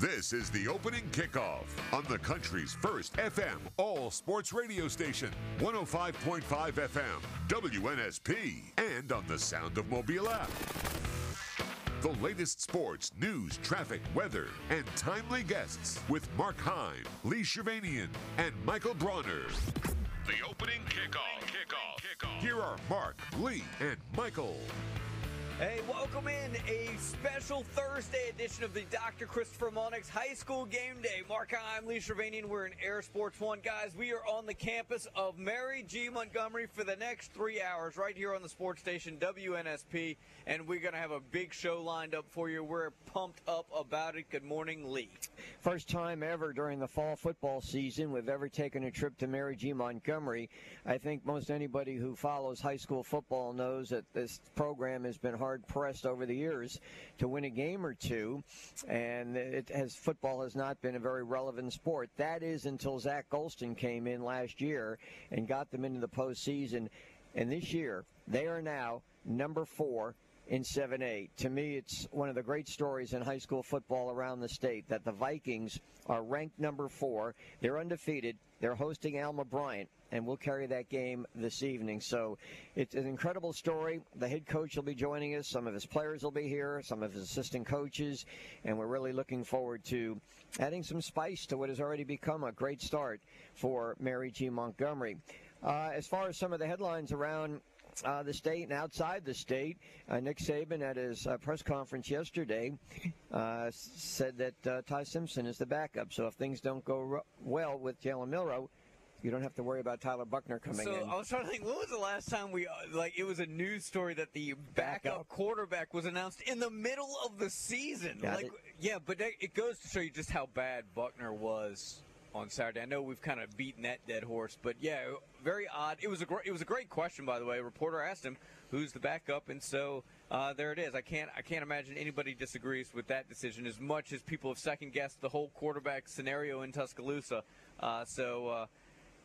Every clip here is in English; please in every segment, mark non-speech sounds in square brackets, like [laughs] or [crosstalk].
This is the opening kickoff on the country's first FM all sports radio station, 105.5 FM, WNSP, and on the Sound of Mobile app. The latest sports, news, traffic, weather, and timely guests with Mark Heim, Lee Shervanian, and Michael Bronner. The opening kickoff. Kickoff. Kickoff. Here are Mark, Lee, and Michael. Hey, welcome in a special Thursday edition of the Dr. Christopher Monix High School Game Day. Mark, I'm Lee Shervanian. We're in Air Sports One. Guys, we are on the campus of Mary G. Montgomery for the next three hours right here on the sports station WNSP, and we're going to have a big show lined up for you. We're pumped up about it. Good morning, Lee. First time ever during the fall football season we've ever taken a trip to Mary G. Montgomery. I think most anybody who follows high school football knows that this program has been hard pressed over the years to win a game or two, and it has football has not been a very relevant sport. That is until Zach Golson came in last year and got them into the postseason. And this year, they are now number four in 7A. To me, it's one of the great stories in high school football around the state that the Vikings are ranked number four. They're undefeated. They're hosting Alma Bryant, and we'll carry that game this evening. So it's an incredible story. The head coach will be joining us. Some of his players will be here, some of his assistant coaches, and we're really looking forward to adding some spice to what has already become a great start for Mary G. Montgomery. Uh, as far as some of the headlines around uh, the state and outside the state. Uh, Nick Saban at his uh, press conference yesterday uh, said that uh, Ty Simpson is the backup. So if things don't go ro- well with Jalen Milroe, you don't have to worry about Tyler Buchner coming so in. So I was trying to think, when was the last time we uh, like it was a news story that the backup, Backup. quarterback was announced in the middle of the season? Got like, it. yeah, but that, it goes to show you just how bad Buckner was on Saturday. I know we've kind of beaten that dead horse, but yeah, very odd. It was a great, it was a great question, by the way. A reporter asked him who's the backup, and so uh, there it is. I can't I can't imagine anybody disagrees with that decision as much as people have second guessed the whole quarterback scenario in Tuscaloosa. Uh, so.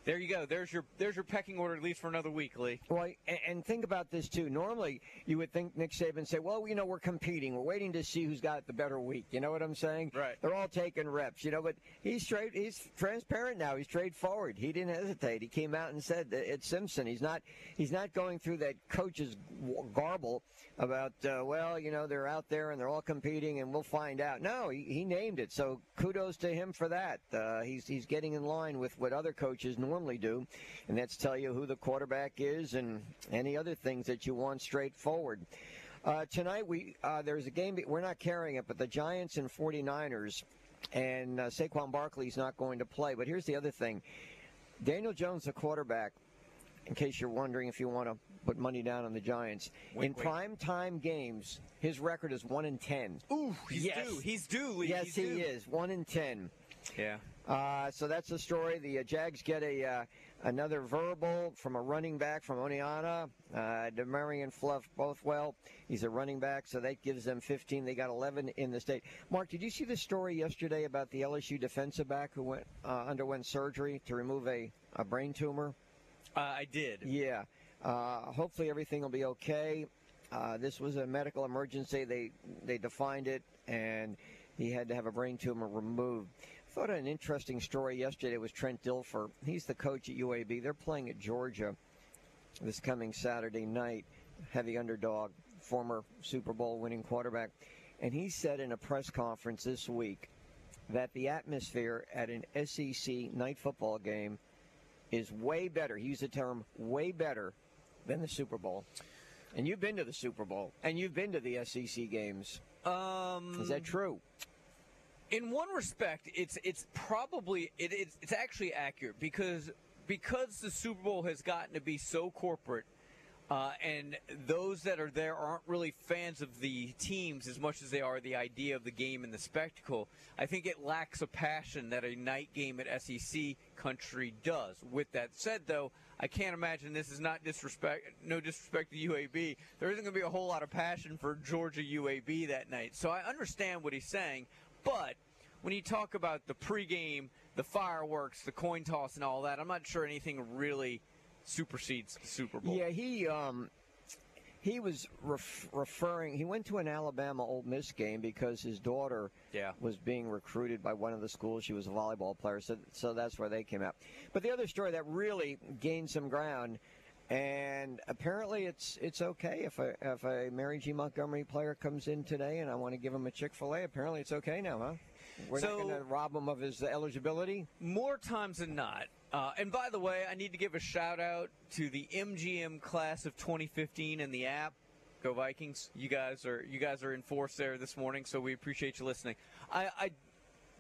There you go. There's your there's your pecking order at least for another week, Lee. Well, and, and think about this too. Normally, you would think Nick Saban say, "Well, you know, we're competing. We're waiting to see who's got the better week." You know what I'm saying? Right. They're all taking reps, you know. But he's straight. He's transparent now. He's straightforward. He didn't hesitate. He came out and said that it's Simpson. He's not. He's not going through that coach's garble about, uh, well, you know, they're out there and they're all competing, and we'll find out. No, he, he named it. So kudos to him for that. Uh, he's he's getting in line with what other coaches normally do, and that's tell you who the quarterback is and any other things that you want straightforward. Uh, tonight we uh, there's a game we're not carrying it, but the Giants and 49ers, and uh, Saquon Barkley's not going to play. But here's the other thing: Daniel Jones, the quarterback. In case you're wondering if you want to put money down on the Giants, Wink, in wink. prime time games, his record is one in ten. Ooh, he's Yes. due. He's due, Lee. yes, He's he due. is one in ten. Yeah. Uh, so that's the story. The uh, Jags get a uh, another verbal from a running back from Oneonta. Uh, Demarion Fluff both well. He's a running back, so that gives them 15. They got 11 in the state. Mark, did you see the story yesterday about the LSU defensive back who went uh, underwent surgery to remove a, a brain tumor? Uh, I did. Yeah. Uh, hopefully everything will be okay. Uh, this was a medical emergency. They they defined it, and he had to have a brain tumor removed. Thought an interesting story yesterday was Trent Dilfer. He's the coach at UAB. They're playing at Georgia this coming Saturday night. Heavy underdog, former Super Bowl winning quarterback, and he said in a press conference this week that the atmosphere at an SEC night football game is way better. He used the term way better than the Super Bowl. And you've been to the Super Bowl, and you've been to the SEC games. Um, Is that true? In one respect, it's it's probably it, it's it's actually accurate because because the Super Bowl has gotten to be so corporate. Uh, and those that are there aren't really fans of the teams as much as they are the idea of the game and the spectacle. I think it lacks a passion that a night game at SEC country does. With that said, though, I can't imagine this is not disrespect, no disrespect to UAB. There isn't going to be a whole lot of passion for Georgia UAB that night. So I understand what he's saying, but when you talk about the pregame, the fireworks, the coin toss, and all that, I'm not sure anything really supersedes the Super Bowl. Yeah, he um, he was ref- referring. He went to an Alabama Ole Miss game because his daughter Yeah. was being recruited by one of the schools. She was a volleyball player, so so that's where they came out. But the other story that really gained some ground, and apparently it's it's okay if a if a Mary G Montgomery player comes in today and I want to give him a Chick Fil A. Apparently it's okay now, huh? We're So- not going to rob him of his eligibility. More times than not. Uh, and by the way, I need to give a shout out to the MGM class of 2015 and the app. Go Vikings! You guys are you guys are in force there this morning, so we appreciate you listening. I, I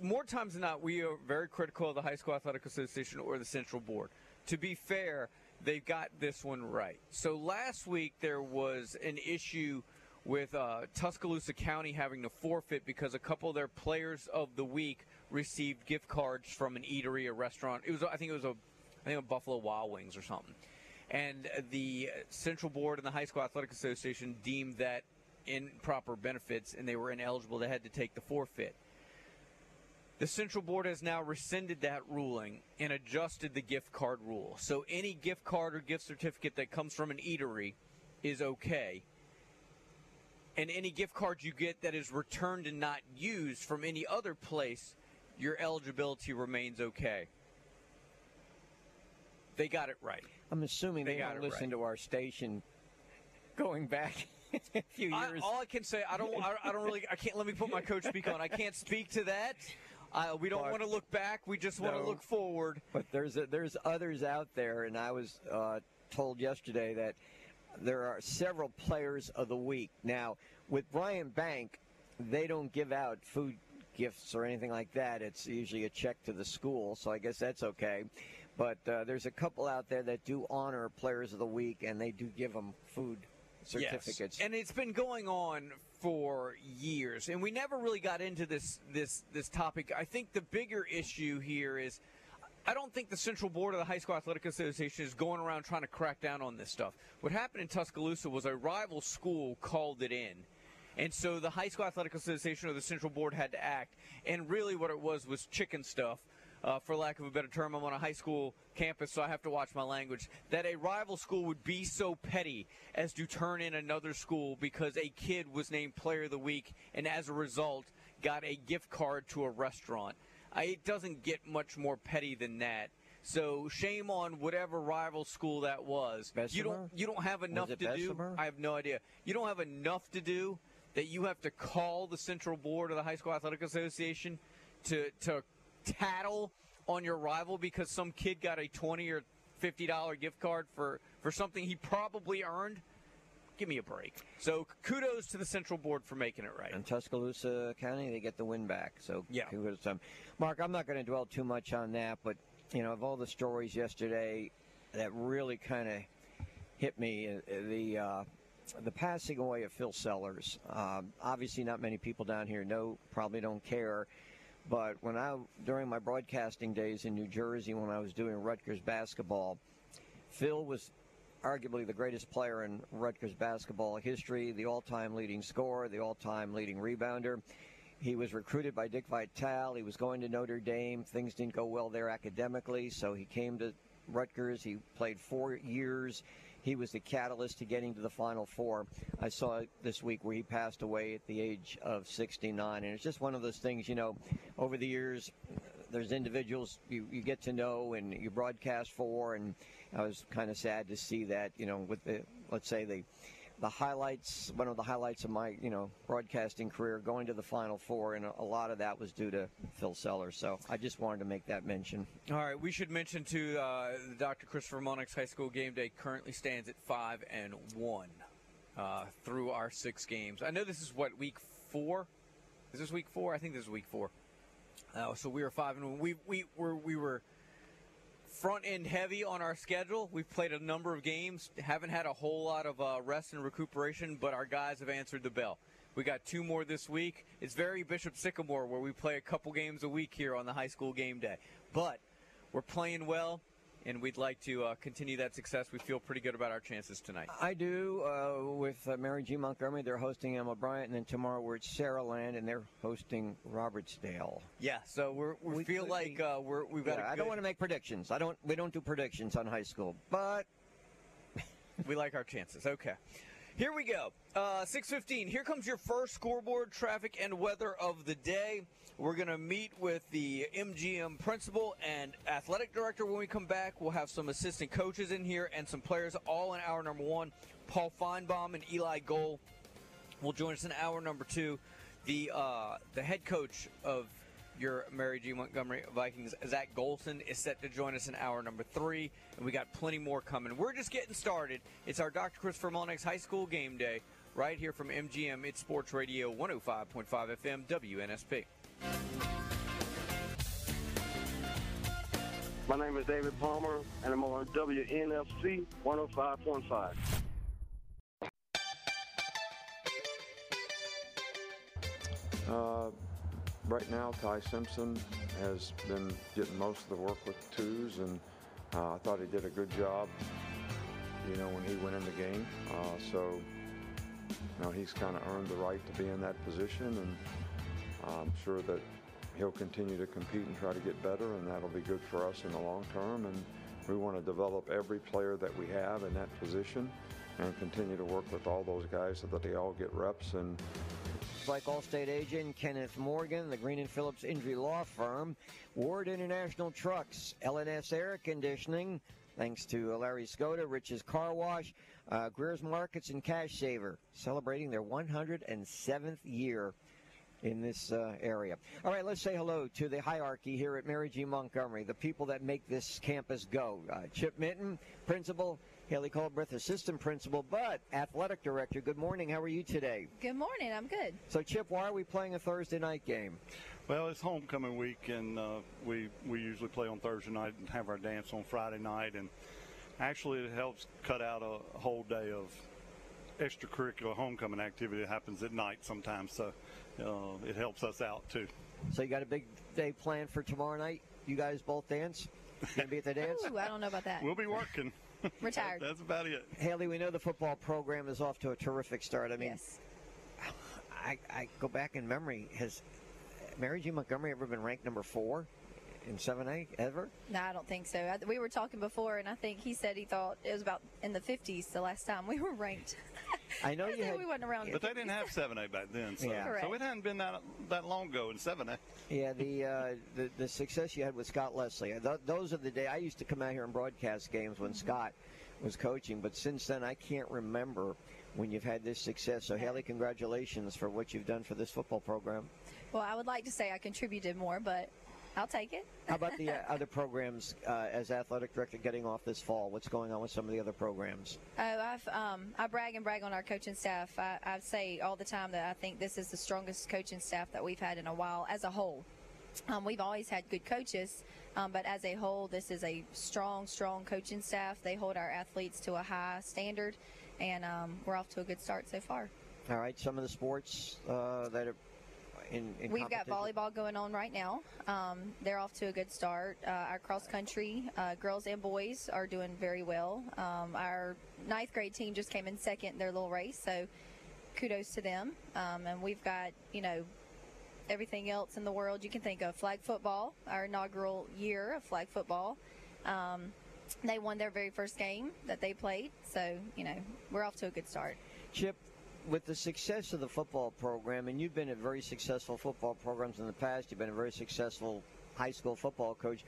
more times than not, we are very critical of the High School Athletic Association or the Central Board. To be fair, they've got this one right. So last week there was an issue with uh, Tuscaloosa County having to forfeit because a couple of their players of the week received gift cards from an eatery, a restaurant. It was, I think it was a, I think a Buffalo Wild Wings or something. And the Central Board and the High School Athletic Association deemed that improper benefits, and they were ineligible. They had to take the forfeit. The Central Board has now rescinded that ruling and adjusted the gift card rule. So any gift card or gift certificate that comes from an eatery is okay. And any gift card you get that is returned and not used from any other place, your eligibility remains okay. They got it right. I'm assuming They they, got don't it listen right. to our station going back [laughs] a few I, years. all I can say, I don't, I, I don't really, I can't. Let me put my coach speak on. I can't speak to that. Uh, we don't want to look back. We just want to No. look forward. But there's a, there's others out there, and I was uh, told yesterday that there are several players of the week now. With Bryant Bank, they don't give out food gifts or anything like that. It's usually a check to the school, so I guess that's okay. But uh, there's a couple out there that do honor players of the week, and they do give them food certificates. Yes. And it's been going on for years, and we never really got into this this this topic. I think the bigger issue here is. I don't think the Central Board of the High School Athletic Association is going around trying to crack down on this stuff. What happened in Tuscaloosa was a rival school called it in. And so the High School Athletic Association or the Central Board had to act. And really what it was was chicken stuff. Uh, for lack of a better term, I'm on a high school campus, so I have to watch my language. That a rival school would be so petty as to turn in another school because a kid was named Player of the Week and as a result got a gift card to a restaurant. I, it doesn't get much more petty than that. So shame on whatever rival school that was. You don't you don't have enough to do. I have no idea. You don't have enough to do that you have to call the central board of the high school athletic association to to tattle on your rival because some kid got a twenty or fifty dollar gift card for for something he probably earned. Give me a break. So kudos to the central board for making it right. in Tuscaloosa County, they get the win back. So Yeah. kudos to them. Mark, I'm not going to dwell too much on that, but you know, of all the stories yesterday that really kind of hit me, uh, the uh, the passing away of Phil Sellers. Um, obviously, not many people down here know, probably don't care. But when I during my broadcasting days in New Jersey, when I was doing Rutgers basketball, Phil was arguably the greatest player in Rutgers basketball history, the all-time leading scorer, the all-time leading rebounder. He was recruited by Dick Vitale. He was going to Notre Dame. Things didn't go well there academically, so he came to Rutgers. He played four years. He was the catalyst to getting to the Final Four. I saw this week where he passed away at the age of 69, and it's just one of those things. You know, over the years, there's individuals you, you get to know and you broadcast for, and I was kind of sad to see that. You know, with the let's say the the highlights, one of the highlights of my you know broadcasting career, going to the Final Four, and a, lot of that was due to Phil Sellers. So I just wanted to make that mention. All right, we should mention too. Uh, Dr. Christopher Monix High School Game Day currently stands at five and one uh, through our six games. I know this is what week four. Is this week four? I think this is week four. Uh, so we were five and one. We we were we were front end heavy on our schedule. We've played a number of games. Haven't had a whole lot of uh, rest and recuperation, but our guys have answered the bell. We got two more this week. It's very Bishop Sycamore where we play a couple games a week here on the high school game day. But we're playing well, and we'd like to uh, continue that success. We feel pretty good about our chances tonight. I do uh, with uh, Mary G. Montgomery. They're hosting Alma Bryant, and then tomorrow we're at Saraland, and they're hosting Robertsdale. Yeah, so we're, we, We- feel like uh, we're, we've got Yeah, I don't want to make predictions. I don't. We don't do predictions on high school, but [laughs] we like our chances. Okay. Here we go. Uh, 6:15. Here comes your first scoreboard, traffic, and weather of the day. We're going to meet with the MGM principal and athletic director when we come back. We'll have some assistant coaches in here and some players all in hour number one. Paul Finebaum and Eli Gold will join us in hour number two. The uh, the head coach of your Mary G. Montgomery Vikings, Zach Golson, is set to join us in hour number three, and we got plenty more coming. We're just getting started. It's our Dr. Christopher Mullinex High School Game Day right here from MGM. It's Sports Radio 105.5 FM WNSP. My name is David Palmer, and I'm on WNFC 105.5. Uh, right now, Ty Simpson has been getting most of the work with twos, and uh, I thought he did a good job. You know, when he went in the game, uh, so you know he's kind of earned the right to be in that position, and I'm sure that he'll continue to compete and try to get better, and that'll be good for us in the long term. And we want to develop every player that we have in that position, and continue to work with all those guys so that they all get reps and like Allstate agent Kenneth Morgan, the Green and Phillips Injury Law Firm, Ward International Trucks, LNS Air Conditioning, thanks to Larry Skoda, Rich's Car Wash, uh, Greer's Markets, and Cash Saver, celebrating their 107th year in this uh, area. All right, let's say hello to the hierarchy here at Mary G. Montgomery, the people that make this campus go. Uh, Chip Minton, principal, Haley Colbreth, assistant principal, but athletic director. Good morning. How are you today? Good morning. I'm good. So, Chip, why are we playing a Thursday night game? Well, it's homecoming week, and uh, we we usually play on Thursday night and have our dance on Friday night, and actually it helps cut out a whole day of extracurricular homecoming activity that happens at night sometimes. So uh, it helps us out too. So you got a big day planned for tomorrow night? You guys both dance? Gonna be at the dance? Ooh, I don't know about that. We'll be working. [laughs] Retired. That's about it. Haley, we know the football program is off to a terrific start. I mean, yes. I, I go back in memory. Has Mary G. Montgomery ever been ranked number four in 7A ever? No, I don't think so. I, we were talking before, and I think he said he thought it was about in the 50s the last time we were ranked. I know you had, we wasn't around. But they didn't have 7A back then, so, Yeah. So it hadn't been that that long ago in 7A. Yeah, the, uh, the the success you had with Scott Leslie. Th- those are the day I used to come out here and broadcast games when Scott was coaching. But since then, I can't remember when you've had this success. So, Haley, congratulations for what you've done for this football program. Well, I would like to say I contributed more, but I'll take it. How about the uh, other programs uh, as athletic director getting off this fall? What's going on with some of the other programs? Oh, I've um, I brag and brag on our coaching staff. I, I say all the time that I think this is the strongest coaching staff that we've had in a while as a whole. Um, we've always had good coaches, um, but as a whole, this is a strong, strong coaching staff. They hold our athletes to a high standard, and um, we're off to a good start so far. All right, some of the sports uh, that are in, in We've got volleyball going on right now. Um, they're off to a good start. Uh, our cross country, uh, girls and boys, are doing very well. Um, our ninth grade team just came in second in their little race, so kudos to them. Um, and we've got, you know, everything else in the world you can think of. Flag football, our inaugural year of flag football. Um, they won their very first game that they played, so, you know, we're off to a good start. Chip, with the success of the football program, and you've been at very successful football programs in the past, you've been a very successful high school football coach.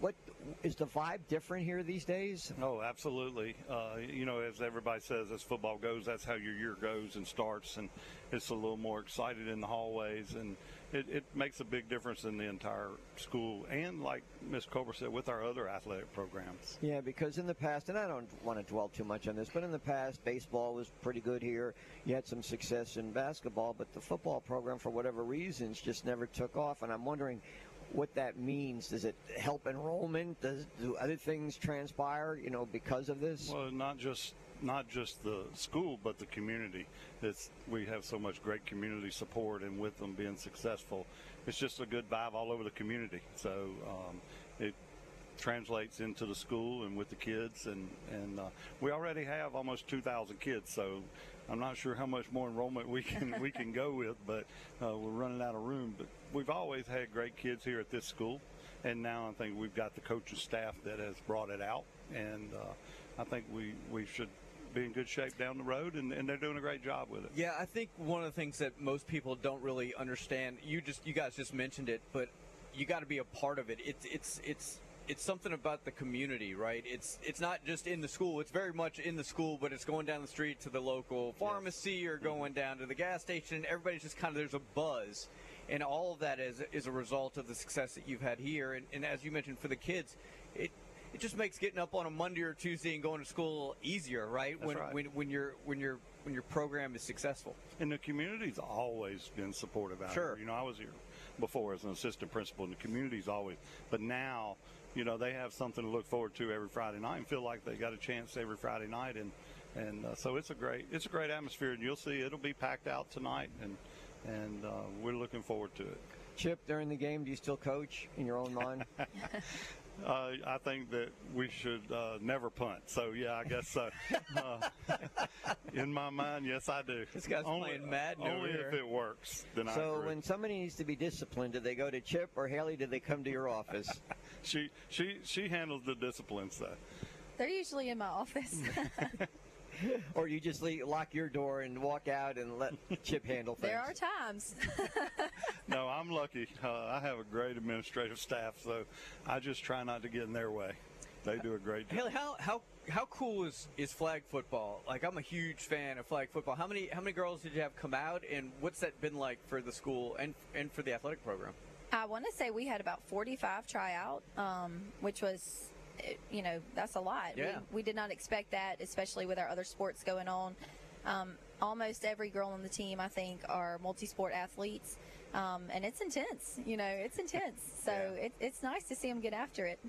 What is the vibe different here these days? Oh, absolutely. Uh, you know, as everybody says, as football goes, that's how your year goes and starts, and it's a little more excited in the hallways, and it, it makes a big difference in the entire school, and like Ms. Cobra said, with our other athletic programs. Yeah, because in the past, and I don't want to dwell too much on this, but in the past, baseball was pretty good here. You had some success in basketball, but the football program, for whatever reasons, just never took off. And I'm wondering what that means. Does it help enrollment? Does do other things transpire, you know, because of this? Well, not just not just the school, but the community. It's we have so much great community support, and with them being successful, it's just a good vibe all over the community. So um, it translates into the school and with the kids, and and uh, we already have almost 2,000 kids. So I'm not sure how much more enrollment we can we can go with, but uh, we're running out of room. But we've always had great kids here at this school, and now I think we've got the coaching staff that has brought it out, and uh, I think we we should be in good shape down the road, and, and they're doing a great job with it. Yeah, I think one of the things that most people don't really understand, you just you guys just mentioned it, but you got to be a part of it. It's it's it's it's something about the community, right? It's it's not just in the school. It's very much in the school, but it's going down the street to the local pharmacy or mm-hmm. going down to the gas station. Everybody's just kind of there's a buzz, and all of that is is a result of the success that you've had here. And, and as you mentioned, for the kids, it it just makes getting up on a Monday or Tuesday and going to school easier, right? That's when right. when when your when your when your program is successful. And the community's always been supportive out Sure. here. You know, I was here before as an assistant principal, and the community's always. But now, you know, they have something to look forward to every Friday night and feel like they got a chance every Friday night, and and uh, so it's a great it's a great atmosphere, and you'll see it'll be packed out tonight, and and uh, we're looking forward to it. Chip, during the game, do you still coach in your own mind? [laughs] [laughs] Uh, I think that we should uh, never punt. So yeah, I guess so. [laughs] Uh, in my mind, yes, I do. This guy's only, playing Madden over Only if here. it works, then I so agree. when somebody needs to be disciplined, do they go to Chip or Haley? Do they come to your office? [laughs] she she she handles the discipline stuff. They're usually in my office. [laughs] [laughs] or you just leave, lock your door and walk out and let Chip handle things? there are times. [laughs] No, I'm lucky. Uh, I have a great administrative staff, so I just try not to get in their way. They do a great job. Haley, how how how cool is is flag football? Like I'm a huge fan of flag football. How many how many girls did you have come out, and what's that been like for the school and and for the athletic program? I want to say we had about 45 try out, um, which was, you know, that's a lot. Yeah. We, we did not expect that, especially with our other sports going on. Um, almost every girl on the team, I think, are multi-sport athletes, um, and it's intense. You know, it's intense. [laughs] So Yeah. it, it's nice to see them get after it.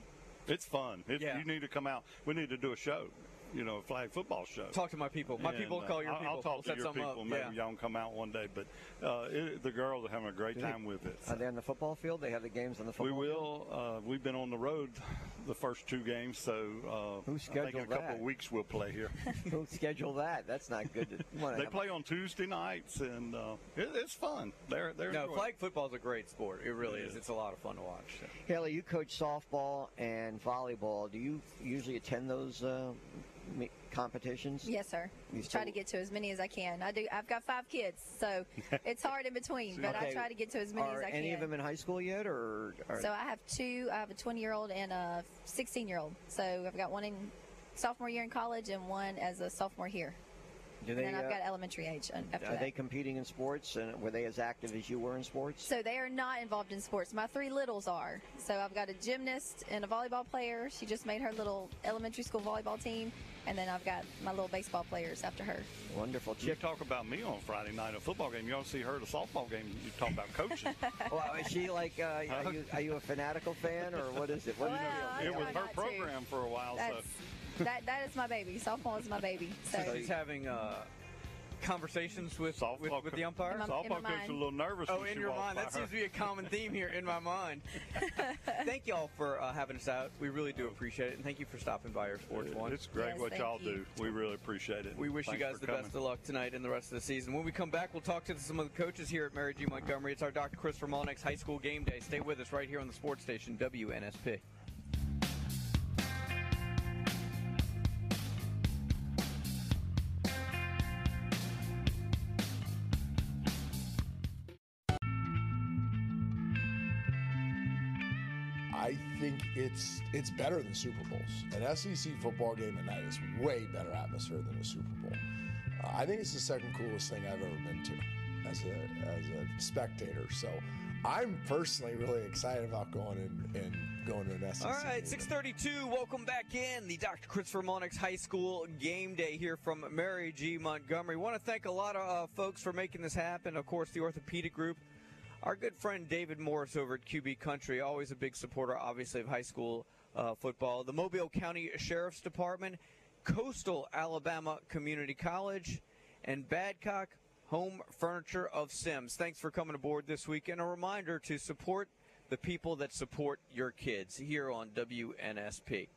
It's fun. It, Yeah. You need to come out. We need to do a show, you know, flag football show. Talk to my people. My And, people uh, call your I'll, people. I'll talk We'll to set your people. up. Maybe yeah. y'all can come out one day. But uh, it, the girls are having a great time with it. Are they on the football field? They have the games on the football field? We will. Uh, we've been on the road the first two games, so uh, Who I think in a scheduled couple of weeks we'll play here. [laughs] Who schedule that? That's not good. To, [laughs] they play on Tuesday nights, and uh, it, it's fun. They're they're No, enjoying flag football is a great sport. It really It is. is. It's a lot of fun to watch. so. Haley, you coach softball and volleyball. Do you usually attend those uh, me- competitions? Yes, sir. You Try to get to as many as I can. I do. I've got five kids, so [laughs] it's hard in between. But I try to get to as many Are as I any can. Any of them in high school yet, or? Are, So I have two. I have a 20 year old and a 16 year old. So I've got one in sophomore year in college and one as a sophomore here. do And they? then I've uh, got elementary age uh, after are that. they competing in sports, and were they as active as you were in sports? so they are not involved in sports. My three littles are. So I've got a gymnast and a volleyball player. She just made her little elementary school volleyball team. And then I've got my little baseball players after her. Wonderful. You Chip, talk about me on Friday night, a football game. You don't see her at a softball game. You talk about coaching. [laughs] well, is she like? Uh, are, you, are you a fanatical fan, or what is it? What do you Well, I it try was her not to. program for a while, so That's, that, that is my baby. Softball is my baby. So She's having uh, conversations with, softball with, with the co- umpire. In my- softball my coach mind. a little nervous. Oh, when in she your walked mind. That her. seems to be a common theme here in my mind. [laughs] thank y'all for uh, having us out. We really do appreciate it. And thank you for stopping by our Sports One. It's great Yes, what y'all you. do. We really appreciate it. We wish Thanks you guys for the best of luck tonight and the rest of the season. When we come back, we'll talk to some of the coaches here at Mary G. Montgomery. It's our Dr. Christopher Mullinex High School Game Day. Stay with us right here on the sports station, WNSP. It's it's better than Super Bowls. An SEC football game at night is way better atmosphere than a Super Bowl. Uh, I think it's the second coolest thing I've ever been to as a as a spectator. So I'm personally really excited about going and, and going to an SEC. All right, 632. Welcome back in the Dr. Christopher Mullinex High School game day here from Mary G. Montgomery. want to thank a lot of uh, folks for making this happen. Of course, the orthopedic group. Our good friend David Morris over at QB Country, always a big supporter, obviously, of high school uh, football. The Mobile County Sheriff's Department, Coastal Alabama Community College, and Badcock Home Furniture of Semmes. Thanks for coming aboard this week. And a reminder to support the people that support your kids here on WNSP.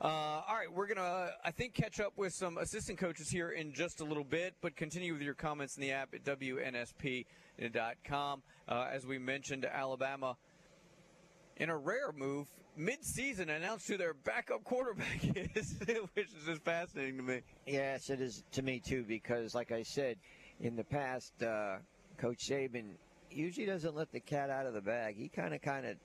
Uh, all right, we're going to, I think, catch up with some assistant coaches here in just a little bit, but continue with your comments in the app at WNSP.com. Uh, as we mentioned, Alabama in a rare move, mid-season announced who their backup quarterback [laughs] is, which is just fascinating to me. Yes, it is to me too, because like I said, in the past, uh, Coach Saban usually doesn't let the cat out of the bag. He kind of, kind of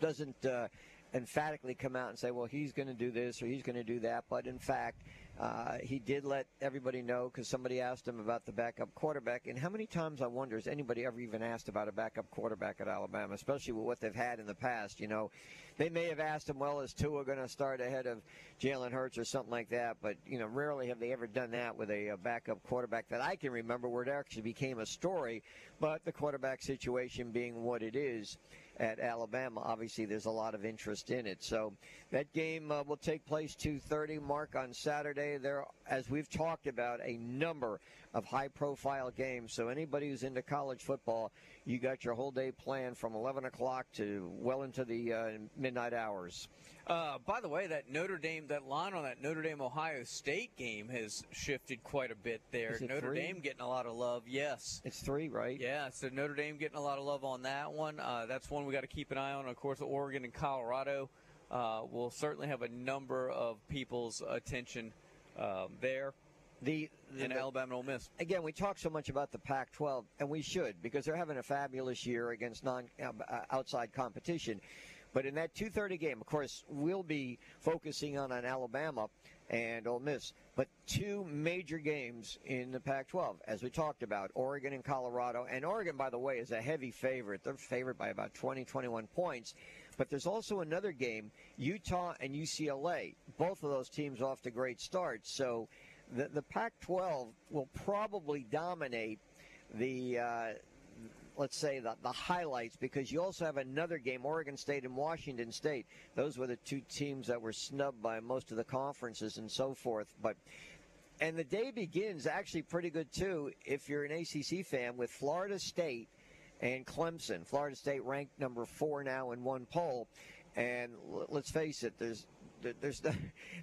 doesn't uh, emphatically come out and say, well, he's going to do this or he's going to do that. But in fact, uh, he did let everybody know because somebody asked him about the backup quarterback. And how many times I wonder has anybody ever even asked about a backup quarterback at Alabama, especially with what they've had in the past? You know, they may have asked him, well, is Tua going to start ahead of Jalen Hurts or something like that? But, you know, rarely have they ever done that with a, a backup quarterback that I can remember where it actually became a story. But the quarterback situation being what it is at Alabama. Obviously, there's a lot of interest in it. So that game uh, will take place 2:30. Mark on Saturday. There, as we've talked about, a number of high-profile games. So anybody who's into college football, you got your whole day planned from 11 o'clock to well into the uh, midnight hours. Uh, by the way, that Notre Dame, that line on that Notre Dame Ohio State game has shifted quite a bit there. Notre three? Dame getting a lot of love, yes. It's three, right? Yeah, so Notre Dame getting a lot of love on that one. Uh, that's one we got to keep an eye on. Of course, Oregon and Colorado uh, will certainly have a number of people's attention um, there. The, the and Alabama and Ole Miss. Again, we talk so much about the Pac-12, and we should because they're having a fabulous year against non uh, outside competition. But in that 2:30 game, of course, we'll be focusing on on Alabama and Ole Miss. But two major games in the Pac-12, as we talked about, Oregon and Colorado. And Oregon, by the way, is a heavy favorite. They're favored by about 20, 21 points. But there's also another game, Utah and UCLA. Both of those teams off to great starts. So the, the Pac-12 will probably dominate the. Uh, let's say the, the highlights because you also have another game oregon state and washington state those were the two teams that were snubbed by most of the conferences and so forth but and the day begins actually pretty good too if you're an acc fan with florida state and clemson florida state ranked number four now in one poll and let's face it there's there's [laughs] not,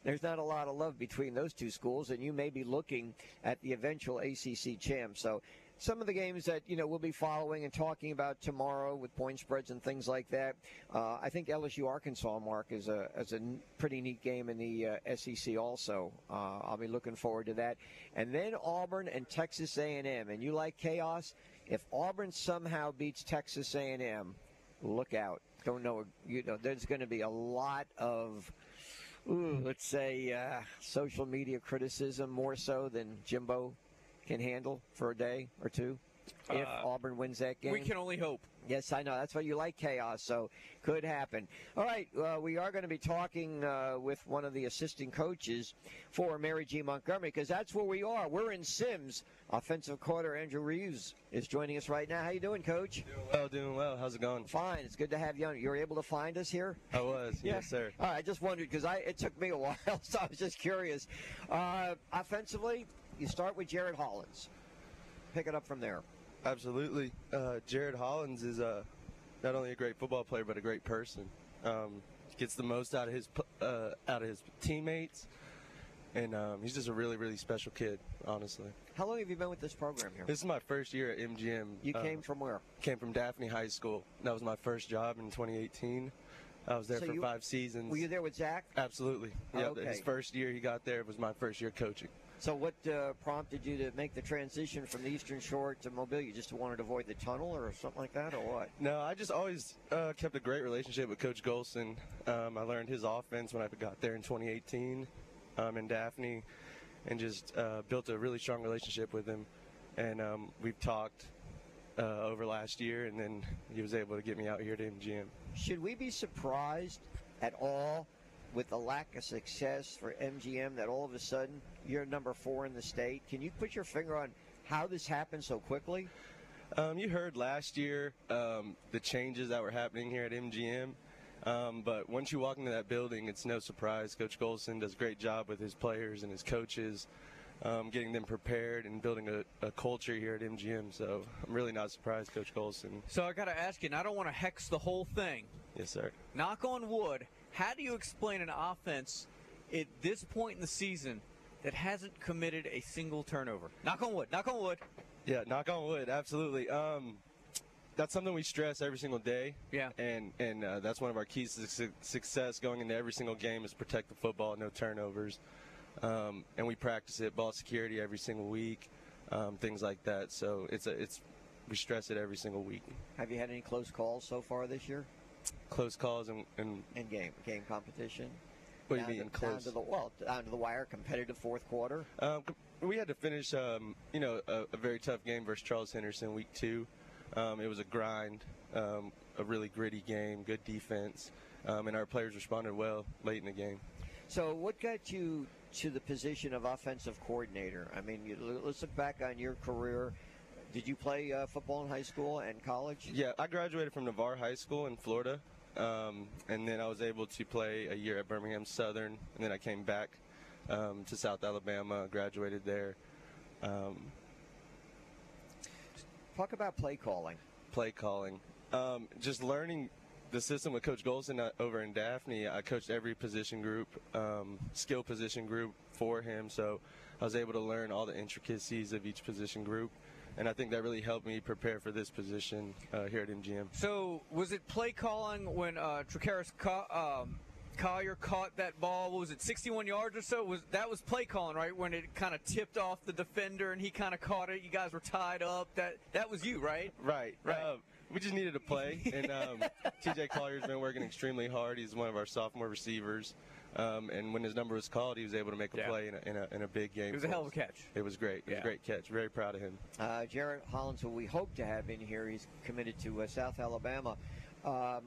there's not a lot of love between those two schools, and you may be looking at the eventual ACC champ. So some of the games that you know we'll be following and talking about tomorrow with point spreads and things like that. Uh, I think LSU Arkansas Mark is a is a pretty neat game in the uh, SEC also. Uh, I'll be looking forward to that. And then Auburn and Texas A&M. And you like chaos? If Auburn somehow beats Texas A&M, look out. Don't know. You know, there's going to be a lot of. Ooh, let's say uh, social media criticism more so than Jimbo can handle for a day or two if Uh, Auburn wins that game. We can only hope. Yes, I know. That's why you like chaos, so could happen. All right, uh, we are going to be talking uh, with one of the assistant coaches for Mary G. Montgomery because that's where we are. We're in Semmes. Offensive coordinator Andrew Reeves is joining us right now. How you doing, Coach? Well, doing well. How's it going? Fine. It's good to have you on. You were able to find us here. I was. Yeah. Yes, sir. All right, I just wondered because I it took me a [laughs] while, so I was just curious. Uh, offensively, you start with Jared Hollins. Pick it up from there. Absolutely. Uh, Jared Hollins is uh, not only a great football player but a great person. Um, gets the most out of his uh, out of his teammates, and um, he's just a really really special kid. Honestly, How long have you been with this program here? this is my first year at MGM. You Uh, came from where? came from Daphne High School. That was my first job in 2018. I was there So for you- five seasons. Were you there with Zach? Absolutely. Yeah. Okay. His first year he got there was my first year coaching. So, what uh, prompted you to make the transition from the Eastern Shore to Mobile? You just wanted to avoid the tunnel or something like that, or what? No, I just always uh, kept a great relationship with Coach Golson. Um, I learned his offense when I got there in 2018 um, in Daphne, and just uh, built a really strong relationship with him. And um, we've talked uh, over last year, and then he was able to get me out here to MGM. Should we be surprised at all with the lack of success for MGM that all of a sudden you're number four in the state? Can you put your finger on how this happened so quickly? Um, you heard last year um, the changes that were happening here at MGM. Um, but once you walk into that building, it's no surprise. Coach Golson does a great job with his players and his coaches, um, getting them prepared and building a, a culture here at MGM. So I'm really not surprised, Coach Golson. So I got to ask you, and I don't want to hex the whole thing. Yes, sir. Knock on wood. How do you explain an offense at this point in the season that hasn't committed a single turnover? Knock on wood. Knock on wood. Yeah, knock on wood, absolutely. Um, that's something we stress every single day. Yeah. And and uh, that's one of our keys to su- success going into every single game is protect the football, no turnovers. Um, and we practice it, ball security every single week, um, things like that. So it's a it's we stress it every single week. Have you had any close calls so far this year Close calls and, and in game game competition? what do you mean to, Down close? to the well, down to the wire, competitive fourth quarter. Um, we had to finish, um, you know, a, a very tough game versus Charles Henderson week two. Um, it was a grind, um, a really gritty game, good defense, um, and our players responded well late in the game. So, what got you to the position of offensive coordinator? I mean, you, let's look back on your career. Did you play uh, football in high school and college? Yeah, I graduated from Navarre High School in Florida, um, and then I was able to play a year at Birmingham Southern, and then I came back um, to South Alabama, graduated there. Um, Talk about play calling. play calling. Um, just learning the system with Coach Golson uh, over in Daphne. I coached every position group, um, skill position group for him, so I was able to learn all the intricacies of each position group. And I think that really helped me prepare for this position uh, here at MGM. So was it play calling when uh, Tracaris ca- um, Collier caught that ball? What was it 61 yards or so? Was that was play calling right when it kind of tipped off the defender and he kind of caught it? You guys were tied up. That that was you, right? Right. Right. Um, we just needed a play, and um, [laughs] TJ Collier's been working extremely hard. He's one of our sophomore receivers, um, and when his number was called, he was able to make a Yeah. play in a, in a, in a big game. It was a hell of a catch. It was great. It was a great catch. Very proud of him. Uh, Jared Hollins, who we hope to have in here, he's committed to uh, South Alabama. Um,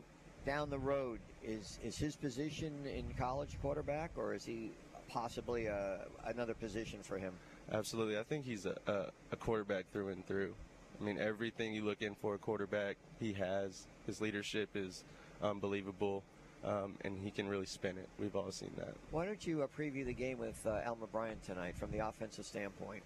down the road, is is his position in college quarterback, or is he possibly uh, another position for him? Absolutely. I think he's a, a, a quarterback through and through. I mean, everything you look in for a quarterback, he has. His leadership is unbelievable, um, and he can really spin it. We've all seen that. Why don't you uh, preview the game with uh, Alma Bryant tonight from the offensive standpoint?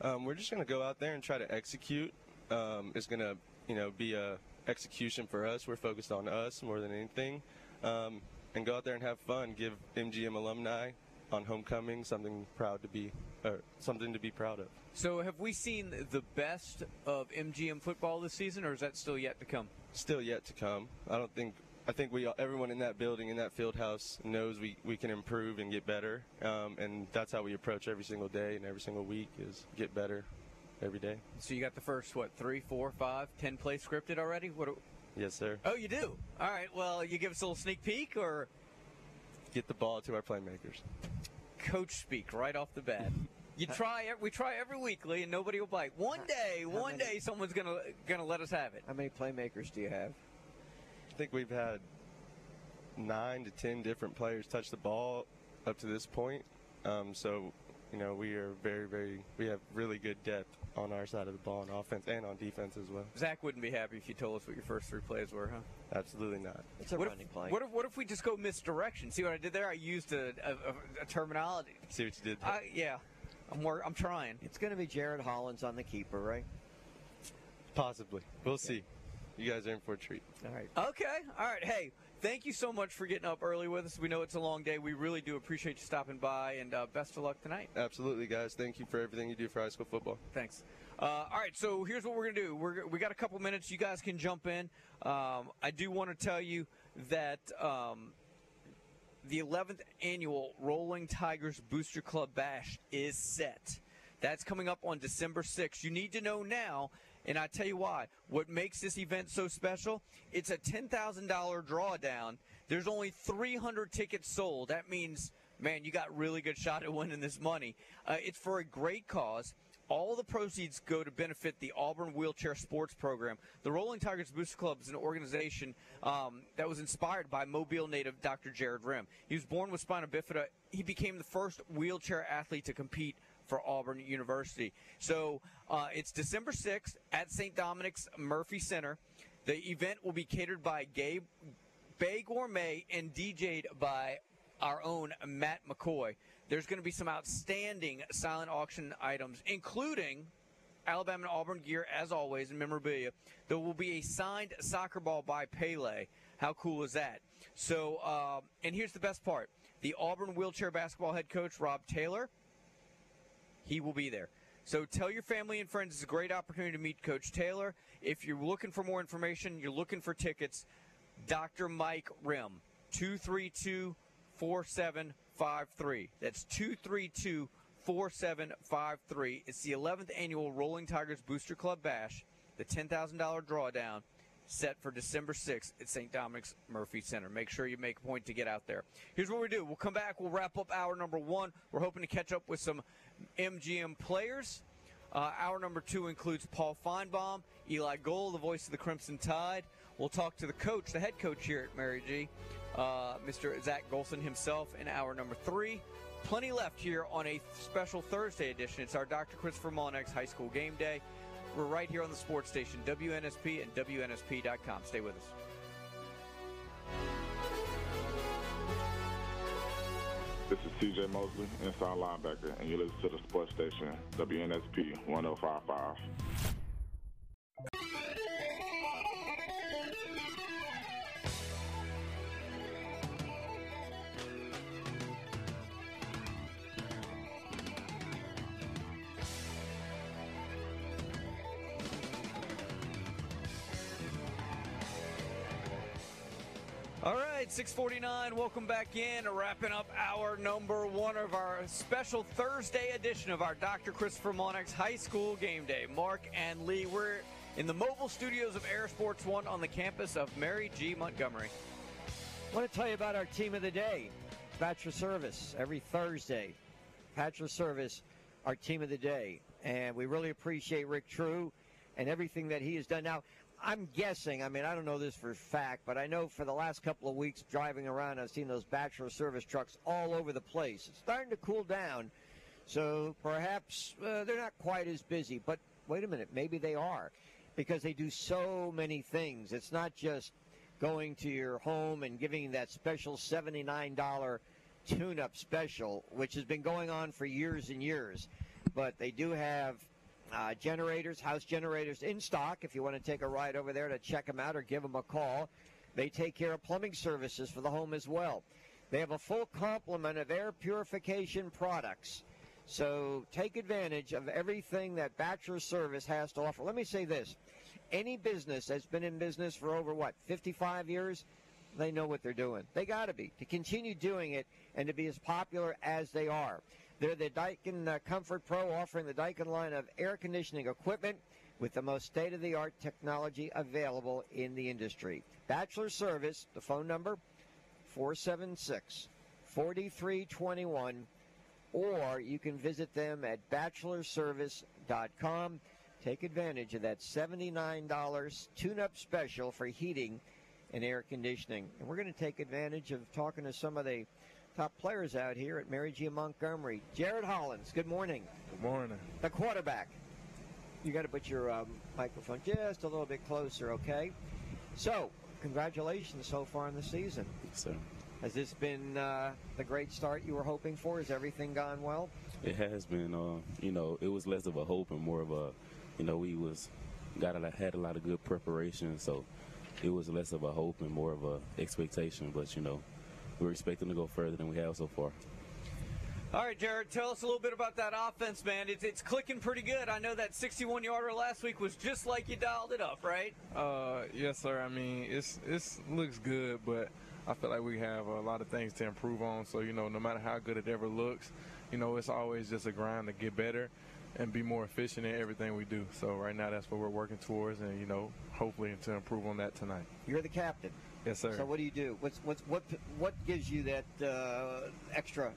Um, we're just going to go out there and try to execute. Um, it's going to, you know, be a execution for us. We're focused on us more than anything, um, and go out there and have fun. Give MGM alumni on homecoming something proud to be, or something to be proud of. So have we seen the best of MGM football this season, or is that still yet to come? Still yet to come. I don't think. I think we, everyone in that building, in that field house, knows we, we can improve and get better, um, and that's how we approach every single day and every single week is get better every day. So you got the first what three, four, five, ten plays scripted already? What? Yes, sir. Oh, you do. All right. Well, you give us a little sneak peek, or Get the ball to our playmakers. coach speak right off the bat. You [laughs] try. We try every weekly, and nobody will bite. One day, how one many- day, someone's gonna gonna let us have it. How many playmakers do you have? I think we've had nine to ten different players touch the ball up to this point. Um, so, you know, we are very, very, we have really good depth on our side of the ball on offense and on defense as well. Zach wouldn't be happy if you told us what your first three plays were, huh? Absolutely not. It's a What running if, play. what if what if we just go misdirection? See what I did there? I used a, a, a, a terminology. See what you did there? I, yeah, I'm wor- I'm trying. it's going to be Jared Hollins on the keeper, right? Possibly. We'll see. You guys are in for a treat. All right. Okay. All right. Hey, thank you so much for getting up early with us. We know it's a long day. We really do appreciate you stopping by, and uh, best of luck tonight. Absolutely, guys. Thank you for everything you do for high school football. Thanks. Uh, all right, so here's what we're gonna do. We're we got a couple minutes. You guys can jump in. Um, I do want to tell you that um, the 11th annual Rolling Tigers Booster Club Bash is set. That's coming up on December 6th. You need to know now, and I tell you why. What makes this event so special? It's a $10,000 drawdown. There's only 300 tickets sold. That means, man, you got really good shot at winning this money. Uh, it's for a great cause. All the proceeds go to benefit the Auburn Wheelchair Sports Program. The Rolling Tigers Booster Club is an organization um, that was inspired by Mobile native Dr. Jared Rim. He was born with spina bifida. He became the first wheelchair athlete to compete for Auburn University. So uh, it's December 6th at St. Dominic's Murphy Center. The event will be catered by Gabe Bay Gourmet and DJ'd by our own Matt McCoy. There's going to be some outstanding silent auction items, including Alabama and Auburn gear, as always, and memorabilia. There will be a signed soccer ball by Pele. How cool is that? So, um, and here's the best part the Auburn wheelchair basketball head coach, Rob Taylor, he will be there. So tell your family and friends it's a great opportunity to meet Coach Taylor. If you're looking for more information, you're looking for tickets, Dr. Mike Rim, 232 4753. That's 232 4753. It's the 11th annual Rolling Tigers Booster Club Bash, the $10,000 drawdown set for December 6th at St. Dominic's Murphy Center. Make sure you make a point to get out there. Here's what we do we'll come back, we'll wrap up hour number one. We're hoping to catch up with some MGM players. Uh, hour number two includes Paul Finebaum, Eli Gold, the voice of the Crimson Tide. We'll talk to the coach, the head coach here at Mary G, uh, Mr. Zach Golson himself in hour number three. Plenty left here on a special Thursday edition. It's our Dr. Christopher Mullinex High School Game Day. We're right here on the sports station, WNSP and WNSP.com. Stay with us. This is TJ Mosley, inside linebacker, and you listen to the sports station, WNSP 1055. 649. Welcome back in. Wrapping up our number one of our special Thursday edition of our Dr. Christopher Mullinex High School Game Day. Mark and Lee, we're in the mobile studios of Air Sports One on the campus of Mary G. Montgomery. I want to tell you about our team of the day, Bachelor Service, every Thursday. Bachelor Service, our team of the day. And we really appreciate Rick True and everything that he has done. Now, I'm guessing, I mean, I don't know this for fact, but I know for the last couple of weeks driving around, I've seen those Bachelor Service trucks all over the place. It's starting to cool down, so perhaps uh, they're not quite as busy. But wait a minute, maybe they are because they do so many things. It's not just going to your home and giving that special $79 tune up special, which has been going on for years and years. But they do have uh, generators, house generators in stock if you want to take a ride over there to check them out or give them a call. They take care of plumbing services for the home as well. They have a full complement of air purification products. So take advantage of everything that Bachelor Service has to offer. Let me say this any business that's been in business for over what, 55 years, they know what they're doing. They got to be to continue doing it and to be as popular as they are. They're the Daikin uh, Comfort Pro, offering the Daikin line of air conditioning equipment with the most state of the art technology available in the industry. Bachelor Service, the phone number 476 4321, or you can visit them at bachelorservice.com. Take advantage of that $79 tune up special for heating and air conditioning. And we're going to take advantage of talking to some of the top players out here at Mary G. Montgomery. Jared Hollins, good morning. Good morning. The quarterback. You got to put your um, microphone just a little bit closer, okay? So, congratulations so far in the season. Yes, sir. Has this been uh, the great start you were hoping for? Has everything gone well? It has been. Uh, you know, it was less of a hope and more of a, you know, we was got a, had a lot of good preparation, so it was less of a hope and more of a expectation. But you know, we're expecting to go further than we have so far. All right, Jared, tell us a little bit about that offense, man. It's, it's clicking pretty good. I know that 61 yarder last week was just like you dialed it up, right? Uh, yes, sir. I mean, it's it's looks good, but I feel like we have a lot of things to improve on. So you know, no matter how good it ever looks, you know, it's always just a grind to get better and be more efficient in everything we do. So right now, that's what we're working towards, and you know, hopefully to improve on that tonight. You're the captain. Yes, sir. So what do you do? What's what's what what gives you that uh, extra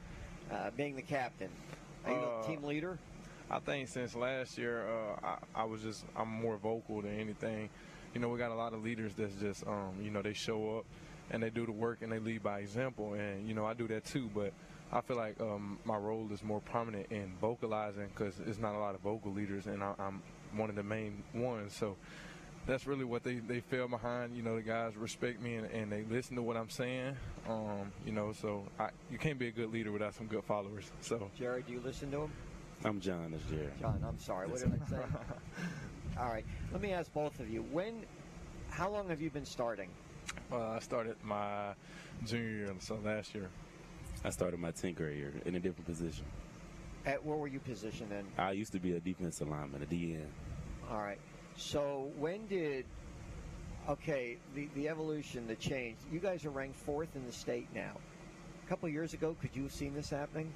uh, being the captain? Are you Uh, a team leader? I think since last year, uh, I, I was just I'm more vocal than anything. You know, we got a lot of leaders that's just um, you know they show up and they do the work and they lead by example, and you know I do that too. But I feel like um, my role is more prominent in vocalizing because it's not a lot of vocal leaders, and I, I'm one of the main ones. So that's really what they, they fell behind. You know, the guys respect me and, and they listen to what I'm saying. Um, you know, so I, you can't be a good leader without some good followers. So, Jared, do you listen to him? I'm John. That's Jared. John, I'm sorry. What did I say? [laughs] All right. Let me ask both of you. When, how long have you been starting? uh, I started my junior year, so last year. I started my 10th grade year in a different position. At where were you positioned then? I used to be a defensive lineman, a DN. All right. So when did okay the the evolution, the change? You guys are ranked fourth in the state now. A couple years ago, could you have seen this happening?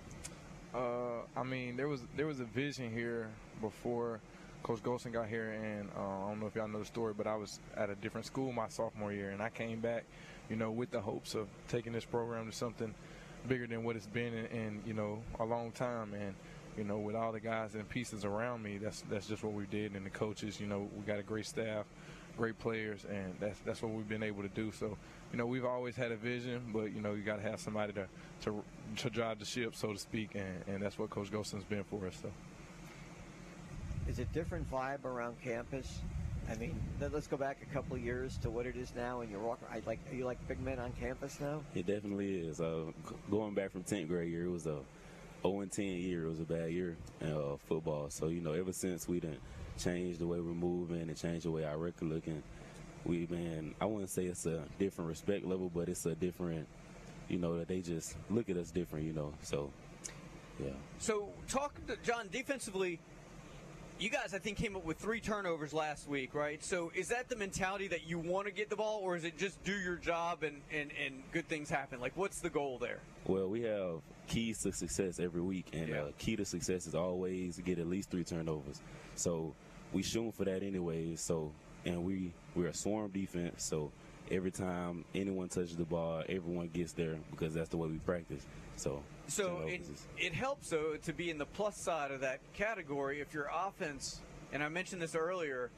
Uh, I mean, there was there was a vision here before Coach Golson got here, and uh, I don't know if y'all know the story, but I was at a different school my sophomore year, and I came back, you know, with the hopes of taking this program to something bigger than what it's been in, in you know a long time, and you know, with all the guys and pieces around me, that's that's just what we did, and the coaches, you know, we got a great staff, great players, and that's that's what we've been able to do. So, you know, we've always had a vision, but you know, you got to have somebody to to to drive the ship, so to speak, and, and that's what Coach Golson's been for us. So. Is it different vibe around campus? I mean, let's go back a couple of years to what it is now, and you're walking. I like are you like big men on campus now. It definitely is. Uh, going back from 10th grade year, it was a 0 and 10 year. It was a bad year in uh, football. So you know, ever since we didn't change the way we're moving and change the way our record looking, we've been. I wouldn't say it's a different respect level, but it's a different. You know that they just look at us different. You know, so yeah. So talk to John defensively you guys, I think, came up with three turnovers last week, right? So is that the mentality that you want to get the ball, or is it just do your job and, and, and good things happen? Like, what's the goal there? Well, we have keys to success every week, and yeah. uh, key to success is always get at least three turnovers. So we shoot for that anyways. So and we we're a swarm defense, so every time anyone touches the ball, everyone gets there because that's the way we practice. So, so it, it helps though to be in the plus side of that category if your offense, and I mentioned this earlier,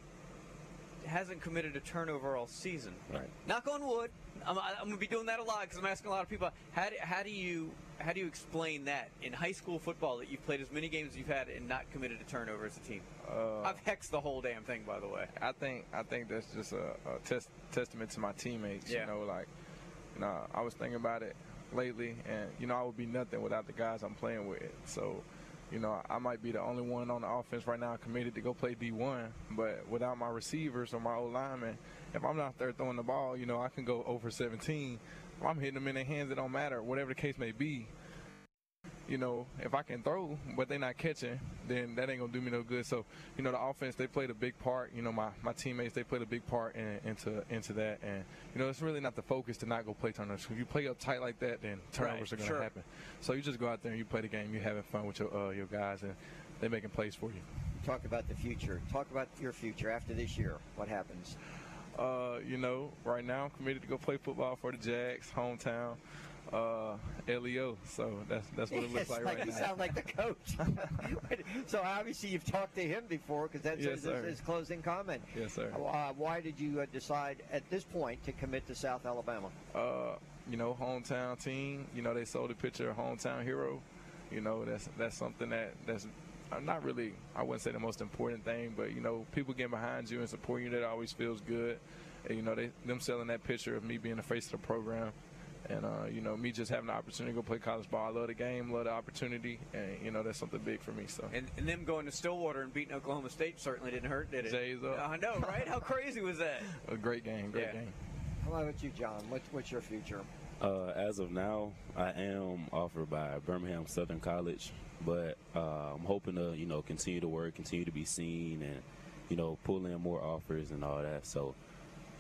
hasn't committed a turnover all season. Right. Knock on wood. I'm, I'm going to be doing that a lot because I'm asking a lot of people how do, how do you how do you explain that in high school football that you've played as many games as you've had and not committed a turnover as a team? Uh, I've hexed the whole damn thing, by the way. I think I think that's just a, a test, testament to my teammates. Yeah. You know, like, you know, I was thinking about it lately, and you know, I would be nothing without the guys I'm playing with. So you know, I might be the only one on the offense right now committed to go play D1, but without my receivers or my old linemen, if I'm not there throwing the ball, you know, I can go over 17. If I'm hitting them in their hands, it don't matter, whatever the case may be you know, if I can throw, but they're not catching, then that ain't gonna do me no good. So, you know, the offense they played a big part. You know, my, my teammates they played a big part in, into into that, and you know, it's really not the focus to not go play turnovers. If you play up tight like that, then turnovers right, are gonna sure. happen. So you just go out there and you play the game. You're having fun with your uh, your guys, and they're making plays for you. Talk about the future. Talk about your future after this year. What happens? Uh, you know, right now I'm committed to go play football for the Jags, hometown uh, LEO. So that's that's what it looks like, like right you now. sound like the coach. [laughs] [laughs] so obviously you've talked to him before because that's Yes, his, his closing comment. Yes, sir. Uh, why did you uh, decide at this point to commit to South Alabama? uh, you know, hometown team. You know, they sold a picture of hometown hero. You know, that's that's something that that's uh, not really. I wouldn't say the most important thing, but you know, people getting behind you and supporting you that always feels good. And, you know, they them selling that picture of me being the face of the program. And uh, you know, me just having the opportunity to go play college ball. I love the game, love the opportunity, and you know that's something big for me. So And, and them going to Stillwater and beating Oklahoma State certainly didn't hurt, did it? Jays up. I know, right? How crazy was that? [laughs] a great game, great Yeah. game. How about you, John? What, what's your future? Uh, as of now, I am offered by Birmingham Southern College, but uh, I'm hoping to, you know, continue to work, continue to be seen, and you know, pull in more offers and all that. So,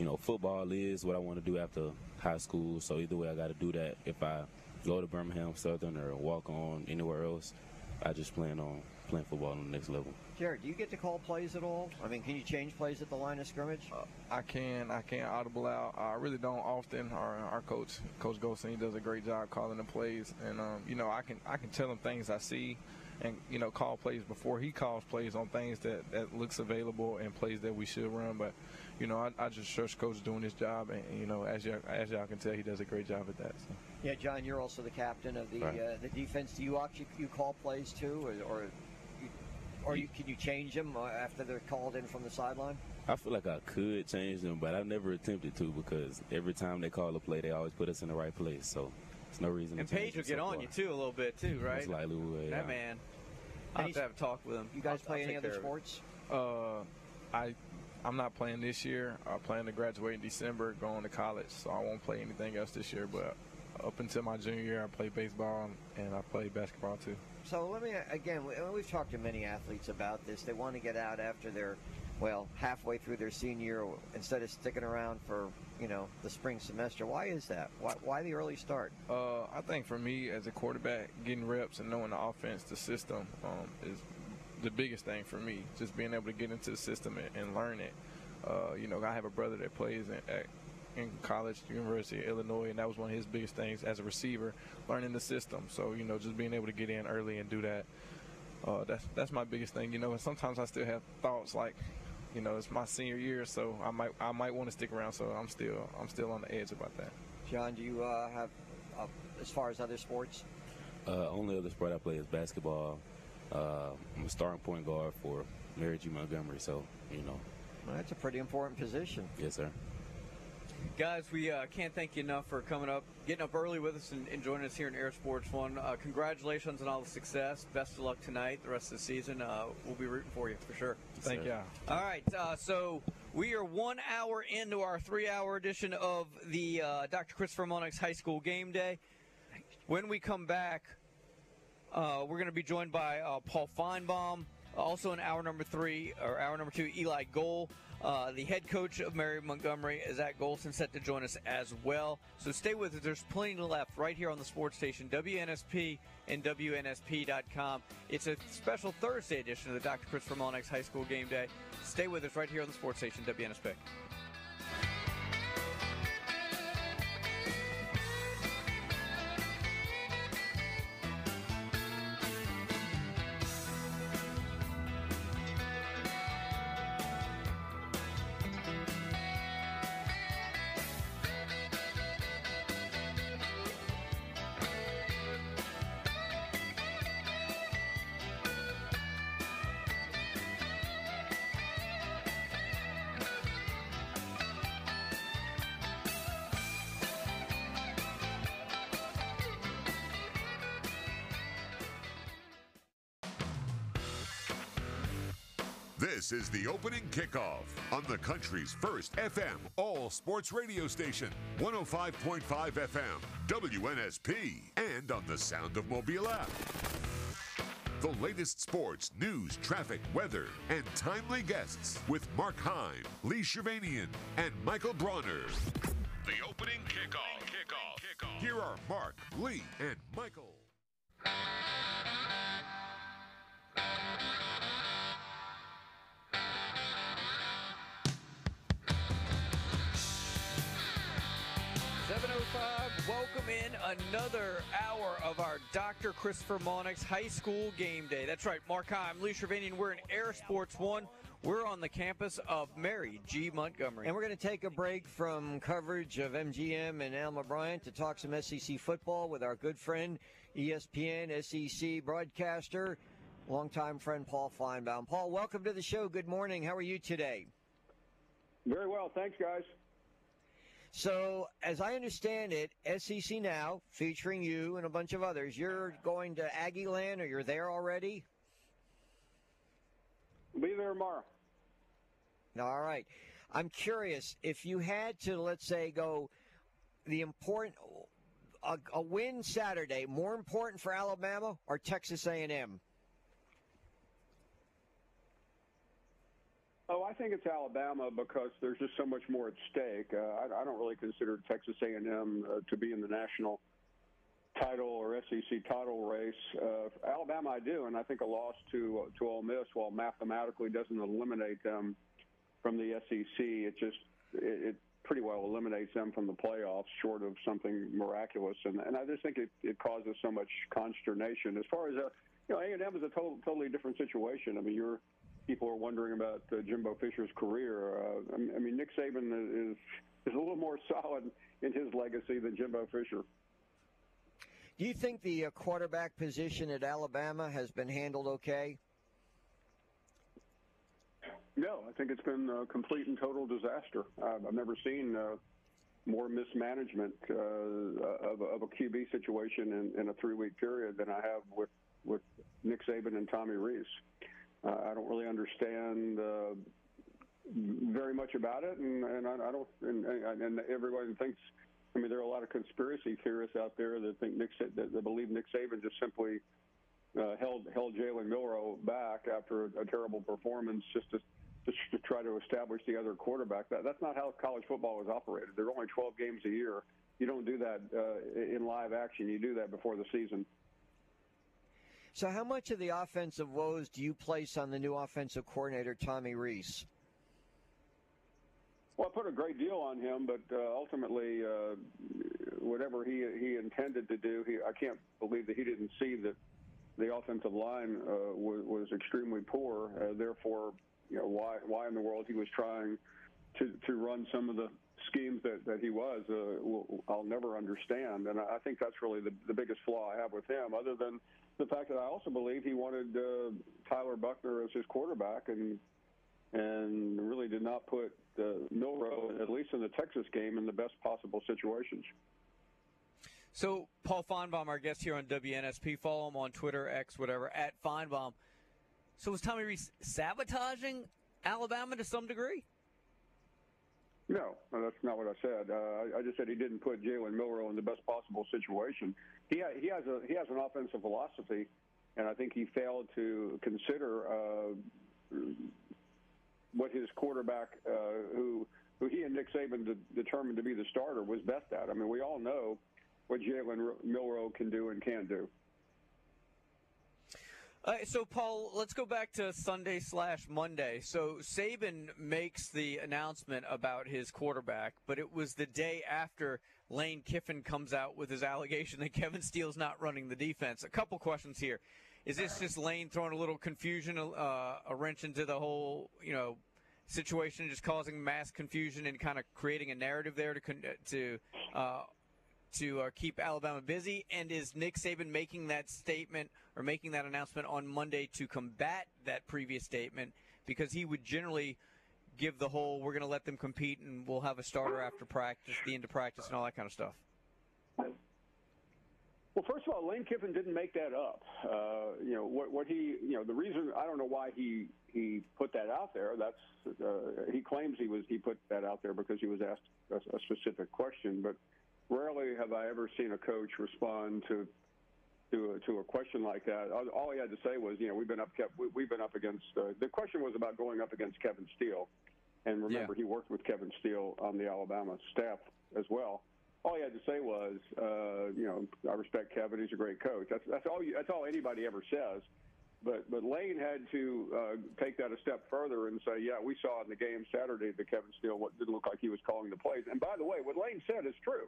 you know, football is what I want to do after high school. So either way, I got to do that. If I go to Birmingham Southern or walk on anywhere else, I just plan on playing football on the next level. Jared, do you get to call plays at all? I mean, can you change plays at the line of scrimmage? I can, I can audible out. I really don't often. Our, our coach, Coach Golson, he does a great job calling the plays, and um, you know, I can I can tell him things I see, and you know, call plays before he calls plays on things that that looks available and plays that we should run. But you know, I, I just trust Coach doing his job, and, and, you know, as you as y'all can tell, he does a great job at that. So. Yeah, John, you're also the captain of the Right. uh, the defense. Do you actually you call plays too, or or, or you, can you change them uh, after they're called in from the sideline? I feel like I could change them, but I've never attempted to because every time they call a play, they always put us in the right place. So there's no reason. And to change Paige will it get so on far. you too a little bit too, right? Most likely we will. That yeah. man. I'll have to have a talk with him. You guys I'll- play I'll any other care of it. sports? Uh, I I'm not playing this year. I plan to graduate in December, going to college, so I won't play anything else this year. But up until my junior year, I played baseball and I played basketball too. so let me again. we- We've talked to many athletes about this. They want to get out after they're, well, halfway through their senior year instead of sticking around for you know the spring semester. Why is that? Why, why the early start? Uh, I think for me as a quarterback, getting reps and knowing the offense, the system um, is the biggest thing for me. Just being able to get into the system and, and learn it. Uh, you know, I have a brother that plays in, at, in college, University of Illinois, and that was one of his biggest things as a receiver, learning the system. So you know, just being able to get in early and do that. Uh, that's that's my biggest thing. You know, and sometimes I still have thoughts like, you know, it's my senior year, so I might I might want to stick around. So I'm still I'm still on the edge about that. John, do you uh, have uh, as far as other sports? Uh, only other sport I play is basketball. Uh, I'm a starting point guard for Mary G. Montgomery, so you know. Well, that's a pretty important position. Yes, sir. Guys, we uh, can't thank you enough for coming up, getting up early with us, and, and joining us here in Air Sports One. Uh, congratulations on all the success. Best of luck tonight, the rest of the season. Uh, we'll be rooting for you for sure. Thank you. All right, uh, so we are one hour into our three-hour edition of the uh, Dr. Christopher Monix High School Game Day. When we come back, uh, we're going to be joined by uh, Paul Finebaum. Also in hour number three or hour number two, Eli Gold. Uh, the head coach of Mary Montgomery is at Golson, set to join us as well. So stay with us. There's plenty left right here on the sports station, WNSP and WNSP.com. It's a special Thursday edition of the Dr. Christopher Molnix High School Game Day. Stay with us right here on the sports station, WNSP. Opening kickoff on the country's first FM all sports radio station, 105.5 FM, WNSP, and on the Sound of Mobile app. The latest sports, news, traffic, weather, and timely guests with Mark Heim, Lee Shervanian, and Michael Bronner. The opening kickoff. kickoff. Here are Mark, Lee, and Michael. Of our Dr. Christopher Monix High School Game Day. That's right, Mark. I'm Lee Shervanian. We're in Air Sports One. We're on the campus of Mary G. Montgomery. And we're going to take a break from coverage of MGM and Alma Bryant to talk some SEC football with our good friend, ESPN SEC broadcaster, longtime friend Paul Finebaum. Paul, welcome to the show. Good morning. How are you today? Very well. Thanks, guys. So, as I understand it, SEC Now, featuring you and a bunch of others, you're going to Aggie Land or you're there already? Be there tomorrow. All right. I'm curious if you had to, let's say, go the important a, a win Saturday more important for Alabama or Texas A&M? Oh, I think it's Alabama because there's just so much more at stake. Uh, I, I don't really consider Texas A&M uh, to be in the national title or SEC title race. Uh, Alabama, I do, and I think a loss to to Ole Miss, while mathematically doesn't eliminate them from the SEC, it just it, it pretty well eliminates them from the playoffs, short of something miraculous. And and I just think it, it causes so much consternation. As far as uh, you know, A&M is a total, totally different situation. I mean, you're people are wondering about uh, Jimbo Fisher's career. Uh, I mean- Nick Saban is is a little more [laughs] solid in his legacy than Jimbo Fisher. Do you think the uh, quarterback position at Alabama has been handled okay? No, I think it's been a complete and total disaster. I've never seen uh, more mismanagement uh, of, a- of a QB situation in, in a three-week period than I have with with Nick Saban and Tommy Rees. Uh, I don't really understand uh, very much about it, and, and I, I don't. And, and, everyone thinks. I mean, there are a lot of conspiracy theorists out there that think Nick that, that believe Nick Saban just simply uh, held held Jalen Milroe back after a, a terrible performance just to, just to try to establish the other quarterback. That, that's not how college football is operated. There are only 12 games a year. You don't do that uh, in live action. You do that before the season. So, how much of the offensive woes do you place on the new offensive coordinator, Tommy Rees? Well, I put a great deal on him, but uh, ultimately, uh, whatever he he intended to do, he, I can't believe that he didn't see that the offensive line uh, was, was extremely poor. Uh, therefore, you know why why in the world he was trying to to run some of the schemes that, that he was, uh, I'll never understand. And I think that's really the, the biggest flaw I have with him, other than the fact that I also believe he wanted uh, Tyler Buchner as his quarterback and and really did not put uh, Milroe, at least in the Texas game, in the best possible situations. So, Paul Finebaum, our guest here on WNSP, follow him on Twitter, X, whatever, at Finebaum. So, was Tommy Rees sabotaging Alabama to some degree? No, that's not what I said. Uh, I just said he didn't put Jalen Milroe in the best possible situation. He he has a he has an offensive philosophy, and I think he failed to consider uh, what his quarterback, uh, who who he and Nick Saban de- determined to be the starter, was best at. I mean, we all know what Jalen Milroe can do and can do. Uh, so, Paul, let's go back to Sunday slash Monday. So, Saban makes the announcement about his quarterback, but it was the day after Lane Kiffin comes out with his allegation that Kevin Steele's not running the defense. A couple questions here. Is this just Lane throwing a little confusion, uh, a wrench into the whole, you know, situation, just causing mass confusion and kind of creating a narrative there to to uh, to uh, keep Alabama busy? And is Nick Saban making that statement or making that announcement on Monday to combat that previous statement? Because he would generally give the whole "we're going to let them compete and we'll have a starter after practice, the end of practice, and all that kind of stuff. Well, first of all, Lane Kiffin didn't make that up. Uh, you know what, what he, you know, the reason I don't know why he he put that out there. That's uh, he claims he was he put that out there because he was asked a, a specific question, but rarely have I ever seen a coach respond to to a, to a question like that. All, he had to say was, you know, we've been up kept, we've been up against. Uh, the question was about going up against Kevin Steele, and remember Yeah. he worked with Kevin Steele on the Alabama staff as well. All he had to say was, uh, you know, I respect Kevin. He's a great coach. That's that's all. You, that's all anybody ever says. But but Lane had to uh, take that a step further and say, yeah, we saw in the game Saturday that Kevin Steele what didn't look like he was calling the plays. And by the way, what Lane said is true.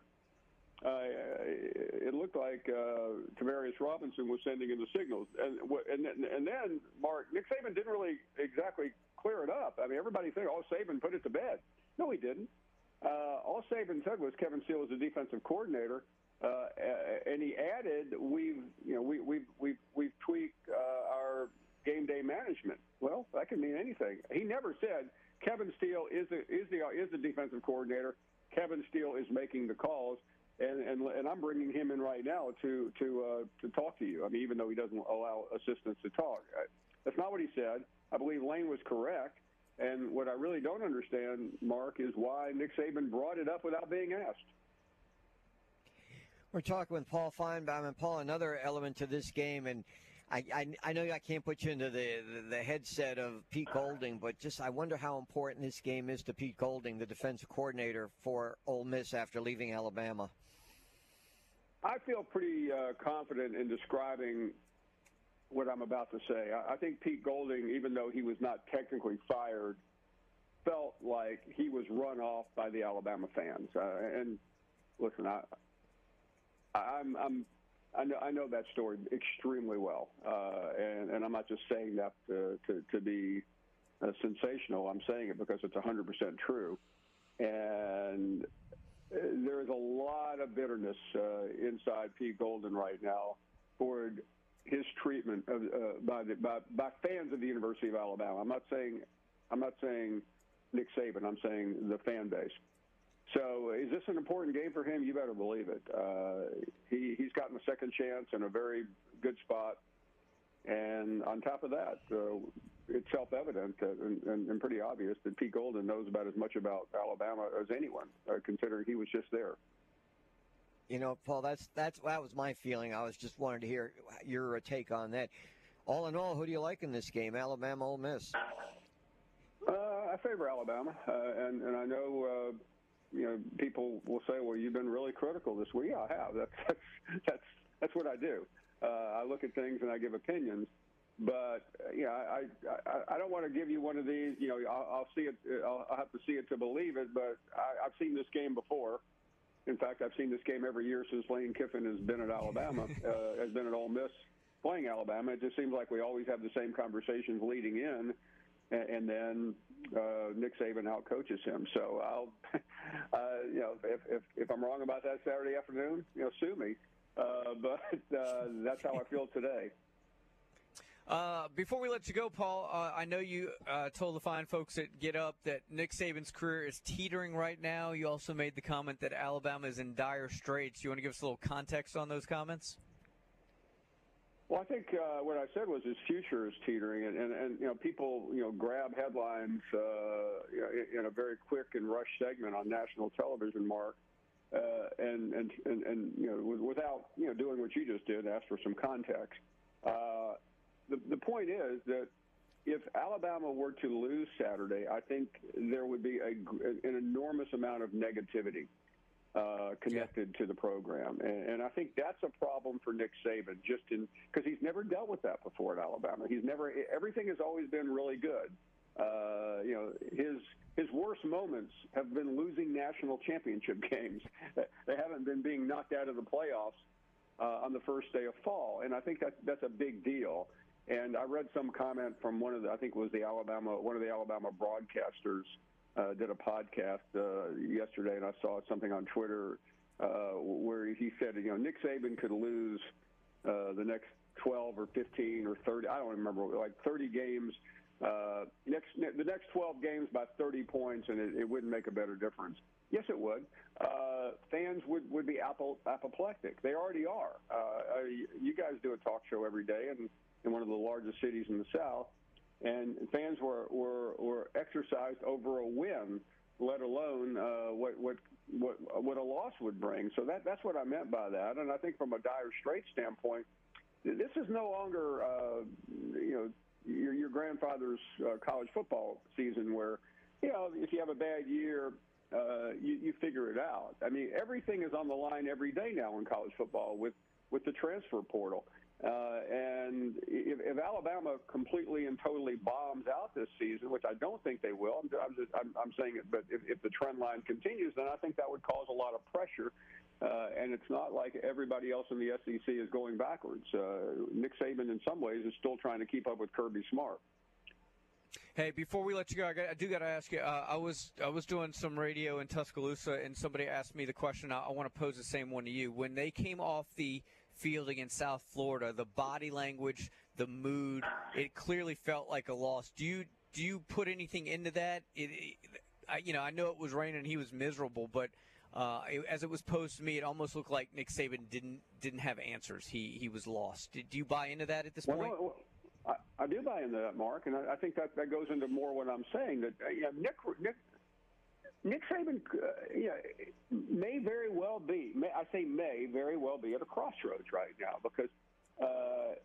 Uh, it looked like uh, Travaris Robinson was sending in the signals, and and then- and then Mark Nick Saban didn't really exactly clear it up. I mean, everybody think, oh, Saban put it to bed. No, he didn't. Uh, all Saban said was Kevin Steele is a defensive coordinator, uh, and he added, "We've you know we we've we've we've tweaked uh, our game day management." Well, that can mean anything. He never said Kevin Steele is the is the is the defensive coordinator. Kevin Steele is making the calls, and and and I'm bringing him in right now to to uh, to talk to you. I mean, even though he doesn't allow assistants to talk, that's not what he said. I believe Lane was correct. And what I really don't understand, Mark, is why Nick Saban brought it up without being asked. We're talking with Paul Finebaum and Paul. Another element to this game, and I, I, I know I can't put you into the, the the headset of Pete Golding, but just I wonder how important this game is to Pete Golding, the defensive coordinator for Ole Miss after leaving Alabama. I feel pretty uh, confident in describing what I'm about to say. I, think Pete Golding, even though he was not technically fired, felt like he was run off by the Alabama fans. Uh, and listen, I, I'm, I'm, I know, I know that story extremely well, uh, and, and I'm not just saying that to, to, to be uh, sensational. I'm saying it because it's 100% true. And uh, there is a lot of bitterness uh, inside Pete Golding right now toward his treatment of, uh, by, the, by by fans of the University of Alabama. I'm not saying I'm not saying Nick Saban. I'm saying the fan base. So, is this an important game for him? You better believe it. Uh, he he's gotten a second chance in a very good spot, and on top of that, uh, it's self-evident and, and, and pretty obvious that Pete Golding knows about as much about Alabama as anyone, uh, considering he was just there. You know, Paul, that's that's that was my feeling. I was just wanted to hear your take on that. All in all, who do you like in this game, Alabama, Ole Miss? Uh, I favor Alabama, uh, and and I know uh, you know people will say, well, you've been really critical this week. Yeah, I have. That's that's that's that's what I do. Uh, I look at things and I give opinions. But uh, you know, I, I I don't want to give you one of these. You know, I'll, I'll see it. I'll, I'll have to see it to believe it. But I, I've seen this game before. In fact, I've seen this game every year since Lane Kiffin has been at Alabama, [laughs] uh, has been at Ole Miss playing Alabama. It just seems like we always have the same conversations leading in, and, and then uh, Nick Saban outcoaches him. So I'll, [laughs] uh, you know, if, if if I'm wrong about that Saturday afternoon, you know, sue me. Uh, [laughs] but uh, that's how I feel today. Uh, before we let you go, Paul, uh, I know you uh, told the fine folks at Get Up that Nick Saban's career is teetering right now. You also made the comment that Alabama is in dire straits. You want to give us a little context on those comments? Well, I think uh, what I said was his future is teetering, and, and, and you know people you know grab headlines uh, in, in a very quick and rush segment on national television, Mark, and, and and and you know without you know doing what you just did, ask for some context. The, the point is that if Alabama were to lose Saturday, I think there would be a, an enormous amount of negativity uh, connected yeah. to the program, and, and I think that's a problem for Nick Saban, just in because he's never dealt with that before at Alabama. He's never everything has always been really good. Uh, you know, his his worst moments have been losing national championship [laughs] games. they haven't been being knocked out of the playoffs uh, on the first day of fall, and I think that that's a big deal. And I read some comment from one of the, I think it was the Alabama, one of the Alabama broadcasters uh, did a podcast uh, yesterday, and I saw something on Twitter uh, where he said, you know, Nick Saban could lose uh, the next 12 or 15 or 30, I don't remember, like 30 games, uh, next the next 12 games by 30 points, and it, it wouldn't make a better difference. Yes, it would. Uh, fans would, would be apple, apoplectic. They already are. Uh, you guys do a talk show every day, and in one of the largest cities in the South, and fans were were, were exercised over a win, let alone uh, what what what what a loss would bring. So that that's what I meant by that. And I think from a dire straits standpoint, this is no longer uh, you know your, your grandfather's uh, college football season where you know if you have a bad year. Uh, you, you figure it out. I mean, everything is on the line every day now in college football with with the transfer portal. Uh, and if, if Alabama completely and totally bombs out this season, which I don't think they will, I'm, I'm, just, I'm, I'm saying it, but if, if the trend line continues, then I think that would cause a lot of pressure. Uh, and it's not like everybody else in the SEC is going backwards. Uh, Nick Saban, in some ways, is still trying to keep up with Kirby Smart. Hey, before we let you go, I, got, I do got to ask you. Uh, I was I was doing some radio in Tuscaloosa, and somebody asked me the question. I, I want to pose the same one to you. When they came off the field against South Florida, the body language, the mood, it clearly felt like a loss. Do you do you put anything into that? It, I, you know, I know it was raining and he was miserable, but uh, it, as it was posed to me, it almost looked like Nick Saban didn't didn't have answers. He he was lost. Do you buy into that at this well, point? No, I, I, do buy into that, Mark, and I, I, think that, that goes into more what I'm saying. That uh, yeah, Nick Nick Nick Saban, uh, you know, may very well be. May, I say may very well be at a crossroads right now because, uh,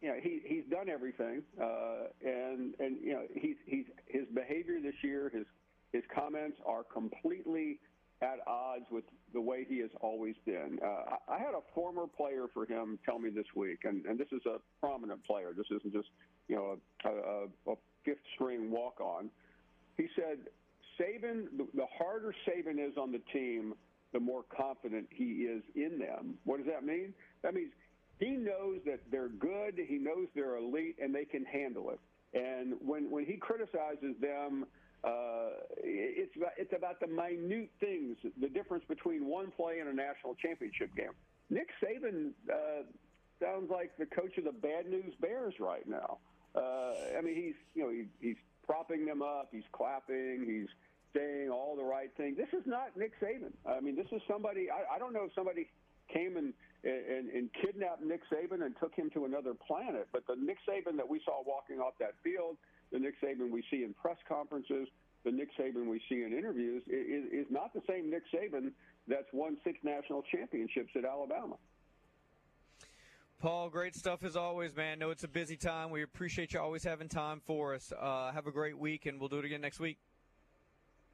you know, he he's done everything, uh, and and you know he's he's his behavior this year, his his comments are completely at odds with the way he has always been. Uh, I, had a former player for him tell me this week, and, and this is a prominent player. This isn't just you know a, a, a fifth string walk on. He said Saban, the, harder Saban is on the team, the more confident he is in them. What does that mean? That means he knows that they're good, he knows they're elite, and they can handle it. And when when he criticizes them, uh, it's about, it's about the minute things, the difference between one play and a national championship game. Nick Saban uh, sounds like the coach of the Bad News Bears right now. Uh, I mean, he's you know he, he's propping them up, he's clapping, he's saying all the right things. This is not Nick Saban. I mean, this is somebody. I, I don't know if somebody came and, and and kidnapped Nick Saban and took him to another planet, but the Nick Saban that we saw walking off that field, the Nick Saban we see in press conferences, the Nick Saban we see in interviews is, is not the same Nick Saban that's won six national championships at Alabama. Paul, great stuff as always, man. Know it's a busy time. We appreciate you always having time for us. Uh, have a great week, and we'll do it again next week.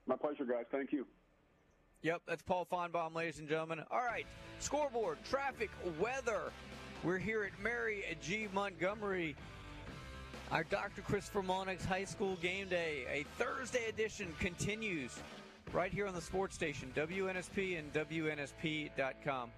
My pleasure, guys. Thank you. Yep, that's Paul Finebaum, ladies and gentlemen. All right, scoreboard, traffic, weather. We're here at Mary G. Montgomery. Our Dr. Christopher Monix High School Game Day, a Thursday edition, continues right here on the sports station, WNSP and WNSP.com.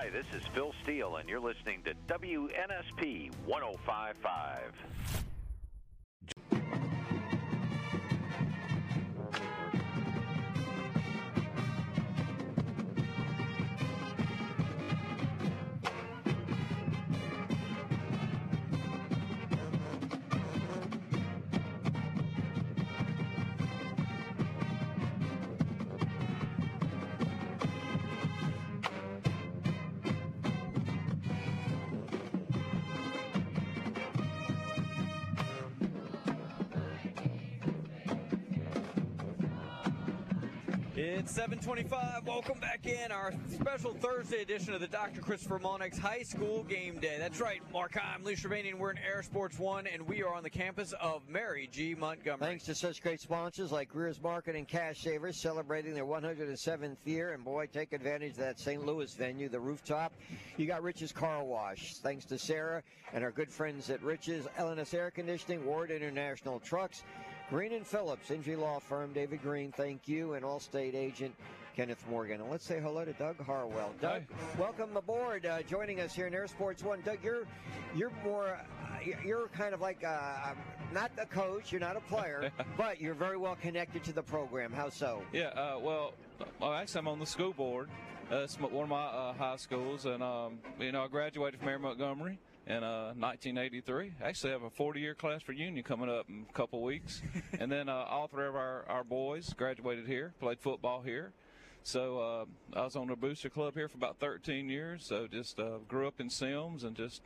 Hi, this is Phil Steele, and you're listening to WNSP 1055. 725. Welcome back in our special Thursday edition of the Dr. Christopher Monix High School Game Day. That's right, Mark I'm Lee Shervanian. We're in Air Sports One, and we are on the campus of Mary G. Montgomery. Thanks to such great sponsors like Greer's Market and Cash Savers celebrating their 107th year. And boy, take advantage of that St. Louis venue, the rooftop. You got Rich's Car Wash. Thanks to Sarah and our good friends at Rich's, LNS Air Conditioning, Ward International Trucks. Green and Phillips, Injury Law Firm, David Green, thank you, and Allstate agent Kenneth Morgan. And let's say hello to Doug Harwell. Doug, welcome aboard. Uh, joining us here in Air Sports One. Doug, you're you're more uh, you're kind of like uh, not a coach, you're not a player, [laughs] but you're very well connected to the program. How so? Yeah, uh, well, actually, I'm on the school board. Uh, it's one of my uh, high schools, and um, you know, I graduated from Mary Montgomery in uh, 1983. Actually, I have a 40-year class reunion coming up in a couple weeks, [laughs] and then uh, all three of our, our boys graduated here, played football here. So uh, I was on the booster club here for about 13 years. So just uh, grew up in Semmes and just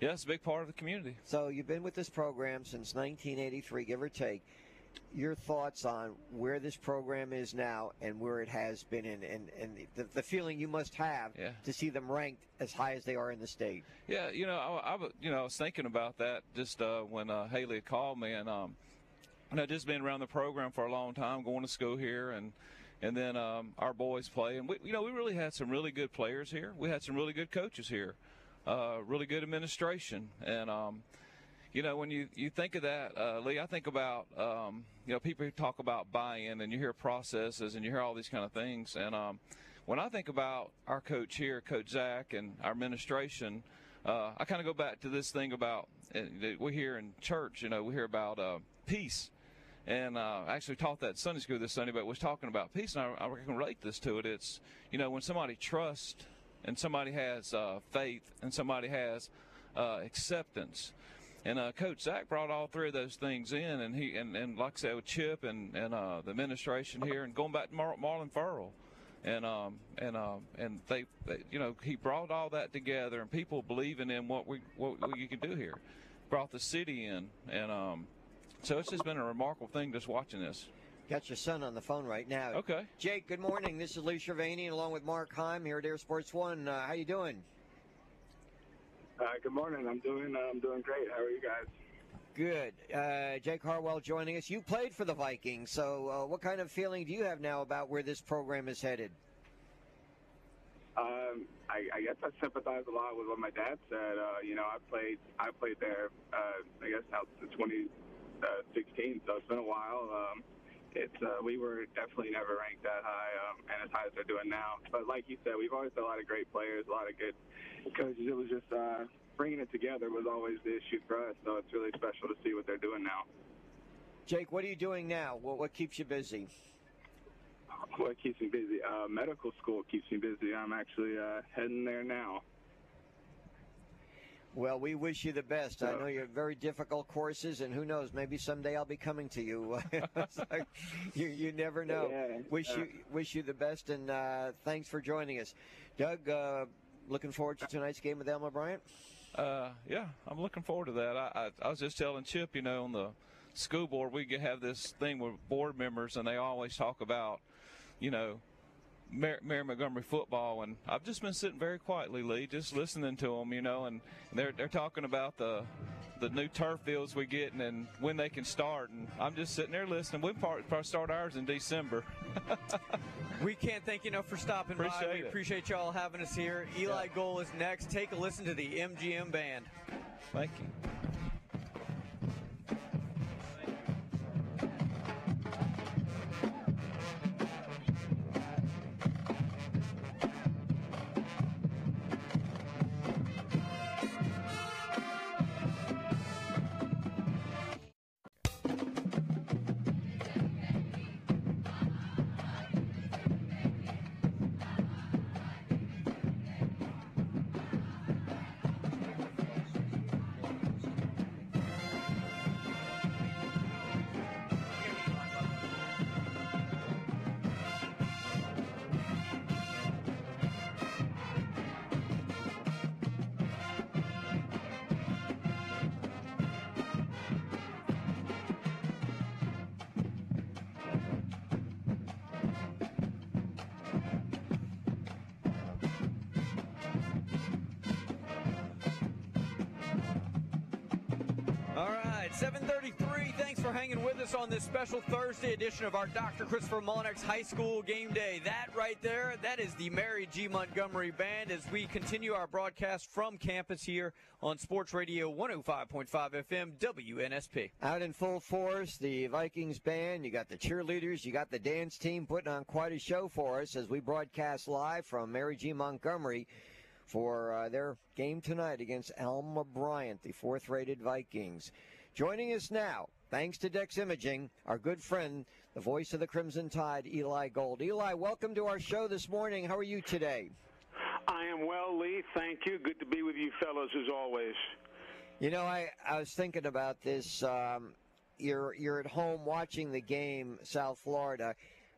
yeah, it's a big part of the community. So you've been with this program since 1983, give or take. Your thoughts on where this program is now and where it has been, and, and, and the, the feeling you must have Yeah. to see them ranked as high as they are in the state. Yeah, you know, I, I was- you know, I was thinking about that just uh, when uh, Haley called me, and um, you know, just been around the program for a long time, going to school here, and and then um, our boys play, and we, you know, we really had some really good players here. We had some really good coaches here, uh, really good administration, and um, you know, when you, you think of that, uh, Lee, I think about, um, you know, people who talk about buy-in and you hear processes and you hear all these kind of things. And um, when I think about our coach here, Coach Zach, and our administration, uh, I kind of go back to this thing about, uh, we hear in church, you know, we hear about uh, peace. And uh, I actually taught that Sunday school this Sunday, but was talking about peace, and I, I can relate this to it. It's, you know, when somebody trusts and somebody has uh, faith and somebody has uh, acceptance. And uh, Coach Zach brought all three of those things in, and he and, and like I said with Chip and and uh, the administration here, and going back to Mar- Marlon Farrell, and um and um and they, they you know he brought all that together, and people believing in what we what we can do here, brought the city in, and um so it's just been a remarkable thing just watching this. Got your son on the phone right now. Okay. Jake, good morning. This is Lee Shervanian along with Mark Heim here at Air Sports One. Uh, how you doing? Uh, good morning. I'm doing. Uh, I'm doing great. How are you guys? Good. Uh, Jake Harwell joining us. You played for the Vikings, so uh, what kind of feeling do you have now about where this program is headed? Um, I, I guess I sympathize a lot with what my dad said. Uh, you know, I played. I played there. Uh, I guess now since 2016, so it's been a while. Um, it's uh, we were definitely never ranked that high, um, and as high as they're doing now. But like you said, we've always had a lot of great players, a lot of good coaches. It was just uh, bringing it together was always the issue for us. So it's really special to see what they're doing now. Jake, what are you doing now? What, what keeps you busy? What keeps me busy? Uh, medical school keeps me busy. I'm actually uh, heading there now. Well, we wish you the best. I know you're very difficult courses, and who knows, maybe someday I'll be coming to you. [laughs] So, you, you never know. Yeah, wish yeah. you wish you the best, and uh, thanks for joining us, Doug. Uh, looking forward to tonight's game with Alma Bryant. Uh, yeah, I'm looking forward to that. I, I, I was just telling Chip, you know, on the school board, we have this thing with board members, and they always talk about, you know, Mary, Mary Montgomery football, and I've just been sitting very quietly, Lee, just listening to them, you know, and they're they're talking about the the new turf fields we get and, and when they can start, and I'm just sitting there listening. We probably, start ours in December. [laughs] we can't thank you enough for stopping appreciate by. We it. appreciate y'all having us here. Eli yeah. Gold is next. Take a listen to the MGM band. Thank you. On this special Thursday edition of our Dr. Christopher Mullinex High School Game Day. That right there, that is the Mary G. Montgomery Band as we continue our broadcast from campus here on Sports Radio 105.5 FM WNSP. Out in full force, the Vikings band, you got the cheerleaders, you got the dance team putting on quite a show for us as we broadcast live from Mary G. Montgomery for uh, their game tonight against Alma Bryant, the fourth rated Vikings. Joining us now, thanks to Dex Imaging, our good friend, the voice of the Crimson Tide, Eli Gold. Eli, welcome to our show this morning. How are you today? I am well, Lee. Thank you. Good to be with you fellows as always. You know, I, I was thinking about this. Um, you're you're at home watching the game, South Florida.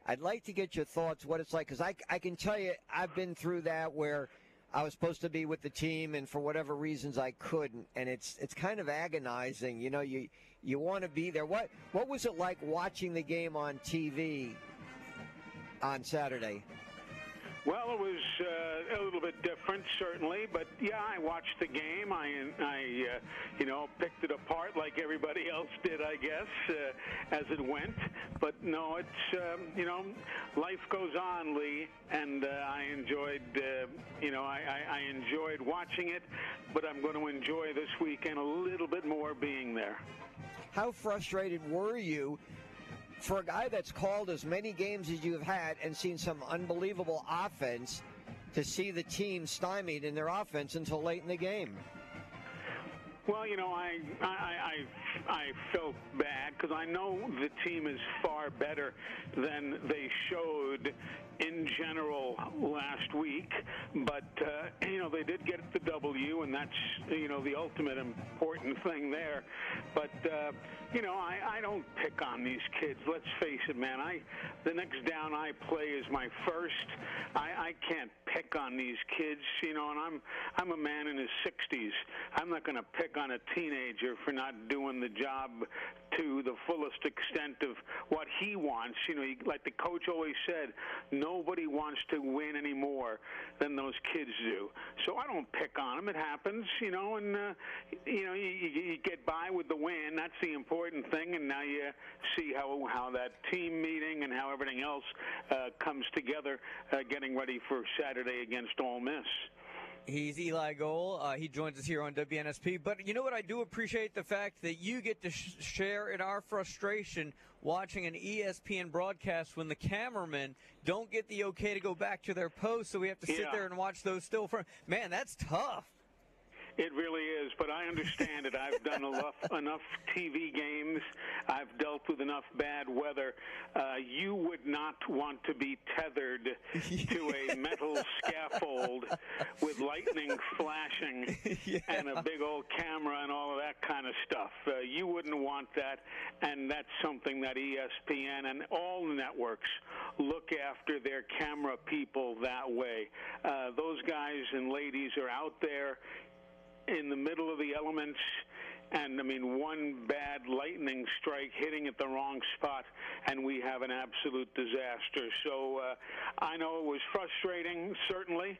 I'd like to get your thoughts, what it's like, because I, I can tell you, I've been through that where – I was supposed to be with the team, and for whatever reasons, I couldn't. And it's it's kind of agonizing. You know, you you want to be there. What what was it like watching the game on TV on Saturday? Well, it was uh, a little bit different, certainly, but yeah, I watched the game. I, I, uh, you know, picked it apart like everybody [laughs] else did, I guess, uh, as it went. But no, it's um, you know, life goes on, Lee, and uh, I enjoyed, uh, you know, I, I, I enjoyed watching it, but I'm going to enjoy this weekend a little bit more being there. How frustrated were you for a guy that's called as many games as you've had and seen some unbelievable offense to see the team stymied in their offense until late in the game? Well, you know, I I I, I felt bad because I know the team is far better than they showed in general last week, but uh, you know they did get the W, and that's you know the ultimate important thing there. But uh, you know I, I don't pick on these kids. Let's face it, man. I the next down I play is my first. I, I can't pick on these kids, you know, and I'm I'm a man in his 60s. I'm not going to pick on a teenager for not doing the job to the fullest extent of what he wants. You know, like the coach always said, nobody wants to win any more than those kids do. So I don't pick on them. It happens, you know, and uh, you know you, you get by with the win. That's the important thing. And now you see how how that team meeting and how everything else uh, comes together, uh, getting ready for Saturday against Ole Miss. He's Eli Gold. Uh, he joins us here on WNSP. But you know what? I do appreciate the fact that you get to sh- share in our frustration watching an ESPN broadcast when the cameramen don't get the okay to go back to their post, so we have to sit yeah. there and watch those still from. Man, that's tough. It really is, but I understand it. I've done enough enough TV games. I've dealt with enough bad weather. Uh, you would not want to be tethered to a [laughs] metal scaffold with lightning flashing yeah. [laughs] and a big old camera and all of that kind of stuff. Uh, you wouldn't want that, and that's something that ESPN and all networks look after their camera people that way. Uh, those guys and ladies are out there in the middle of the elements and I mean one bad lightning strike hitting at the wrong spot, and we have an absolute disaster. So uh, I know it was frustrating, certainly,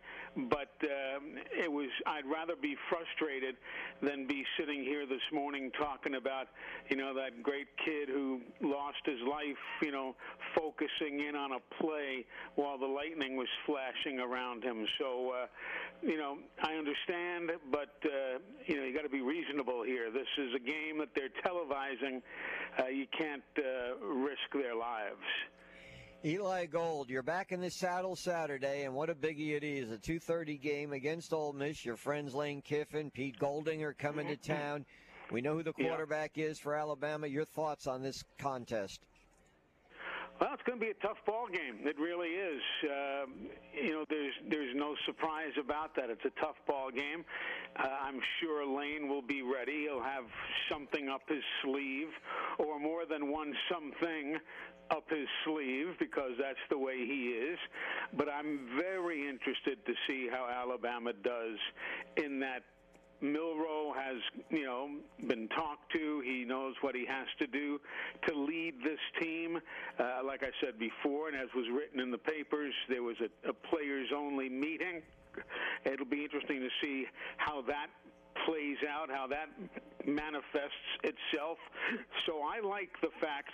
but uh, it was. I'd rather be frustrated than be sitting here this morning talking about, you know, that great kid who lost his life, you know, focusing in on a play while the lightning was flashing around him. So, uh, you know, I understand, but uh, you know, you got to be reasonable here. This is a game that they're televising. Uh, you can't uh, risk their lives. Eli Gold, you're back in the saddle Saturday, and what a biggie it is. A 2.30 game against Ole Miss. Your friends Lane Kiffin, Pete Golding are coming to town. We know who the quarterback is for Alabama. Your thoughts on this contest? Well, it's going to be a tough ball game. It really is. Uh, you know, there's there's no surprise about that. It's a tough ball game. Uh, I'm sure Lane will be ready. He'll have something up his sleeve, or more than one something up his sleeve because that's the way he is. But I'm very interested to see how Alabama does in that Milroe has, you know, been talked to. He knows what he has to do to lead this team. Uh, like I said before, and as was written in the papers, there was a, a players-only meeting. It'll be interesting to see how that plays out, how that manifests itself. So I like the fact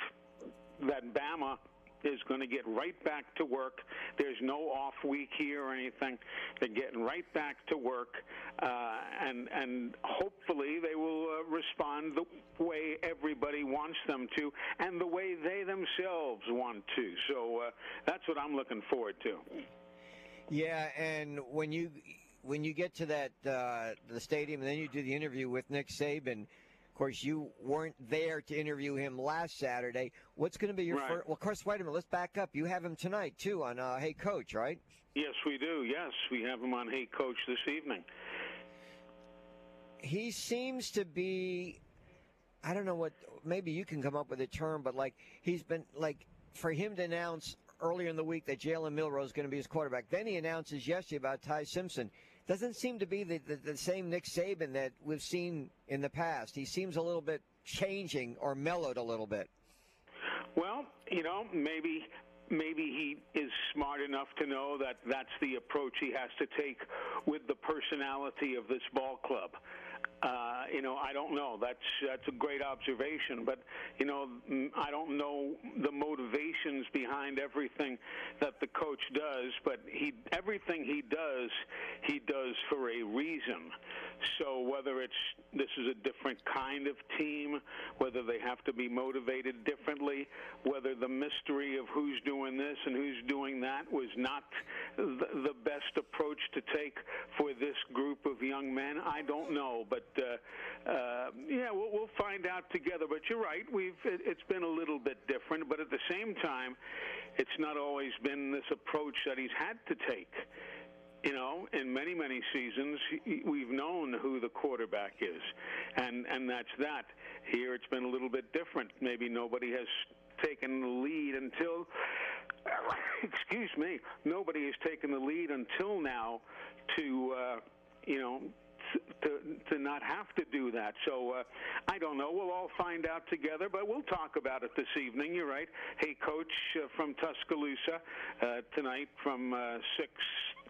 that Bama is going to get right back to work. There's no off week here or anything. They're getting right back to work, uh, and and hopefully they will uh, respond the way everybody wants them to, and the way they themselves want to. So uh, that's what I'm looking forward to. Yeah, and when you when you get to that uh, the stadium, and then you do the interview with Nick Saban course, you weren't there to interview him last Saturday. What's going to be your right. first? Well, of course, wait a minute. Let's back up. You have him tonight too on uh, Hey Coach, right? Yes, we do. Yes, we have him on Hey Coach this evening. He seems to be. I don't know what. Maybe you can come up with a term, but like he's been like for him to announce earlier in the week that Jalen Milroe is going to be his quarterback. Then he announces yesterday about Ty Simpson doesn't seem to be the, the, the, same Nick Saban that we've seen in the past. He seems a little bit changing or mellowed a little bit. Well, you know, maybe maybe he is smart enough to know that that's the approach he has to take with the personality of this ball club. Uh, you know, I don't know. That's that's a great observation, but you know, I don't know the motivations behind everything that the coach does. But he, everything he does, he does for a reason. So whether it's this is a different kind of team, whether they have to be motivated differently, whether the mystery of who's doing this and who's doing that was not the, best approach to take for this group of young men, I don't know. But uh, uh, yeah, we'll, we'll find out together. But you're right, we've it, it's been a little bit different. But at the same time, it's not always been this approach that he's had to take you know, in many many seasons, we've known who the quarterback is, and and that's that. Here, it's been a little bit different. Maybe nobody has taken the lead until. [coughs] Excuse me. Nobody has taken the lead until now to, uh, you know, to to not have to do that. So uh, I don't know. We'll all find out together, but we'll talk about it this evening. You're right. Hey, coach uh, from Tuscaloosa uh, tonight from uh, six.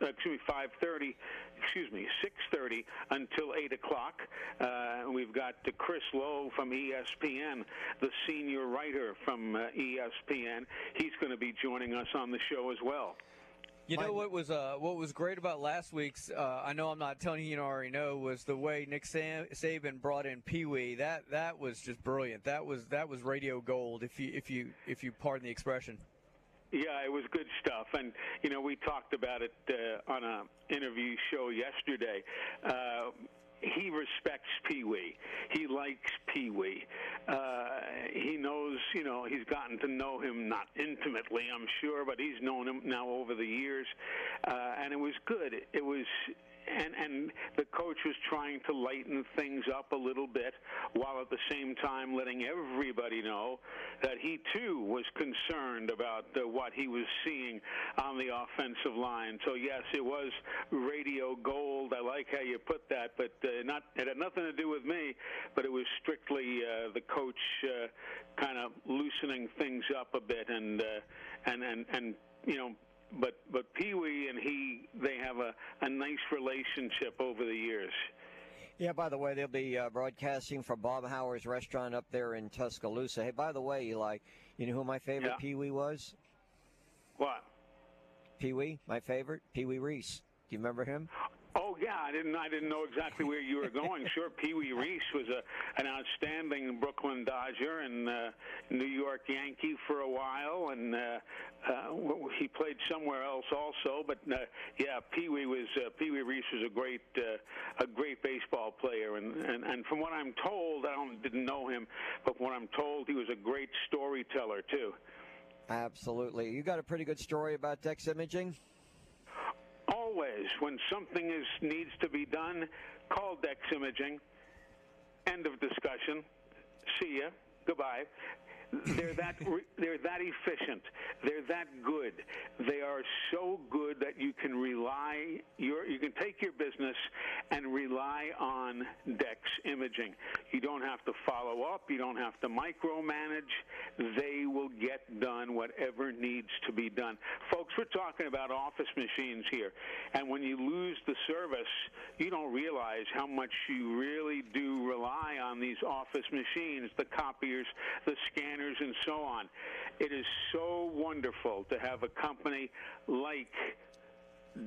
Uh, excuse me, 5:30. Excuse me, 6:30 until 8 o'clock. Uh, we've got Chris Low from ESPN, the senior writer from ESPN. He's going to be joining us on the show as well. You know what was uh, what was great about last week's? Uh, I know I'm not telling you, you already know was the way Nick Sam- Saban brought in Pee Wee. That that was just brilliant. That was that was radio gold. If you if you if you pardon the expression. Yeah, it was good stuff, and you know we talked about it uh, on a interview show yesterday. Uh, he respects Pee Wee. He likes Pee Wee. Uh, he knows, you know, he's gotten to know him not intimately, I'm sure, but he's known him now over the years, uh, and it was good. It was and and the coach was trying to lighten things up a little bit, while at the same time letting everybody know that he too was concerned about uh, what he was seeing on the offensive line. So yes, it was radio gold. I like how you put that, but uh, not it had nothing to do with me, but it was strictly uh, the coach uh, kind of loosening things up a bit and uh, and and and you know but but Pee Wee and he they have a, a nice relationship over the years. Yeah, by the way, they'll be uh, broadcasting from Bob Baumhower's restaurant up there in Tuscaloosa. Hey, by the way, Eli, you know who my favorite Yeah. Pee Wee was? What? Pee Wee, my favorite? Pee Wee Reese. Do you remember him? Oh yeah, I didn't I didn't know exactly where you were going. [laughs] sure, Pee Wee Reese was a an outstanding Brooklyn Dodger and uh, New York Yankee for a while, and uh, uh, he played somewhere else also. But uh, yeah, Pee Wee was uh, Pee Wee Reese was a great uh, a great baseball player, and, and and from what I'm told, I don't didn't know him, but from what I'm told, he was a great storyteller too. Absolutely. You got a pretty good story about Dex Imaging? Always when something is needs to be done call dex imaging. End of discussion. See ya. Goodbye they're that [laughs] they're that efficient. They're that good. They are so good that you can rely your you can take your business and rely on dex imaging. You don't have to follow up. You don't have to micromanage. They will get done whatever needs to be done. Folks we're talking about office machines here. And when you lose the service you don't realize how much you really do rely on these office machines the copiers the scanners and so on it is so wonderful to have a company like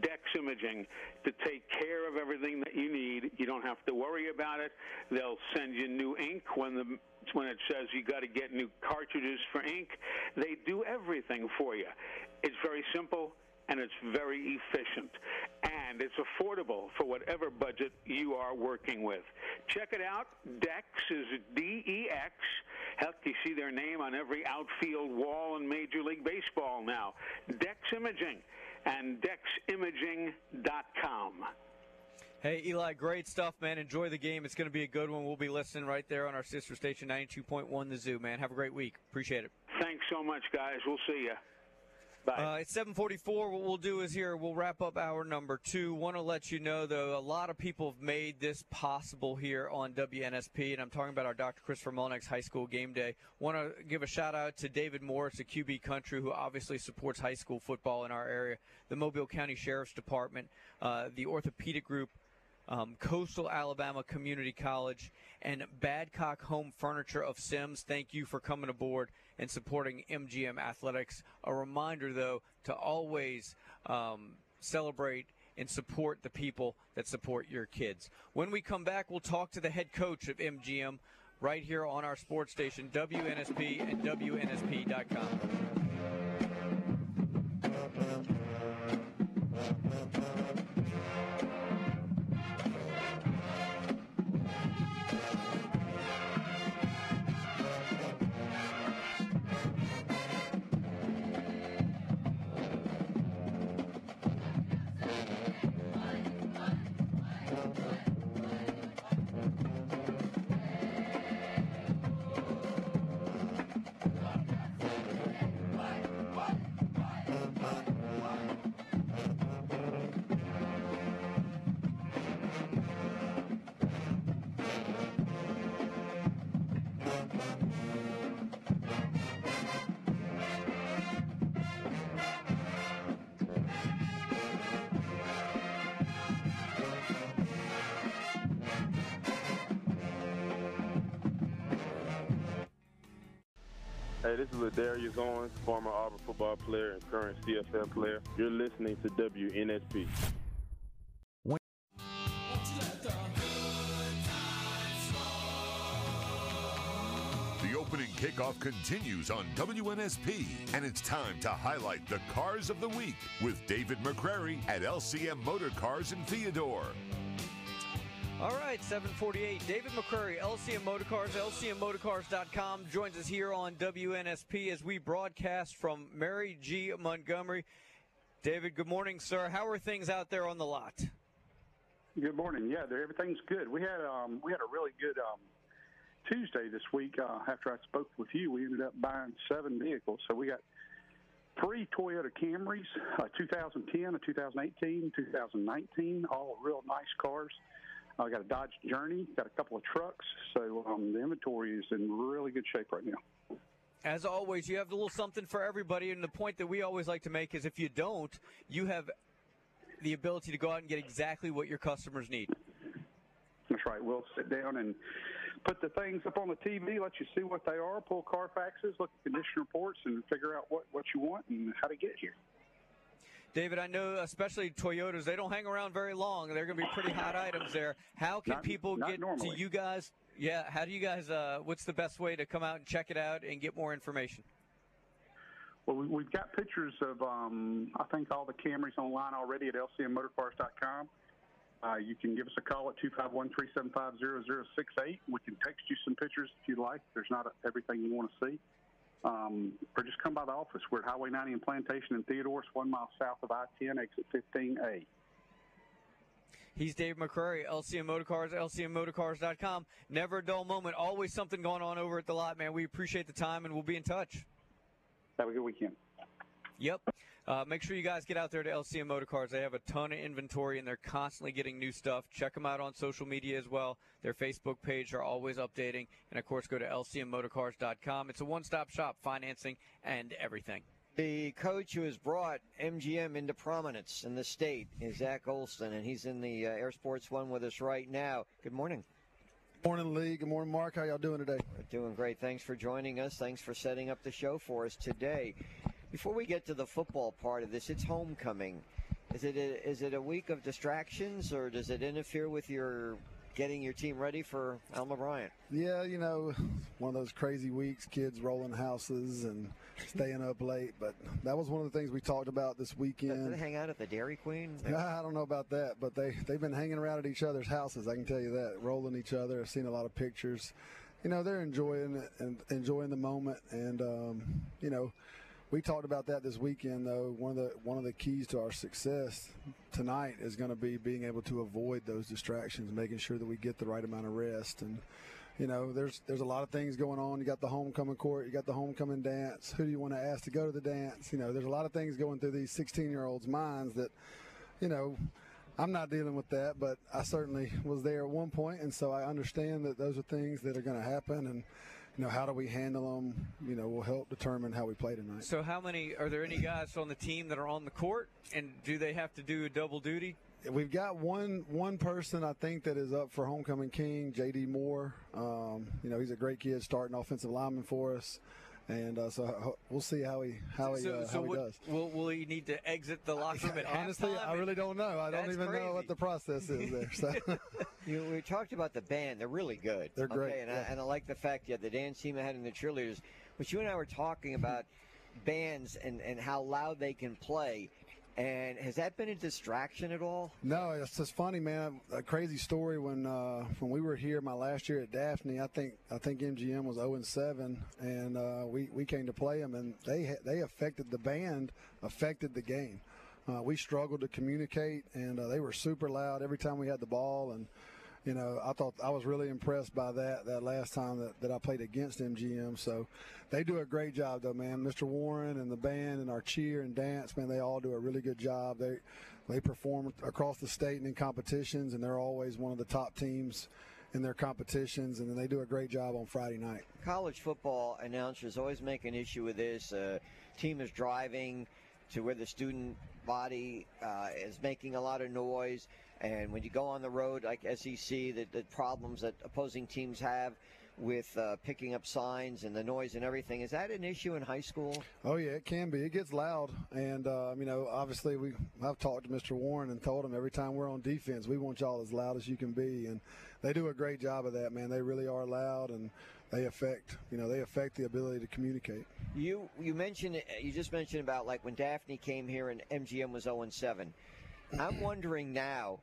Dex Imaging to take care of everything that you need. You don't have to worry about it. They'll send you new ink when the when it says you got to get new cartridges for ink. They do everything for you. It's very simple and it's very efficient and it's affordable for whatever budget you are working with. Check it out. Dex is D E X. Heck, you see their name on every outfield wall in Major League Baseball now. Dex Imaging and deximaging.com. Hey, Eli, great stuff, man. Enjoy the game. It's going to be a good one. We'll be listening right there on our sister station, 92.1 The Zoo, man. Have a great week. Appreciate it. Thanks so much, guys. We'll see you. Bye. Uh, it's 744. What we'll do is here, we'll wrap up hour number two. Want to let you know, though, a lot of people have made this possible here on WNSP, and I'm talking about our Dr. Christopher Mulnex High School Game Day. Want to give a shout out to David Morris at QB Country, who obviously supports high school football in our area, the Mobile County Sheriff's Department, uh, the Orthopedic Group, um, Coastal Alabama Community College, and Badcock Home Furniture of Semmes. Thank you for coming aboard and supporting MGM Athletics. A reminder, though, to always um, celebrate and support the people that support your kids. When we come back, we'll talk to the head coach of MGM right here on our sports station, WNSP and WNSP.com. Is Owens, former Auburn football player and current CFL player. You're listening to WNSP. The opening kickoff continues on WNSP, and it's time to highlight the cars of the week with David McCrary at LCM Motor Cars in Theodore. All right, 748. David McCrary, LCM Motorcars, LCMMotorcars.com, joins us here on WNSP as we broadcast from Mary G. Montgomery. David, good morning, sir. How are things out there on the lot? Good morning. Yeah, everything's good. We had um, we had a really good um, Tuesday this week. Uh, after I spoke with you, we ended up buying seven vehicles. So we got three Toyota Camrys, a 2010, a 2018, 2019, all real nice cars. I got a Dodge Journey, got a couple of trucks. So um, the inventory is in really good shape right now. As always, you have a little something for everybody, and the point that we always like to make is if you don't, you have the ability to go out and get exactly what your customers need. That's right. We'll sit down and put the things up on the TV, let you see what they are, pull Carfaxes, look at condition reports, and figure out what, what you want and how to get here. David, I know especially Toyotas, they don't hang around very long. They're going to be pretty hot items there. How can Not- people not get normally. to you guys? Yeah, how do you guys, uh, what's the best way to come out and check it out and get more information? Well, we- we've got pictures of, um, I think, all the Camrys online already at lcmmotorcars.com. Uh, you can give us a call at 251-375-0068. We can text you some pictures if you'd like. There's not everything you want to see. Um, or just come by the office. We're at Highway 90 and Plantation in Theodore, It's one mile south of I-10, exit 15A. He's Dave McCrary, LCM Motorcars, LCMMotorcars.com. Never a dull moment. Always something going on over at the lot, man. We appreciate the time, and we'll be in touch. Have a good weekend. Yep. Uh, make sure you guys get out there to LCM Motorcars. They have a ton of inventory and they're constantly getting new stuff. Check them out on social media as well. Their Facebook page are always updating. And of course, go to lcmmotorcars.com. It's a one stop shop, financing and everything. The coach who has brought MGM into prominence in the state is Zach Golson, and he's in the uh, Air Sports One with us right now. Good morning. Morning, Lee. Good morning, Mark. How y'all doing today? We're doing great. Thanks for joining us. Thanks for setting up the show for us today. Before we get to the football part of this, it's homecoming. Is it a, is it a week of distractions, or does it interfere with your getting your team ready for Alma Bryant? Yeah, you know, one of those crazy weeks, kids rolling houses and staying up late. But that was one of the things we talked about this weekend. they hang out at the Dairy Queen? [laughs] I don't know about that, but they they've been hanging around at each other's houses. I can tell you that, rolling each other. I've seen a lot of pictures. You know, they're enjoying it and enjoying the moment. And um, you know, we talked about that this weekend. Though one of the one of the keys to our success tonight is going to be being able to avoid those distractions, making sure that we get the right amount of rest and. You know, there's there's a lot of things going on. You got the homecoming court, you got the homecoming dance. Who do you want to ask to go to the dance? You know, there's a lot of things going through these 16 year olds' minds that, you know, I'm not dealing with that, but I certainly was there at one point, and so I understand that those are things that are going to happen, and you know, how do we handle them? You know, will help determine how we play tonight. So, how many are there any guys on the team that are on the court, and do they have to do a double duty? We've got one one person I think that is up for homecoming king, J.D. Moore. Um, you know, he's a great kid, starting offensive lineman for us, and uh, so we'll see how he how he, so, uh, so how he what- does. Will, will he need to exit the locker [laughs] room at Honestly. I really don't know. I don't That's even know what the process is there. So. [laughs] [laughs] You, we talked about the band. They're really good. They're great, Okay, and, yeah. I, and I like the fact you had the dance team ahead and the cheerleaders. But you and I were talking about bands and, and how loud they can play. And has that been a distraction at all? No, it's just funny, man. A crazy story when uh, when we were here my last year at Daphne. I think I think MGM was 0 and 7, and uh, we we came to play them, and they they affected the band, affected the game. Uh, we struggled to communicate, and uh, they were super loud every time we had the ball, and you know, I thought I was really impressed by that that last time that, that I played against MGM. So they do a great job, though, man. Mr. Warren and the band and our cheer and dance, man, they all do a really good job. They they perform across the state and in competitions, and they're always one of the top teams in their competitions, and then they do a great job on Friday night. College football announcers always make an issue with this. Uh, team is driving to where the student body uh, is making a lot of noise, and when you go on the road like SEC, the, the problems that opposing teams have with uh, picking up signs and the noise and everything. Is that an issue in high school? Oh yeah, it can be. It gets loud, and uh, you know, obviously, we I've talked to Mr. Warren and told him every time we're on defense, we want y'all as loud as you can be, and they do a great job of that, man. They really are loud, and they affect, you know, they affect the ability to communicate. You you mentioned you just mentioned about like when Daphne came here and MGM was 0 7. I'm wondering now,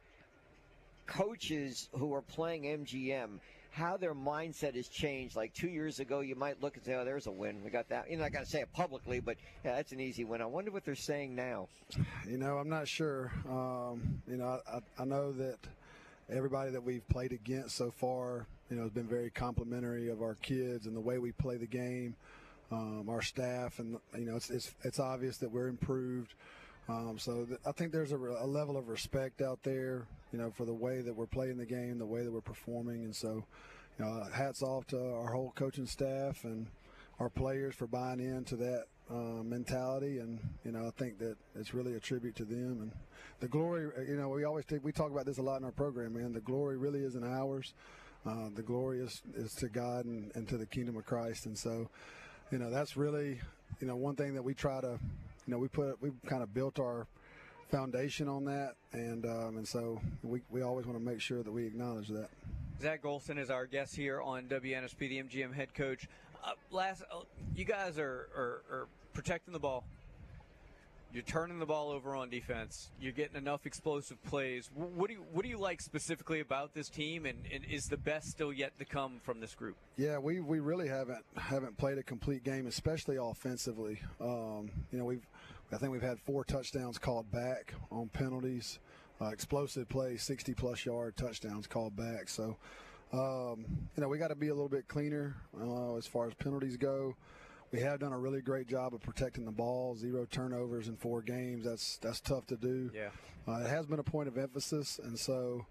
coaches who are playing MGM, how their mindset has changed. Like two years ago, you might look and say, "Oh, there's a win. We got that." You know, I got to say it publicly, but yeah, that's an easy win. I wonder what they're saying now. You know, I'm not sure. Um, you know, I, I, know that everybody that we've played against so far, you know, has been very complimentary of our kids and the way we play the game. Um, our staff, and you know, it's it's, it's obvious that we're improved. Um, so th- I think there's a, a, level of respect out there, you know, for the way that we're playing the game, the way that we're performing, and so, you know, hats off to our whole coaching staff and our players for buying into that uh, mentality, and you know, I think that it's really a tribute to them and the glory. You know, we always we talk about this a lot in our program, man. The glory really isn't ours. Uh, the glory is, is to God and, and to the kingdom of Christ, and so you know that's really you know one thing that we try to you know we put we kind of built our foundation on that and um, and so we, we always want to make sure that we acknowledge that Zach Golson is our guest here on WNSP, the MGM head coach. Uh, last, uh, you guys are, are, are protecting the ball. You're turning the ball over on defense. You're getting enough explosive plays. What do you What do you like specifically about this team, and, and is the best still yet to come from this group? Yeah, we, we really haven't haven't played a complete game, especially offensively. Um, you know, we've I think we've had four touchdowns called back on penalties, uh, explosive plays, 60 plus yard touchdowns called back. So, um, you know, we got to be a little bit cleaner uh, as far as penalties go we have done a really great job of protecting the ball. Zero turnovers in four games. That's that's tough to do. Yeah. Uh, it has been a point of emphasis, and so,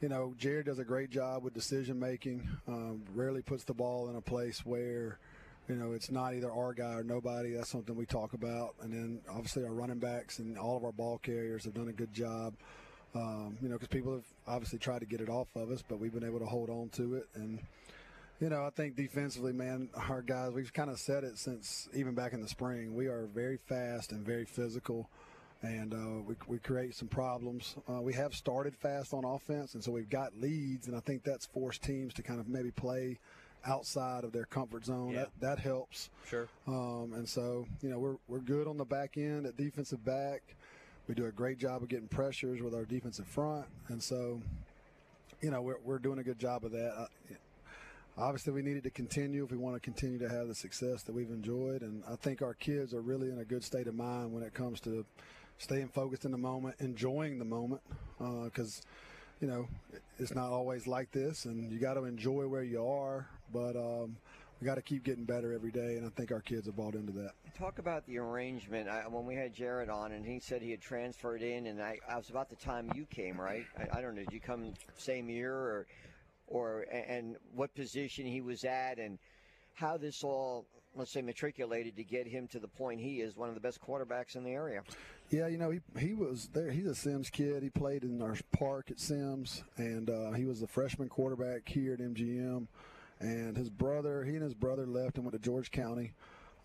you know, Jared does a great job with decision making. Um, rarely puts the ball in a place where, you know, it's not either our guy or nobody. That's something we talk about. And then obviously our running backs and all of our ball carriers have done a good job. Um, you know, because people have obviously tried to get it off of us, but we've been able to hold on to it and you know, I think defensively, man, our guys, we've kind of said it since even back in the spring. We are very fast and very physical, and uh, we, we create some problems. Uh, we have started fast on offense, and so we've got leads, and I think that's forced teams to kind of maybe play outside of their comfort zone. Yeah. That, that helps. Sure. Um, and so, you know, we're, we're good on the back end at defensive back. We do a great job of getting pressures with our defensive front. And so, you know, we're, we're doing a good job of that. Obviously we needed to continue if we want to continue to have the success that we've enjoyed and i think our kids are really in a good state of mind when it comes to staying focused in the moment enjoying the moment because uh, you know it's not always like this and you got to enjoy where you are but um, we got to keep getting better every day and i think our kids have bought into that. Talk about the arrangement. I, when we had jared on and he said he had transferred in and i, I was about the time you came right? I, I don't know did you come same year or or and what position he was at and how this all let's say matriculated to get him to the point he is one of the best quarterbacks in the area. Yeah, you know he he was there. He's a Semmes kid. He played in our park at Semmes, and uh, he was the freshman quarterback here at MGM. And his brother, he and his brother left and went to George County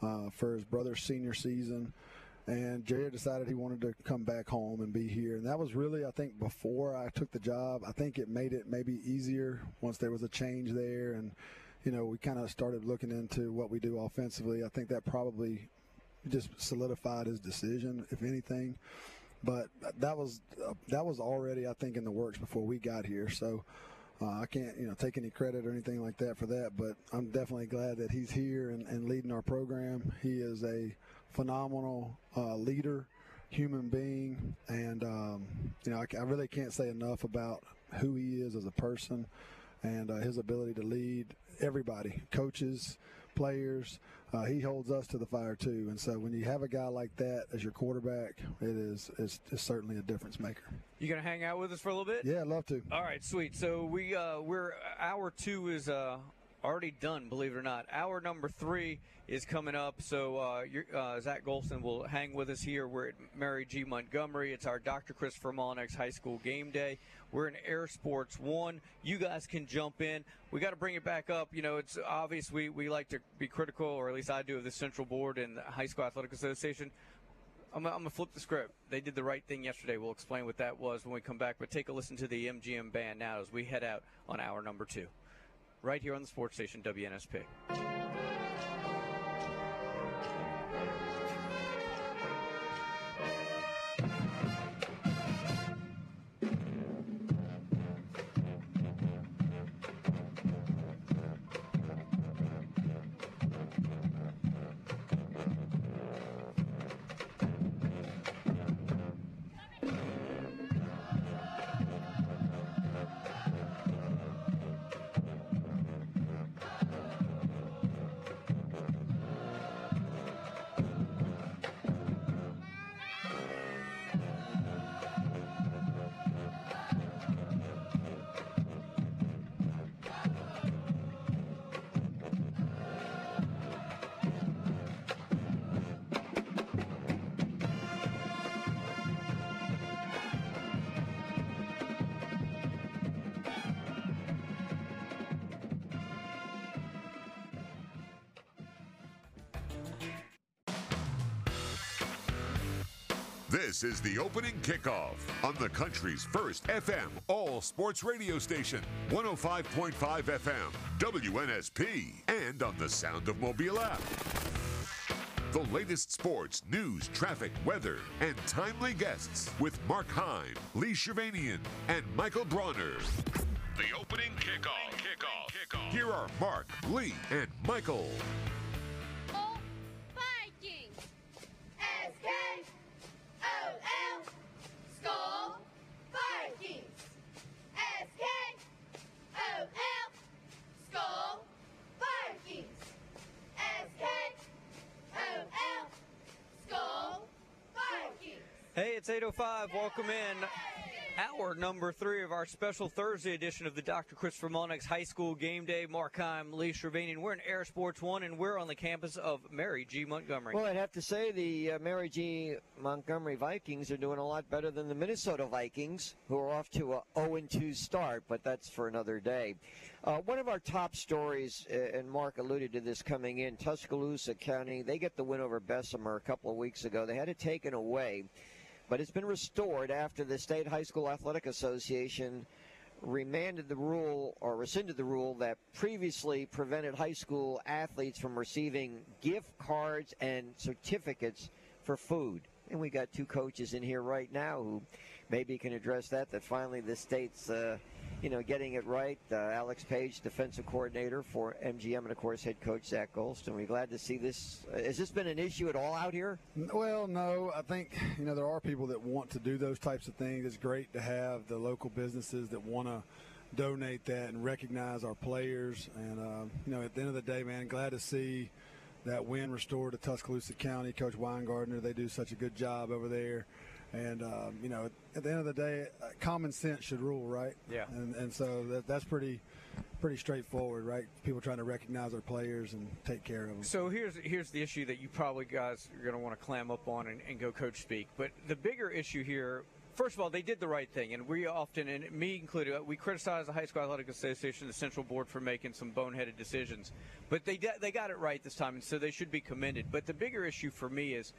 uh, for his brother's senior season and Jared decided he wanted to come back home and be here. And that was really, I think, before I took the job. I think it made it maybe easier once there was a change there, and you know, we kind of started looking into what we do offensively. I think that probably just solidified his decision, if anything. But that was uh, that was already, I think, in the works before we got here. So. Uh, I can't, you know, take any credit or anything like that for that, but I'm definitely glad that he's here and, and leading our program. He is a phenomenal uh, leader, human being, and um, you know I, I, really can't say enough about who he is as a person and uh, his ability to lead everybody, coaches, players. Uh, he holds us to the fire too, and so when you have a guy like that as your quarterback, it is it's, it's certainly a difference maker. You gonna hang out with us for a little bit? Yeah, I'd love to. All right, sweet. So we uh, we're hour two is uh, already done, believe it or not. Hour number three is coming up. So uh, uh, Zach Golson will hang with us here. We're at Mary G. Montgomery. It's our Dr. Christopher Mullinex High School game day. We're in Air Sports One. You guys can jump in. We got to bring it back up. You know, it's obvious we, we like to be critical, or at least I do, of the Central Board and the High School Athletic Association. I'm, I'm going to flip the script. They did the right thing yesterday. We'll explain what that was when we come back. But take a listen to the MGM band now as we head out on hour number two right here on the sports station WNSP. This is the opening kickoff on the country's first FM all sports radio station, 105.5 FM, WNSP, and on the Sound of Mobile app. The latest sports, news, traffic, weather, and timely guests with Mark Heim, Lee Shervanian, and Michael Bronner. The opening kickoff. Kickoff. Kickoff. Here are Mark, Lee, and Michael. Welcome in. Hour number three of our special Thursday edition of the Dr. Christopher Mullenix High School Game Day. Mark Heim, Lee Shervanian. We're in Air Sports One, and we're on the campus of Mary G. Montgomery. Well, I'd have to say the uh, Mary G. Montgomery Vikings are doing a lot better than the Minnesota Vikings, who are off to a 0-2 start, but that's for another day. Uh, one of our top stories, and Mark alluded to this coming in, Tuscaloosa County, they get the win over Bessemer a couple of weeks ago. They had it taken away, but it's been restored after the State High School Athletic Association remanded the rule or rescinded the rule that previously prevented high school athletes from receiving gift cards and certificates for food. And we got two coaches in here right now who maybe can address that. That finally the state's, uh, you know, getting it right. Uh, Alex Page, defensive coordinator for MGM, and of course head coach Zach Golson. We're glad to see this. Uh, has this been an issue at all out here? Well, no. I think you know there are people that want to do those types of things. It's great to have the local businesses that want to donate that and recognize our players. And uh, you know, at the end of the day, man, glad to see that win restored to Tuscaloosa County. Coach Weingardner, they do such a good job over there. And um, you know, at the end of the day, uh, common sense should rule, right? Yeah. And and so that, that's pretty pretty straightforward, right? People trying to recognize their players and take care of them. So here's here's the issue that you probably guys are going to want to clam up on and, and go coach speak. But the bigger issue here, first of all, they did the right thing, and we often, and me included, we criticize the High School Athletic Association, the Central Board, for making some boneheaded decisions. But they de- they got it right this time, and so they should be commended. But the bigger issue for me is,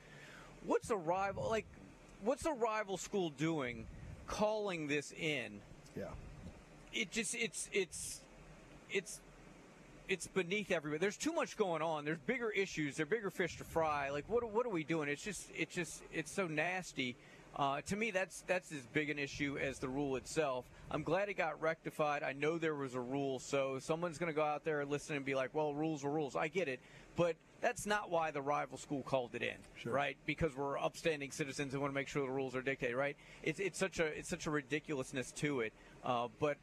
what's a rival like? What's a rival school doing, calling this in? Yeah. It just it's it's it's it's beneath everybody. There's too much going on. There's bigger issues. There are bigger fish to fry. Like what what are we doing? It's just it's just it's so nasty. Uh, to me, that's that's as big an issue as the rule itself. I'm glad it got rectified. I know there was a rule, so someone's going to go out there and listen and be like, "Well, rules are rules." I get it, but that's not why the rival school called it in, Sure. right? Because we're upstanding citizens and want to make sure the rules are dictated, right? It's it's such a it's such a ridiculousness to it. Uh, but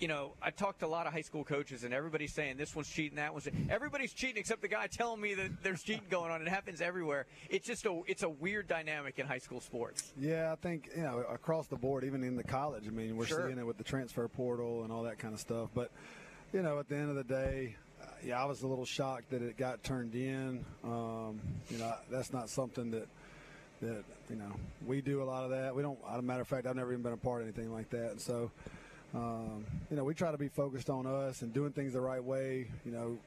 you know, I talked to a lot of high school coaches, and everybody's saying this one's cheating, that one's cheating. everybody's cheating, except the guy telling me that there's cheating going on. It happens everywhere. It's just a it's a weird dynamic in high school sports. Yeah, I think you know across the board, even in the college. I mean, we're Sure. seeing it with the transfer portal and all that kind of stuff. But you know, at the end of the day, yeah, I was a little shocked that it got turned in. Um, you know, that's not something that that you know we do a lot of that. We don't. As a matter of fact, I've never even been a part of anything like that. And so, um, you know, we try to be focused on us and doing things the right way. You know,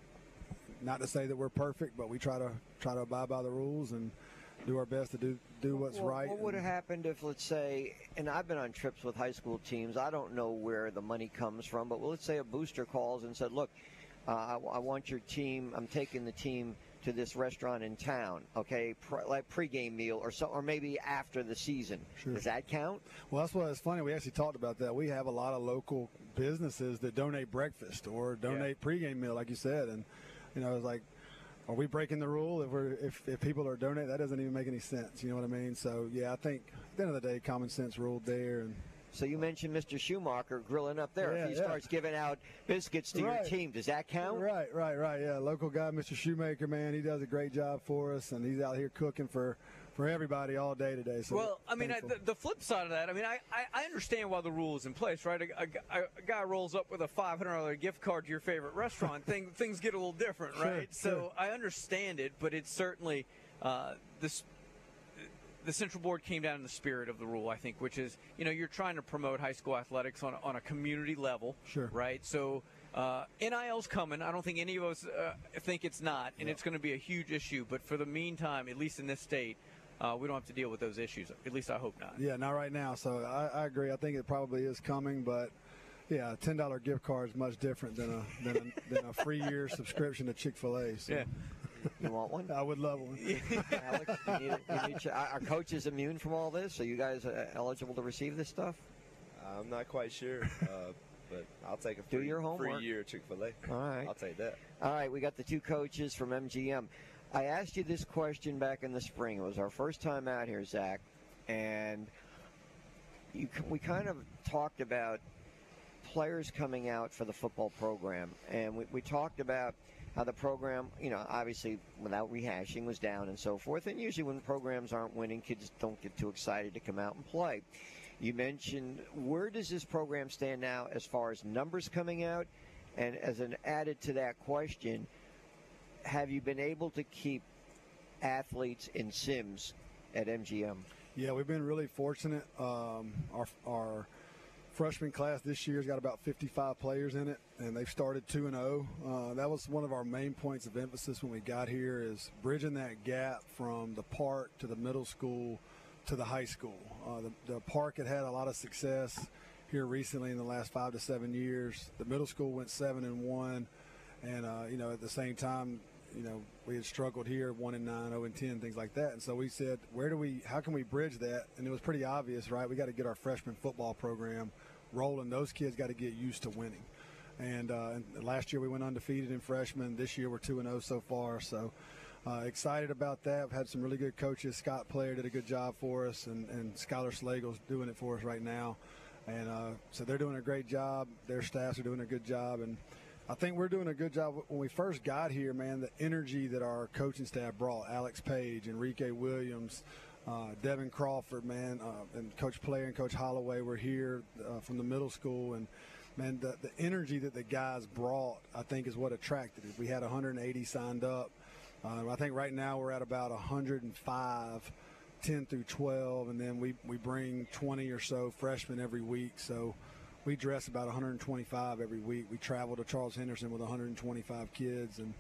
not to say that we're perfect, but we try to try to abide by the rules and do our best to do do what's Well, right. What would have happened if, let's say, and I've been on trips with high school teams. I don't know where the money comes from, but let's say a booster calls and said, "Look, uh, I, I want your team. I'm taking the team to this restaurant in town. Okay, pre, like pregame meal or so, or maybe after the season. Sure. Does that count? Well, that's what it's funny. We actually talked about that. We have a lot of local businesses that donate breakfast or donate pregame meal, like you said, and you know, it's like, are we breaking the rule if we're if, if people are donating? That doesn't even make any sense. You know what I mean? So yeah, I think at the end of the day, common sense ruled there, and So you mentioned Mr. Schumacher grilling up there. Yeah, if he yeah. starts giving out biscuits to your team, does that count? Right, right, right. Yeah, local guy, Mr. Shoemaker, man, he does a great job for us, and he's out here cooking for for everybody all day today. So well, I mean, I, the, the flip side of that, I mean, I, I, I understand why the rule is in place, right? A, a- a guy rolls up with a five hundred dollar gift card to your favorite restaurant, [laughs] thing, things get a little different, Sure, right? So sure. I understand it, but it's certainly uh, this. The central board came down in the spirit of the rule, I think, which is you know you're trying to promote high school athletics on a, on a community level, Sure. right? So uh, NIL's coming. I don't think any of us uh, think it's not, and it's going to be a huge issue. But for the meantime, at least in this state, uh, we don't have to deal with those issues. At least I hope not. Yeah, not right now. So I, I agree. I think it probably is coming, but yeah, a ten dollar gift card is much different than a than a, than a free year subscription to Chick Fil A. So. Yeah. You want one? I would love one. [laughs] Alex, you need, you need, are are coaches immune from all this? Are you guys uh, eligible to receive this stuff? I'm not quite sure, uh, [laughs] but I'll take a Do free, your homework. free year Chick Fil A. All right. I'll take that. All right, we got the two coaches from MGM. I asked you this question back in the spring. It was our first time out here, Zach, and you, we kind of talked about players coming out for the football program, and we, we talked about the program, you know, obviously without rehashing, was down and so forth. And usually, when programs aren't winning, kids don't get too excited to come out and play. You mentioned where does this program stand now as far as numbers coming out? And as an added to that question, have you been able to keep athletes in Semmes at MGM? Yeah, we've been really fortunate. Um, our our freshman class this year's got about 55 players in it, and they've started two and zero. Uh, That was one of our main points of emphasis when we got here is bridging that gap from the park to the middle school to the high school. Uh, the, the park had had a lot of success here recently in the last five to seven years. The middle school went seven and one, and uh, you know at the same time, you know we had struggled here, one and nine, zero and ten, things like that. And so we said, where do we? How can we bridge that? And it was pretty obvious, right? We got to get our freshman football program rolling. Those kids got to get used to winning. And, uh, and last year we went undefeated in freshmen. This year we're two and zero so far. So. Uh, excited about that. We've had some really good coaches. Scott Player did a good job for us, and, and Skylar Slagle's doing it for us right now. And uh, so they're doing a great job. Their staffs are doing a good job. And I think we're doing a good job. When we first got here, man, the energy that our coaching staff brought Alex Page, Enrique Williams, uh, Devin Crawford, man, uh, and Coach Player and Coach Holloway were here uh, from the middle school. And man, the, the energy that the guys brought, I think, is what attracted it. We had 180 signed up. Uh, I think right now we're at about 105, 10 through 12, and then we, we bring 20 or so freshmen every week. So we dress about 125 every week. We travel to Charles Henderson with 125 kids, and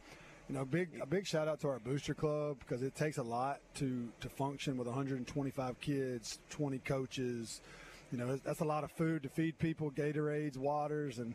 you know, big a big shout out to our booster club because it takes a lot to to function with 125 kids, 20 coaches. You know, that's a lot of food to feed people, Gatorades, waters, and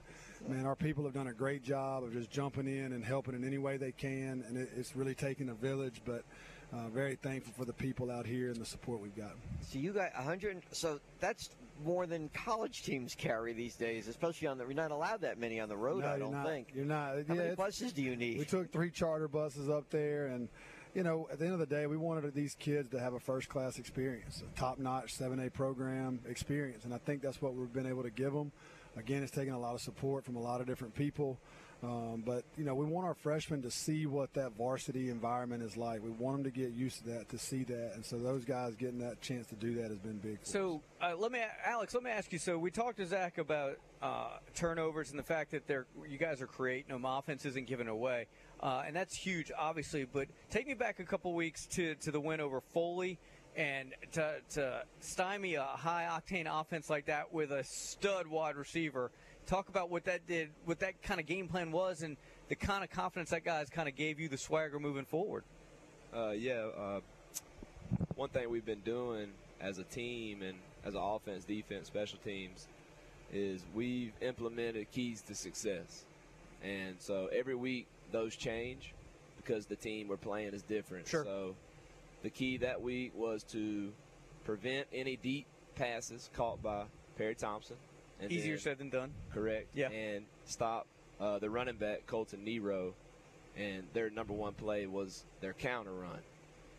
man, our people have done a great job of just jumping in and helping in any way they can, and it, it's really taken a village. But uh, very thankful for the people out here and the support we've got. So you got 100. So that's more than college teams carry these days, especially on the. We're not allowed that many on the road. No, I don't not. think. You're not. How Yeah, many buses do you need? We took three charter buses up there, and you know, at the end of the day, we wanted these kids to have a first class experience, a top notch 7A program experience, and I think that's what we've been able to give them. Again, it's taken a lot of support from a lot of different people. Um, but you know, we want our freshmen to see what that varsity environment is like. We want them to get used to that, to see that, and so those guys getting that chance to do that has been big. So uh, let me, Alex, let me ask you. So we talked to Zach about uh, turnovers and the fact that they're you guys are creating them, offense isn't giving away, uh, and that's huge, obviously. But take me back a couple weeks to to the win over Foley. And to, to stymie a high octane offense like that with a stud wide receiver, talk about what that did, what that kind of game plan was, and the kind of confidence that guys kind of gave you the swagger moving forward. Uh, yeah, uh, one thing we've been doing as a team and as an offense, defense, special teams is we've implemented keys to success. And so every week those change because the team we're playing is different. Sure. So the key that week was to prevent any deep passes caught by Perry Thompson. And Easier then- said than done. Correct. Yeah. And stop uh, the running back Colton Nero, and their number one play was their counter run.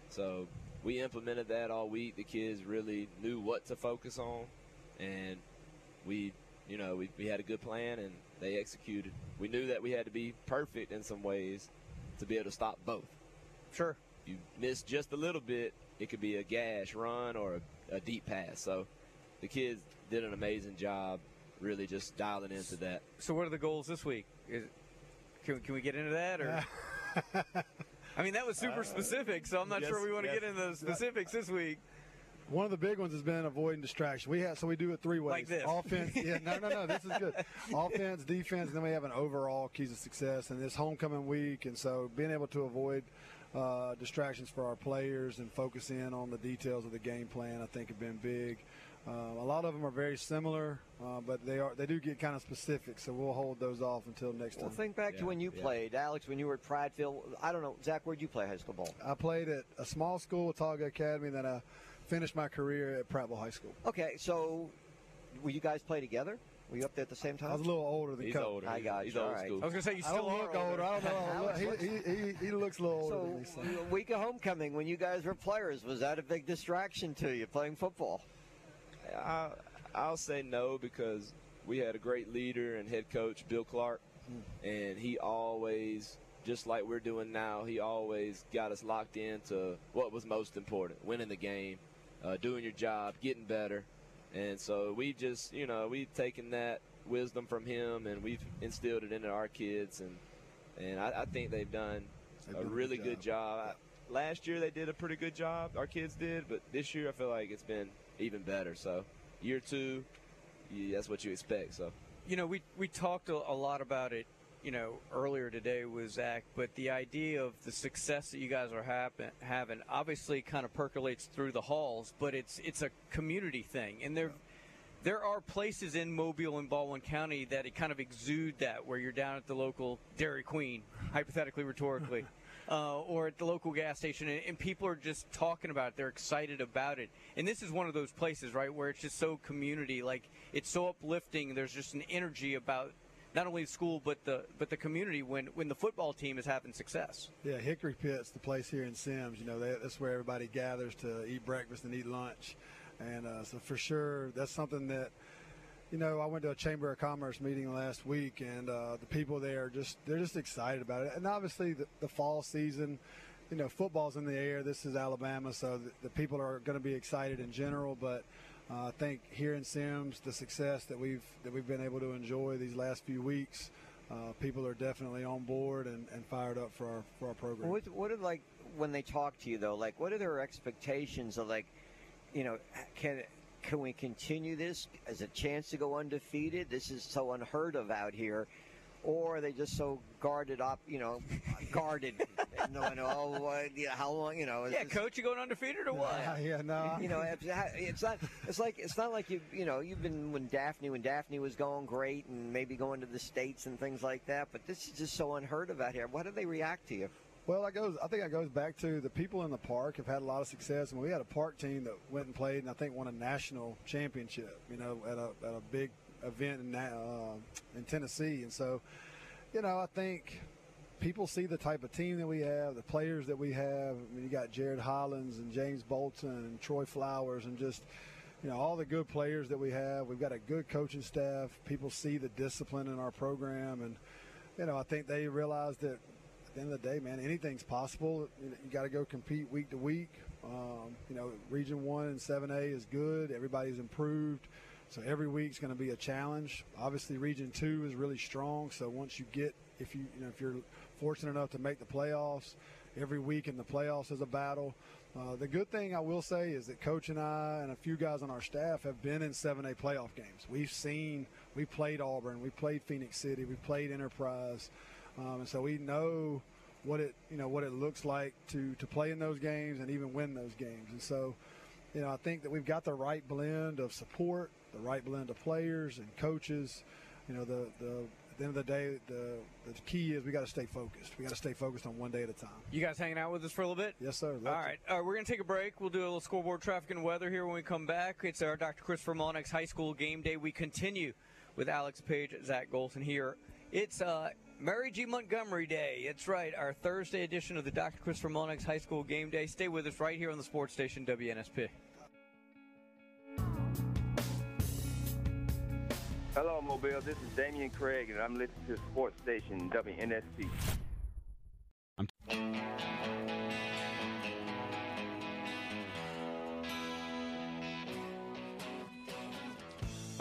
So we implemented that all week. The kids really knew what to focus on, and we, you know, we, we had a good plan and they executed. We knew that we had to be perfect in some ways to be able to stop both. Sure. If you miss just a little bit, it could be a gash run or a, a deep pass. So the kids did an amazing job, really just dialing into that. So, what are the goals this week? Is, can, can we get into that, or? [laughs] I mean, that was super specific, so I'm not yes, sure we want to yes. get into the specifics this week. One of the big ones has been avoiding distraction. We have so we do it three ways. Like this. Offense, yeah, no, no, no. This is good. [laughs] Offense, defense, and then we have an overall keys of success. And this homecoming week, and so being able to avoid uh, distractions for our players and focus in on the details of the game plan. I think have been big. Uh, a lot of them are very similar, uh, but they are they do get kind of specific. So we'll hold those off until next Well, time. think back to when you played, Alex. When you were at Prattville, I don't know, Zach. Where'd you play high school ball? I played at a small school, Autauga Academy, then I finished my career at Prattville High School. Okay, so will you guys play together? Were you up there at the same time? I was a little older than He's Coach. older. I got He's you. old All right. school. I was gonna say you still look older. I don't know. Alex, Look, he, he, he, he looks a little older So, than me. So. week of homecoming, when you guys were players, was that a big distraction to you playing football? I, I'll say no because we had a great leader and head coach, Bill Clark, and he always, just like we're doing now, he always got us locked into what was most important: winning the game, uh, doing your job, getting better. And so we just, you know, we've taken that wisdom from him and we've instilled it into our kids, and and I, I think they've done They've a done a good really good job. I- Last year they did a pretty good job, our kids did, but this year I feel like it's been even better. So year two, yeah, that's what you expect. So you know, we we talked a, a lot about it, you know, earlier today with Zach, but the idea of the success that you guys are happen, having obviously kind of percolates through the halls, but it's it's a community thing, and there. There are places in Mobile and Baldwin County that it kind of exude that, where you're down at the local Dairy Queen, [laughs] hypothetically, rhetorically, uh, or at the local gas station, and, and people are just talking about it. They're excited about it. And this is one of those places, right, where it's just so community, like it's so uplifting. There's just an energy about not only the school but the but the community when when the football team is having success. Yeah, Hickory Pit's the place here in Semmes. You know, that, that's where everybody gathers to eat breakfast and eat lunch. And uh, so for sure, that's something that, you know, I went to a Chamber of Commerce meeting last week, and uh, the people there just they're just excited about it. And obviously, the, the fall season, you know, football's in the air. This is Alabama, so the, the people are going to be excited in general. But uh, I think here in Semmes, the success that we've that we've been able to enjoy these last few weeks. Uh, people are definitely on board and, and fired up for our for our program. What what are like when they talk to you though? Like, what are their expectations of like, you know, can can we continue this as a chance to go undefeated? This is so unheard of out here. Or are they just so guarded up, you know, guarded, [laughs] knowing, oh, uh, you know, how long, you know? Yeah, it's- coach, you going undefeated or what? yeah, no. you know, it's, it's not. It's like it's not like you. You know, you've been when Daphne, when Daphne was going great, and maybe going to the states and things like that. But this is just so unheard of out here. How do they react to you? Well, that goes. I think that goes back to the people in the park have had a lot of success. I mean, we had a park team that went and played, and I think won a national championship. You know, at a at a big event in uh, in Tennessee, and so, you know, I think people see the type of team that we have, the players that we have. I mean, you got Jared Hollins and James Bolton and Troy Flowers, and just you know all the good players that we have. We've got a good coaching staff. People see the discipline in our program, and you know, I think they realize that at the end of the day, man, anything's possible. You, know, you got to go compete week to week. Um, you know, Region One and Seven A is good. Everybody's improved, so every week's going to be a challenge. Obviously, Region Two is really strong. So once you get, if you, you know, if you're fortunate enough to make the playoffs, every week in the playoffs is a battle. Uh, the good thing I will say is that Coach and I and a few guys on our staff have been in 7A playoff games. We've seen, we played Auburn, we played Phenix City, we played Enterprise, um, and so we know what it, you know, what it looks like to to play in those games and even win those games. And so, you know, I think that we've got the right blend of support, the right blend of players and coaches. You know, the the at the end of the day, the the key is we got to stay focused. We got to stay focused on one day at a time. You guys hanging out with us for a little bit? Yes, sir. All right. All right, we're going to take a break. We'll do a little scoreboard traffic and weather here when we come back. It's our Dr. Christopher Mullinax's High School Game Day. We continue with Alex Page, Zach Golson here. It's uh, Mary G. Montgomery Day. It's right, our Thursday edition of the Dr. Christopher Mullinax's High School Game Day. Stay with us right here on the sports station WNSP. Hello, Mobile. This is Damian Craig, and I'm listening to Sports Station WNSP.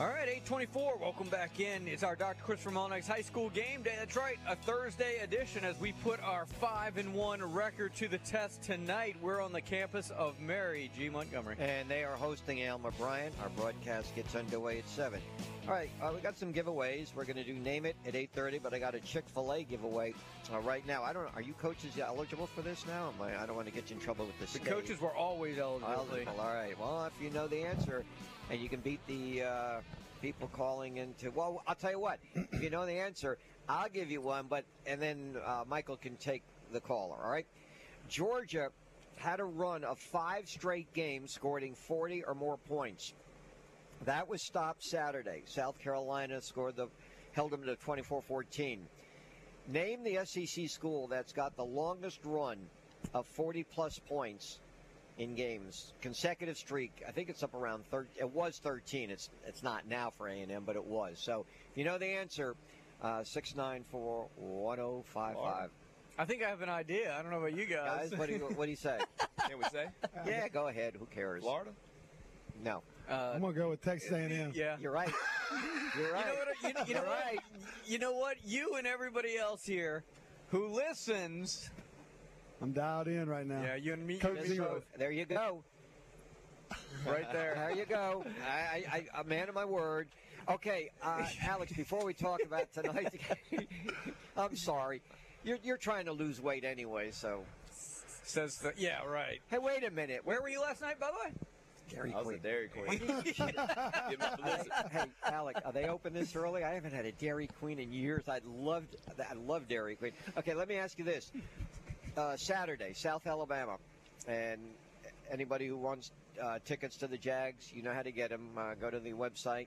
All right, 824. Welcome back in. It's our Dr. Christopher Mullinax High School game day. That's right, a Thursday edition as we put our 5 and 1 record to the test tonight. We're on the campus of Mary G. Montgomery. And they are hosting Alma Bryant. Our broadcast gets underway at 7. All right, uh, we got some giveaways. We're going to do Name It at 8.30, but I got a Chick-fil-A giveaway uh, right now. I don't know. Are you coaches eligible for this now? Am I, I don't want to get you in trouble with the The state. coaches were always eligible. Eligible, all right. Well, if you know the answer and you can beat the uh, people calling into, well, I'll tell you what. if you know the answer, I'll give you one, but and then uh, Michael can take the caller. All right. Georgia had a run of five straight games, scoring 40 or more points. That was stopped Saturday. South Carolina scored the, held them to 24-14. Name the SEC school that's got the longest run of 40 plus points in games, consecutive streak. I think it's up around 13. It was 13. It's it's not now for A&M, but it was. So if you know the answer, uh, six nine four one zero five five. I think I have an idea. I don't know about you guys. Guys, what do you what do you say? [laughs] Can we say? yeah, go ahead. Who cares? Florida. No. Uh, I'm gonna go with Texas A&M. Yeah. You're right. You're right. You know what? You, you know You're what? right. You know what? You and everybody else here who listens. I'm dialed in right now. Yeah, you and me. Coach Zero. both. There you go. [laughs] Right there. There you go. I, I, I, a man of my word. Okay, uh, Alex. [laughs] Before we talk about tonight, [laughs] I'm sorry. You're you're trying to lose weight anyway, so. Says the, yeah, right. Hey, wait a minute. Where were you last night, by the way? Dairy Queen. I was Queen. at Dairy Queen. Give hey, Alec, are they open this early? I haven't had a Dairy Queen in years. I loved, I love Dairy Queen. Okay, let me ask you this: uh, Saturday, South Alabama, and anybody who wants uh, tickets to the Jags, you know how to get them. Uh, go to the website,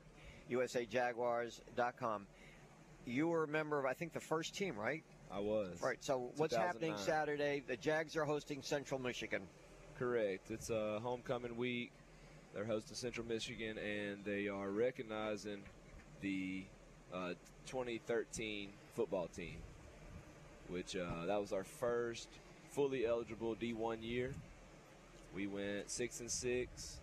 usajaguars.com. You were a member of, I think, the first team, right? I was. Right. So what's happening Saturday? The Jags are hosting Central Michigan. Correct. It's a homecoming week. They're hosting Central Michigan, and they are recognizing the uh, 2013 football team, which uh, that was our first fully eligible D1 year. We went six and six.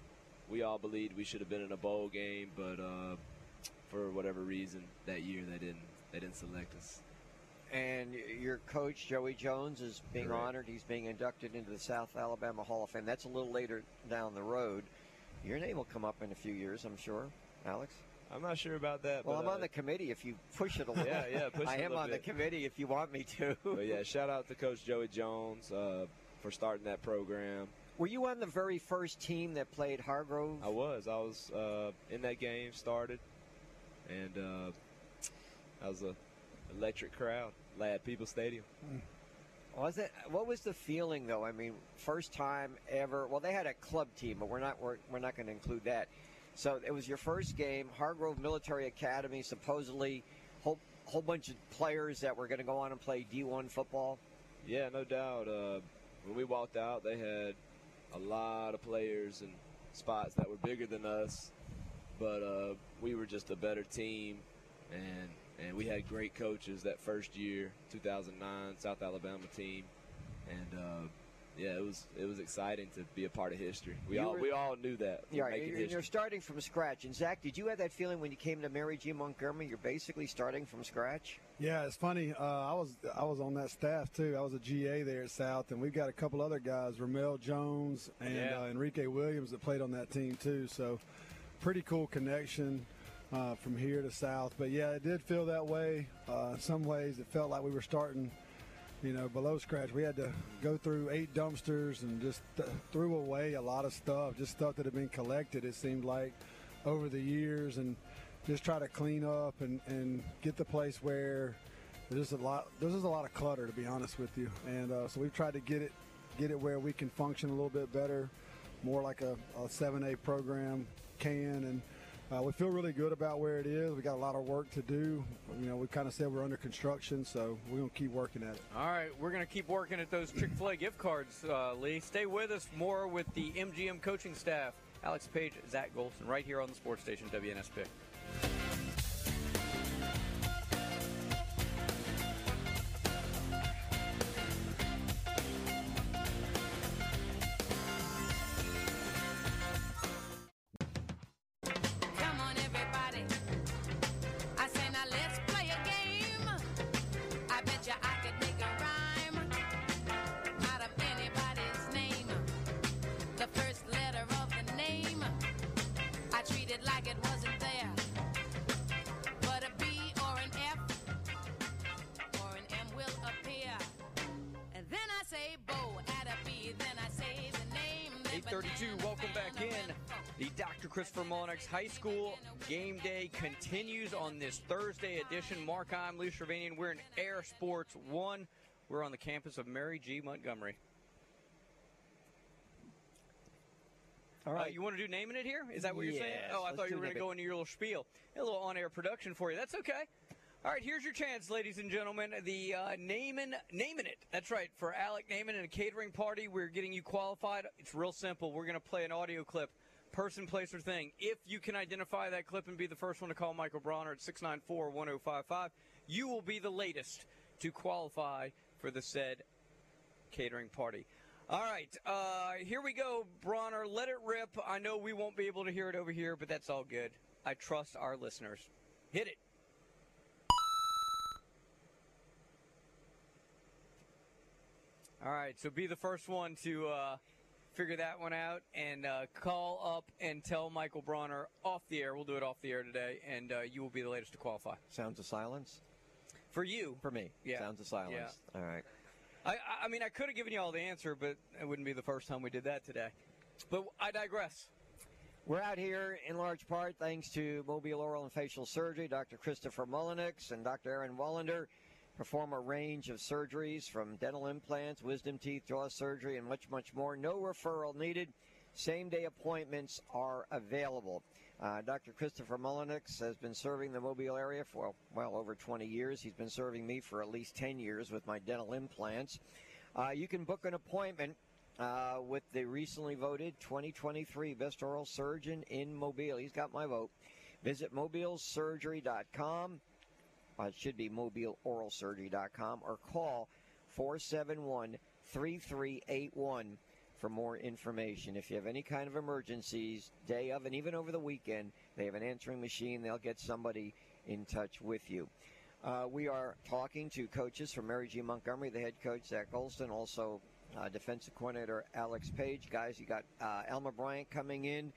We all believed we should have been in a bowl game, but uh, for whatever reason that year they didn't. They didn't select us. And your coach, Joey Jones, is being Correct. honored. He's being inducted into the South Alabama Hall of Fame. That's a little later down the road. Your name will come up in a few years, I'm sure, Alex. I'm not sure about that. Well, but, I'm on uh, the committee if you push it a little. Yeah, yeah, push I it am on bit. the committee if you want me to. But yeah, [laughs] shout out to Coach Joey Jones uh, for starting that program. Were you on the very first team that played Hargrave? I was. I was uh, in that game, started, and uh, I was a electric crowd, Ladd-Peebles Stadium. Was it? What was the feeling though? I mean, first time ever. Well, they had a club team, but we're not we're, we're not going to include that. So it was your first game, Hargrave Military Academy. Supposedly, whole whole bunch of players that were going to go on and play D1 football. Yeah, no doubt. Uh, when we walked out, they had a lot of players and spots that were bigger than us, but uh, we were just a better team, and and we had great coaches that first year, 2009 South Alabama team, and uh, yeah, it was it was exciting to be a part of history. We You all were- we all knew that. Yeah, right. making You're, you're starting from scratch. And Zach, did you have that feeling when you came to Mary G. Montgomery? You're basically starting from scratch. Yeah, it's funny. Uh, I was I was on that staff too. I was a GA there at South, and we've got a couple other guys, Ramel Jones and Yeah. uh, Enrique Williams, that played on that team too. So, pretty cool connection uh, from here to South. But yeah, it did feel that way. Uh, in some ways, it felt like we were starting, you know, below scratch. We had to go through eight dumpsters and just th- threw away a lot of stuff, just stuff that had been collected. It seemed like over the years, and just try to clean up and, and get the place where there's a lot there's just a lot of clutter to be honest with you and uh, so we've tried to get it get it where we can function a little bit better more like a, a 7a program can and uh, we feel really good about where it is we got a lot of work to do you know we kind of said we're under construction so we're going to keep working at it All right, we're going to keep working at those Chick fil A gift cards, uh, Lee. Stay with us more with the MGM coaching staff. Alex Page, Zach Golson, right here on the sports station WNSP. Christopher Mullinax High School game day continues on this Thursday edition. Mark, I'm Lee Cervanian. We're in Air Sports 1. We're on the campus of Mary G. Montgomery. All right. you want to do naming it here? Is that what you're saying? Oh, I thought you were going to go into your little spiel. A little on air production for you. That's okay. All right, here's your chance, ladies and gentlemen. The uh, naming, naming it. That's right. For Alec Naaman and a catering party, we're getting you qualified. It's real simple. We're going to play an audio clip, person, place, or thing. If you can identify that clip and be the first one to call Michael Bronner at 694 1055, you will be the latest to qualify for the said catering party. All right, uh, here we go, Bronner. Let it rip. I know we won't be able to hear it over here, but that's all good. I trust our listeners. Hit it. All right, so be the first one to uh, figure that one out and uh, call up and tell Michael Bronner off the air. We'll do it off the air today, and uh, you will be the latest to qualify. Sounds of silence? For you. For me. Yeah. Sounds of silence. All right. I, I- I mean, I could have given you all the answer, but it wouldn't be the first time we did that today. But I digress. We're out here in large part thanks to Mobile Oral and Facial Surgery. Dr. Christopher Mullinax and Dr. Aaron Wallander perform a range of surgeries from dental implants, wisdom teeth, jaw surgery, and much, much more. No referral needed. Same day appointments are available. Uh, Dr. Christopher Mullinax has been serving the Mobile area for well over 20 years. He's been serving me for at least 10 years with my dental implants. Uh, you can book an appointment uh, with the recently voted 2023 Best Oral Surgeon in Mobile. He's got my vote. Visit mobilesurgery.com. Uh, it should be mobileoralsurgery.com or call 471 3381 for more information. If you have any kind of emergencies, day of and even over the weekend, they have an answering machine. They'll get somebody in touch with you. Uh, we are talking to coaches from Mary G. Montgomery, the head coach, Zach Golson, also uh, defensive coordinator Alex Page. Guys, you got uh, Alma Bryant coming in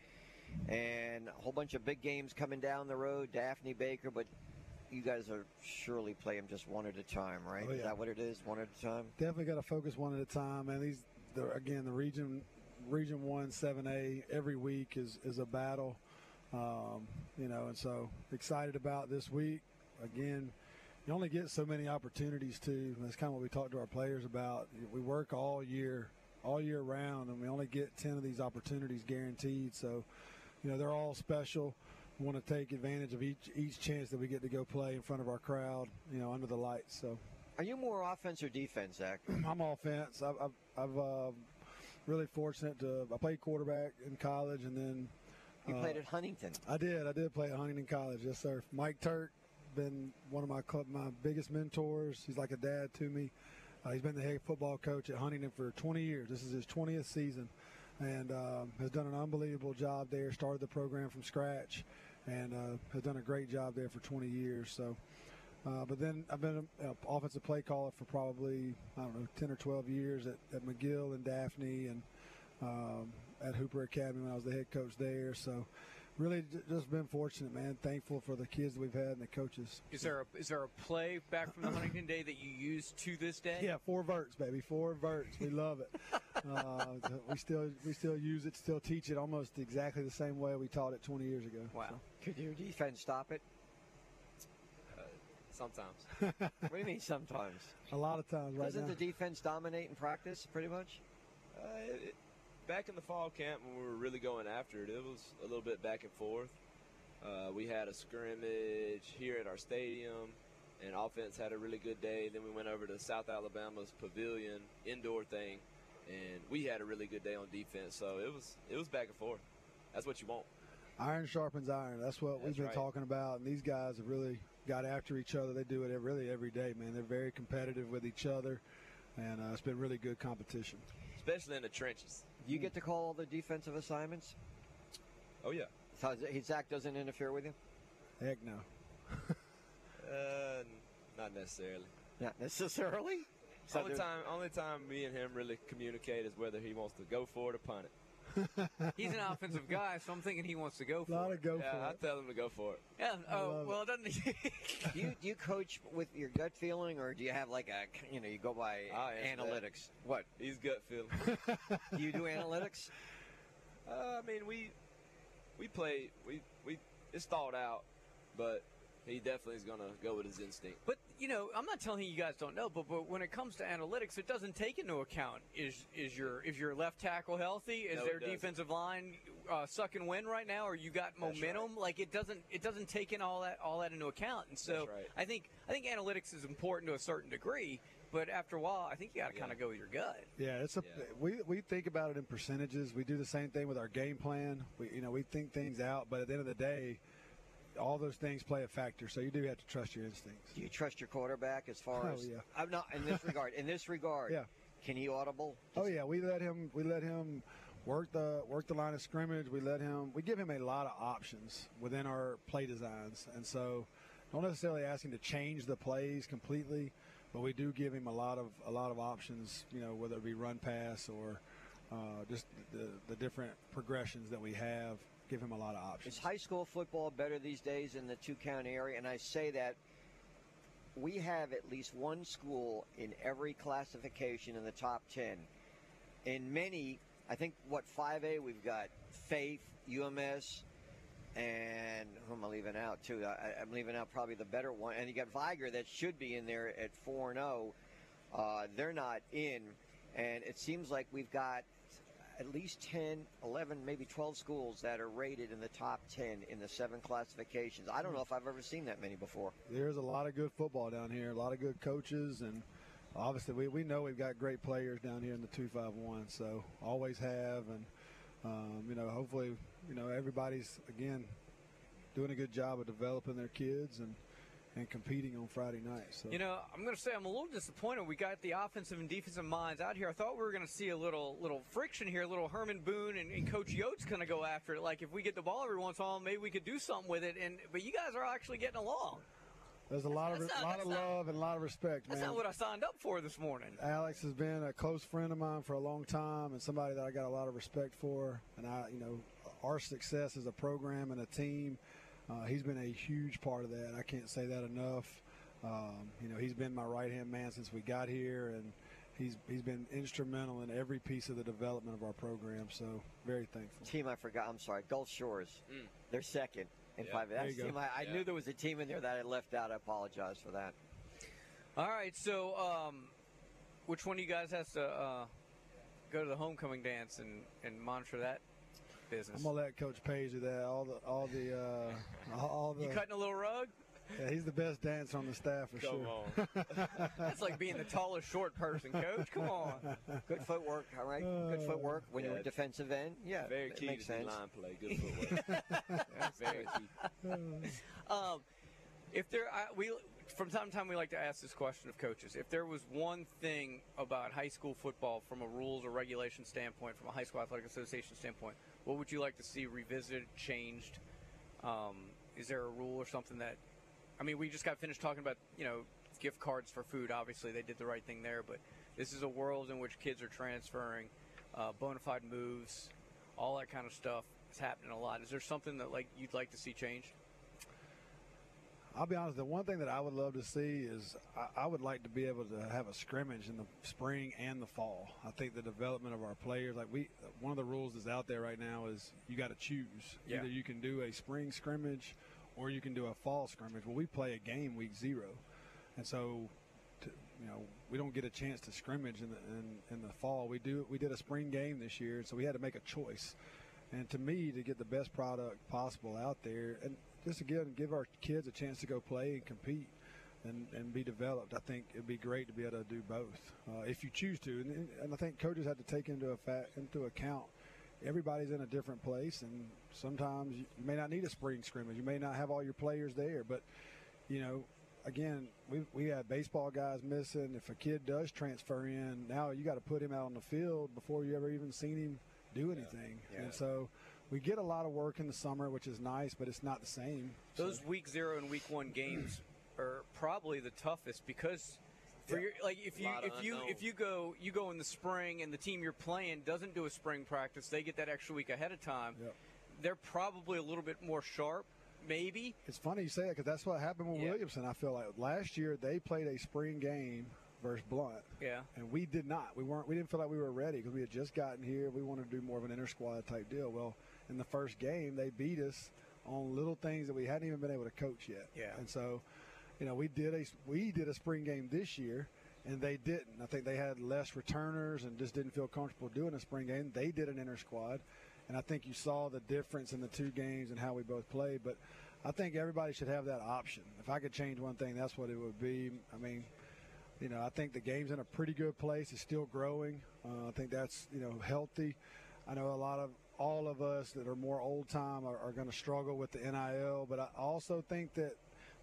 and a whole bunch of big games coming down the road, Daphne Baker, but you guys are surely play them just one at a time, right? Oh, Is that what it is? One at a time? Definitely got to focus one at a time. And these, the, again, the region, region one, seven A, every week is is a battle. Um, you know, and so excited about this week. Again, you only get so many opportunities too. That's kind of what we talk to our players about. We work all year, all year round, and we only get ten of these opportunities guaranteed. So, you know, they're all special. Want to take advantage of each each chance that we get to go play in front of our crowd. You know, under the lights. So. Are you more offense or defense, Zach? [clears throat] I'm offense. I've, I've, I've uh, really fortunate to. I played quarterback in college, and then You uh, played at Huntington. I did. I did play at Huntington College. Yes, sir. Mike Turk, been one of my club, my biggest mentors. He's like a dad to me. Uh, he's been the head football coach at Huntington for 20 years. This is his 20th season, and um, has done an unbelievable job there. Started the program from scratch, and uh, has done a great job there for 20 years. So. Uh, but then I've been an offensive play caller for probably I don't know 10 or 12 years at, at McGill and Daphne and um, at Hooper Academy when I was the head coach there. So really j- just been fortunate, man. Thankful for the kids we've had and the coaches. Is there a, is there a play back from the Huntington day that you use to this day? Yeah, four verts, baby. Four verts. We love it. uh, we still we still use it, still teach it almost exactly the same way we taught it 20 years ago. Wow. Could your defense stop it? Sometimes. [laughs] what do you mean sometimes? A lot of times right Doesn't now. the defense dominate in practice pretty much? Uh, it, it- back in the fall camp when we were really going after it, it was a little bit back and forth. Uh, we had a scrimmage here at our stadium, and offense had a really good day. Then we went over to South Alabama's pavilion indoor thing, and we had a really good day on defense. So it was it was back and forth. That's what you want. Iron sharpens iron. That's what we've been right. talking about. And these guys have really got after each other. They do it really every day, man. They're very competitive with each other, and uh, it's been really good competition. especially in the trenches. You get to call all the defensive assignments? Oh yeah. So Zach doesn't interfere with you? Heck no. Uh, not necessarily. Not necessarily. So only time, only time me and him really communicate is whether he wants to go for it or punt it. [laughs] He's an offensive guy, so I'm thinking he wants to go for Lot it. of go yeah, for I it. tell him to go for it. Yeah. Oh well, it doesn't. do [laughs] you do you coach with your gut feeling, or do you have like a you know you go by I answer that. analytics? What He's gut feeling. do [laughs] you do analytics? Uh, I mean, we we play we we it's thought out, but he definitely is going to go with his instinct. But you know, I'm not telling you guys don't know, but, but when it comes to analytics, it doesn't take into account is is your is your left tackle healthy? Is No, their doesn't. defensive line uh, sucking wind right now, or you got That's momentum? Like it doesn't it doesn't take in all that all that into account. And so right. I think I think analytics is important to a certain degree, but after a while, I think you got to kind of go with your gut. Yeah, it's a we we think about it in percentages. We do the same thing with our game plan. We you know we think things out, but at the end of the day, all those things play a factor. So you do have to trust your instincts. Do you trust your quarterback as far Oh, as? yeah. I'm not in this regard. In this regard, [laughs] Yeah. Can he audible? Oh yeah, we let him we let him work the work the line of scrimmage. We let him we give him a lot of options within our play designs, and so don't necessarily ask him to change the plays completely, but we do give him a lot of a lot of options. You know, whether it be run pass or uh, just the, the different progressions that we have. Give him a lot of options. Is high school football better these days in the two county area? And I say that we have at least one school in every classification in the top 10. In many, I think, what, 5A, we've got Faith, UMS, and who am I leaving out, too? I, I'm leaving out probably the better one. And you got Vigor that should be in there at 4 0. Uh, they're not in. And it seems like we've got at least 10, 11, maybe 12 schools that are rated in the top 10 in the seven classifications. I don't know if I've ever seen that many before. There's a lot of good football down here, a lot of good coaches, and obviously we, we know we've got great players down here in the 251, so always have. And, um, you know, hopefully, you know, everybody's, again, doing a good job of developing their kids and, and competing on Friday night. So. You know, I'm going to say I'm a little disappointed. We got the offensive and defensive minds out here. I thought we were going to see a little little friction here, a little Herman Boone and, and Coach Yoast going to go after it. Like if we get the ball every once in a while, maybe we could do something with it. And but you guys are actually getting along. There's a lot of not- lot of not- love and a lot of respect, That's man. not what I signed up for this morning. Alex has been a close friend of mine for a long time and somebody that I got a lot of respect for. And I, you know, our success as a program and a team, uh, he's been a huge part of that. I can't say that enough. Um, you know, he's been my right hand man since we got here, and he's he's been instrumental in every piece of the development of our program. So very thankful. Team I forgot. I'm sorry, Gulf Shores. They're second in Yeah, five. That's you team I, I Yeah. knew there was a team in there that I left out. I apologize for that. All right, so um, which one of you guys has to uh, go to the homecoming dance and, and monitor that business? I'm gonna let Coach Page do that. All the all the uh, all the. You cutting a little rug? Yeah, he's the best dancer on the staff for Come sure. [laughs] That's like being the tallest short person, Coach. Come on. Good footwork, all right. Good footwork when you're a defensive end. Yeah, Very it key makes to the sense. line play. Good footwork. [laughs] Very key. um, if there, I, we from time to time we like to ask this question of coaches. If there was one thing about high school football from a rules or regulation standpoint, from a high school athletic association standpoint, what would you like to see revisited, changed? Um, is there a rule or something that? I mean, we just got finished talking about you know gift cards for food. Obviously, they did the right thing there, but this is a world in which kids are transferring, uh, bona fide moves, all that kind of stuff is happening a lot. Is there something that like you'd like to see changed? I'll be honest. The one thing that I would love to see is I, I would like to be able to have a scrimmage in the spring and the fall. I think the development of our players, like we, one of the rules that's out there right now is you got to choose. Yeah. Either you can do a spring scrimmage, or you can do a fall scrimmage. Well, we play a game week zero, and so. To, you know, we don't get a chance to scrimmage in the in, in the fall. We do. We did a spring game this year, so we had to make a choice. And to me, to get the best product possible out there, and just again give our kids a chance to go play and compete and, and be developed, I think it'd be great to be able to do both uh, if you choose to. And, and I think coaches have to take into a into account everybody's in a different place, and sometimes you may not need a spring scrimmage. You may not have all your players there, but you know. Again, we we have baseball guys missing. If a kid does transfer in, now you got to put him out on the field before you ever even seen him do anything. Yeah. And so we get a lot of work in the summer, which is nice, but it's not the same. Those week zero and week one games are probably the toughest because for Yeah. your like if you if you unknown. if you go you go in the spring and the team you're playing doesn't do a spring practice, they get that extra week ahead of time. They're probably a little bit more sharp, maybe. It's funny you say that because that's what happened with Yeah. Williamson. I feel like last year they played a spring game versus Blount. Yeah. And we did not. We weren't. We didn't feel like we were ready because we had just gotten here. We wanted to do more of an inter squad type deal. Well, in the first game, they beat us on little things that we hadn't even been able to coach yet. Yeah. And so, you know, we did a we did a spring game this year, and they didn't. I think they had less returners and just didn't feel comfortable doing a spring game. They did an inter squad, and I think you saw the difference in the two games and how we both played. But I think everybody should have that option. If I could change one thing, that's what it would be. I mean, you know, I think the game's in a pretty good place. It's still growing. Uh, I think that's you know healthy. I know a lot of all of us that are more old time are, are going to struggle with the NIL, but I also think that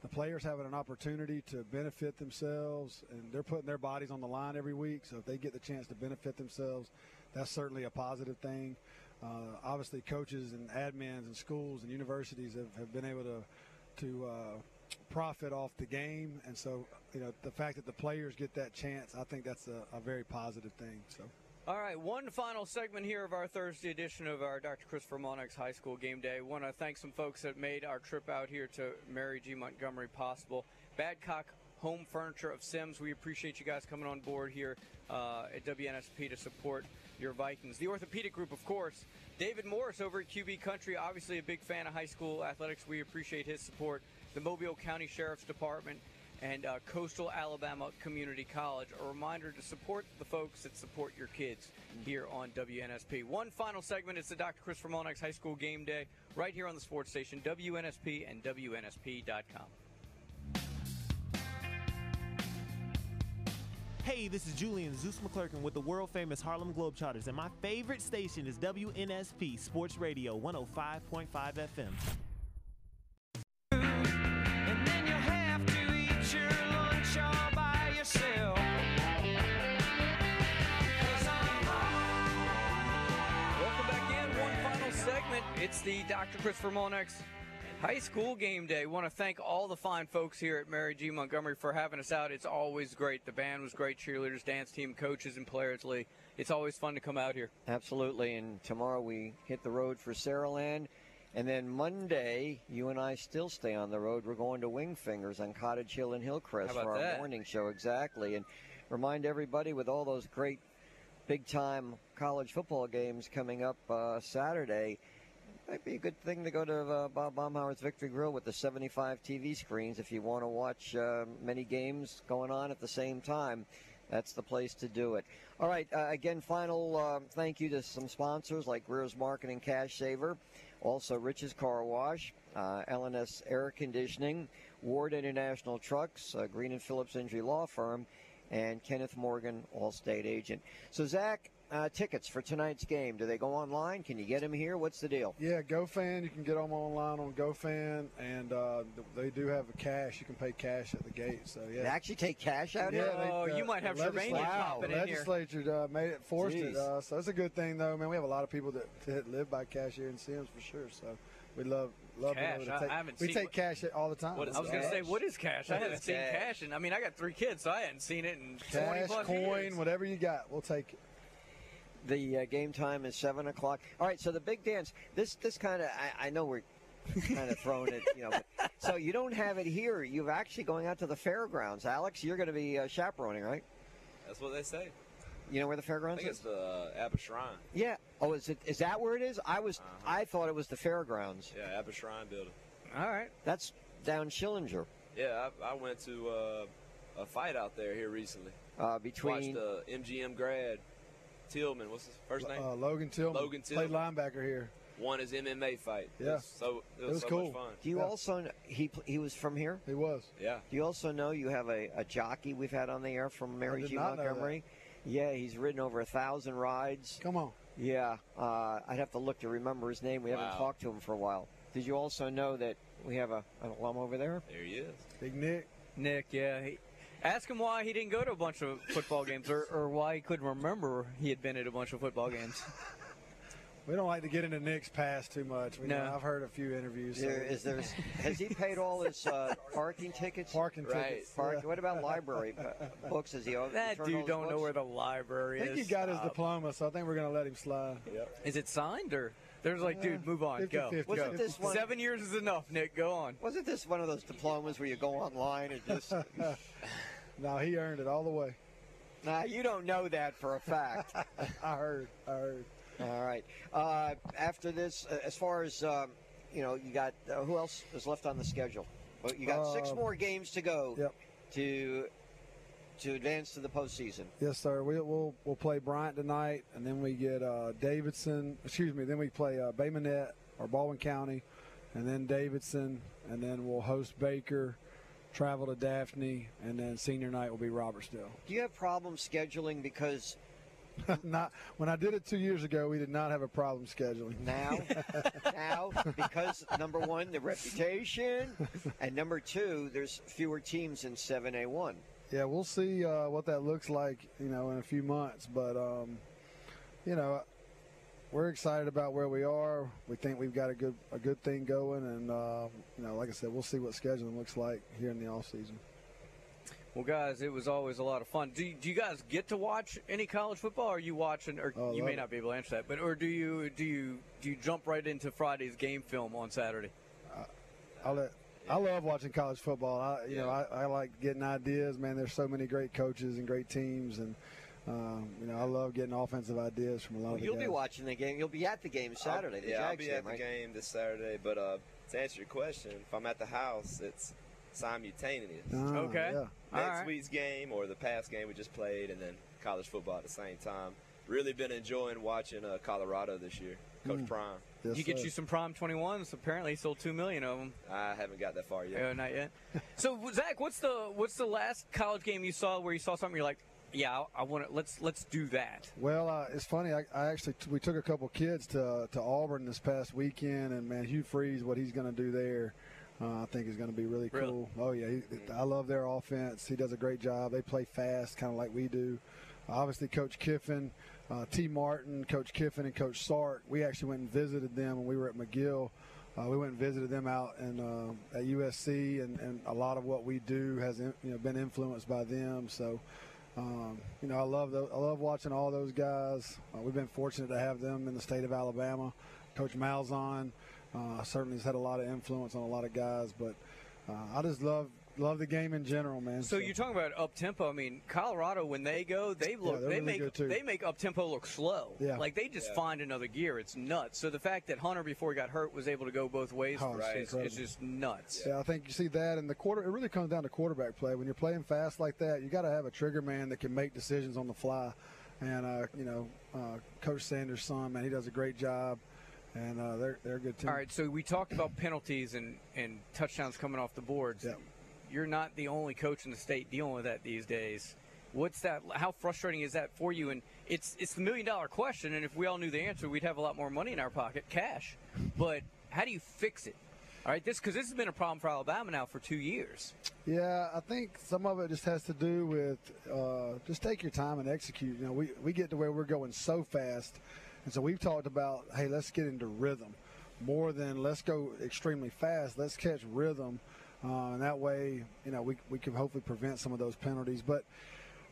the players having an opportunity to benefit themselves and they're putting their bodies on the line every week. So if they get the chance to benefit themselves, that's certainly a positive thing. Uh, obviously, coaches and admins and schools and universities have, have been able to to uh, profit off the game, and so you know the fact that the players get that chance, I think that's a, a very positive thing. So. All right, one final segment here of our Thursday edition of our Dr. Christopher Mullinax High School Game Day. Want to thank some folks that made our trip out here to Mary G. Montgomery possible. Badcock Home Furniture of Semmes. We appreciate you guys coming on board here uh, at WNSP to support your Vikings. The Orthopedic Group, of course. David Morris over at QB Country, obviously a big fan of high school athletics. We appreciate his support. The Mobile County Sheriff's Department and uh, Coastal Alabama Community College. A reminder to support the folks that support your kids here on WNSP. One final segment is the Dr. Christopher Mullinax High School Game Day right here on the sports station, WNSP and WNSP.com. Hey, this is Julian Zeus McClurkin with the world famous Harlem Globetrotters, and my favorite station is WNSP Sports Radio 105.5 FM. It's the Dr. Christopher Mullinax High School Game Day. Want to thank all the fine folks here at Mary G. Montgomery for having us out. It's always great. The band was great, cheerleaders, dance team, coaches, and players. Lee, it's always fun to come out here. Absolutely. And tomorrow we hit the road for Saraland. And then Monday, you and I still stay on the road. We're going to Wingfingers on Cottage Hill and Hillcrest for our that? morning show. Exactly. And remind everybody with all those great big time college football games coming up uh, Saturday, might be a good thing to go to uh, Bob Baumhower's Victory Grill with the 75 TV screens if you want to watch uh, many games going on at the same time. That's the place to do it. All right, uh, again, final uh, thank you to some sponsors like Greer's Marketing Cash Saver, also Rich's Car Wash, uh, LNS Air Conditioning, Ward International Trucks, uh, Green and Phillips Injury Law Firm, and Kenneth Morgan, All-State Agent. So, Zach, uh, tickets for tonight's game, do they go online? Can you get them here? What's the deal? Yeah, GoFan. You can get them online on GoFan, and uh, they do have a cash. You can pay cash at the gate. So yeah, They actually take cash out yeah, here? they, Oh, uh, you might have the Shervania legisla- popping in here. legislature uh, made it forced it, Jeez. uh, so it's a good thing though. Man, we have a lot of people that, that live by cash here in Semmes for sure. So we love love Cash, to take. I haven't we seen take what- cash all the time. I was going to say, what is cash? I haven't seen cash, and I mean, I got three kids, so I hadn't seen it in 20 Cash, plus coin, years. whatever you got, we'll take it. The uh, game time is seven o'clock. All right, so the big dance. This this kind of I, I know we're kind of throwing it, you know. But, [laughs] so you don't have it here. You're actually going out to the fairgrounds, Alex. You're going to be uh, chaperoning, right? That's what they say. You know where the fairgrounds? I fairgrounds think is? it's the uh, Abba Shrine. Yeah. Oh, is it? Is that where it is? I was. I thought it was the fairgrounds. Yeah, Abba Shrine building. All right. That's down Schillinger. Yeah, I, I went to uh, a fight out there here recently. Uh, between- Watched the MGM grad Tillman. What's his first name? Uh, Logan Tillman. Logan played linebacker here. Won his MMA fight. It Yeah. was so it It was, was so cool. much fun. Do you also kn- he he was from here? He was. Yeah. Do you also know you have a, a jockey we've had on the air from Mary did G not know that. Montgomery? Yeah, he's ridden over a thousand rides. Come on. Yeah, uh, I'd have to look to remember his name. We haven't talked to him for a while. Did you also know that we have a, an alum over there? There he is. Big Nick. Nick, yeah. He, ask him why he didn't go to a bunch of football games, or, or why he couldn't remember he had been at a bunch of football games. [laughs] We don't like to get into Nick's past too much. We No. know, I've heard a few interviews. so- There, is there, has he paid all his uh, [laughs] parking tickets? Parking right. tickets, Park, yeah. What about library books? Is he owe- That dude his don't know where the library is? I think is. he got his Stop. diploma, so I think we're going to let him slide. Is it signed or? There's like, dude, move on, go. 50-50. Wasn't this one? Seven years is enough, Nick. Go on. Wasn't this one of those diplomas where you go online and just? [laughs] no, he earned it all the way. Now, you don't know that for a fact. [laughs] I heard. I heard. All right. Uh, after this, uh, as far as um, you know, you got uh, who else is left on the schedule? Well, you got six Um, more games to go. Yep. To to advance to the postseason. Yes, sir. We, we'll we'll play Bryant tonight, and then we get uh, Davidson. Excuse me. Then we play uh, Bay Minette or Baldwin County, and then Davidson, and then we'll host Baker, travel to Daphne, and then senior night will be Robertsdale. Do you have problems scheduling because [laughs] not when I did it two years ago, we did not have a problem scheduling. now [laughs] now because number one the reputation and number two there's fewer teams in 7A1. Yeah, we'll see uh, what that looks like, you know, in a few months. But um, you know, we're excited about where we are. We think we've got a good a good thing going, and uh, you know, like I said, we'll see what scheduling looks like here in the off season. Well, guys, it was always a lot of fun. Do, do you guys get to watch any college football? Or are you watching, or Oh, you may it. not be able to answer that, but or do you do you do you jump right into Friday's game film on Saturday? I let. I love watching college football. I, you know, I, I like getting ideas. Man, there's so many great coaches and great teams, and um, you know, I love getting offensive ideas from a lot Well, of the you'll guys. be watching the game. You'll be at the game Saturday. I'll, the yeah, I'll Jags be at game, the right? game this Saturday. But uh, to answer your question, if I'm at the house, it's simultaneous. Ah, Okay. yeah. Next All right. week's game or the past game we just played, and then college football at the same time. Really been enjoying watching uh, Colorado this year. Coach Mm. Prime. you get you some Prime 21s. Apparently, he sold two million of them. I haven't got that far yet. Yeah, not yet. [laughs] so Zach, what's the what's the last college game you saw where you saw something you're like, yeah, I, I want to let's let's do that. Well, uh, it's funny. I, I actually we took a couple kids to to Auburn this past weekend, and man, Hugh Freeze, what he's going to do there, uh, I think is going to be really Really? cool. Oh yeah, he, I love their offense. He does a great job. They play fast, kind of like we do. Obviously, Coach Kiffin, uh, Tee Martin, Coach Kiffin, and Coach Sark. We actually went and visited them when we were at McGill. Uh, we went and visited them out in, uh, at USC, and, and a lot of what we do has you know been influenced by them. So, um, you know, I love those, I love watching all those guys. Uh, we've been fortunate to have them in the state of Alabama. Coach Malzahn uh, certainly has had a lot of influence on a lot of guys, but uh, I just love love the game in general, man. So you're talking about up tempo. I mean, Colorado when they go, they look they're they really make they make up tempo look slow. Yeah. Like they just Yeah. find another gear. It's nuts. So the fact that Hunter before he got hurt was able to go both ways Oh, for it's us is, is just nuts. Yeah, I think you see that, and the quarter. It really comes down to quarterback play. When you're playing fast like that, you got to have a trigger man that can make decisions on the fly. And uh, you know, uh, Coach Sanders' son, man, he does a great job, and uh, they're they're a good team. All right, so we talked about penalties and, and touchdowns coming off the boards. You're not the only coach in the state dealing with that these days. What's that? How frustrating is that for you? And it's it's the million dollar question. And if we all knew the answer, we'd have a lot more money in our pocket, cash. But how do you fix it? All right, this because this has been a problem for Alabama now for two years. Yeah, I think some of it just has to do with uh, just take your time and execute. You know, we, we get to where we're going so fast, and so we've talked about, hey, let's get into rhythm more than let's go extremely fast. Let's catch rhythm, uh, and that way, you know, we we can hopefully prevent some of those penalties. But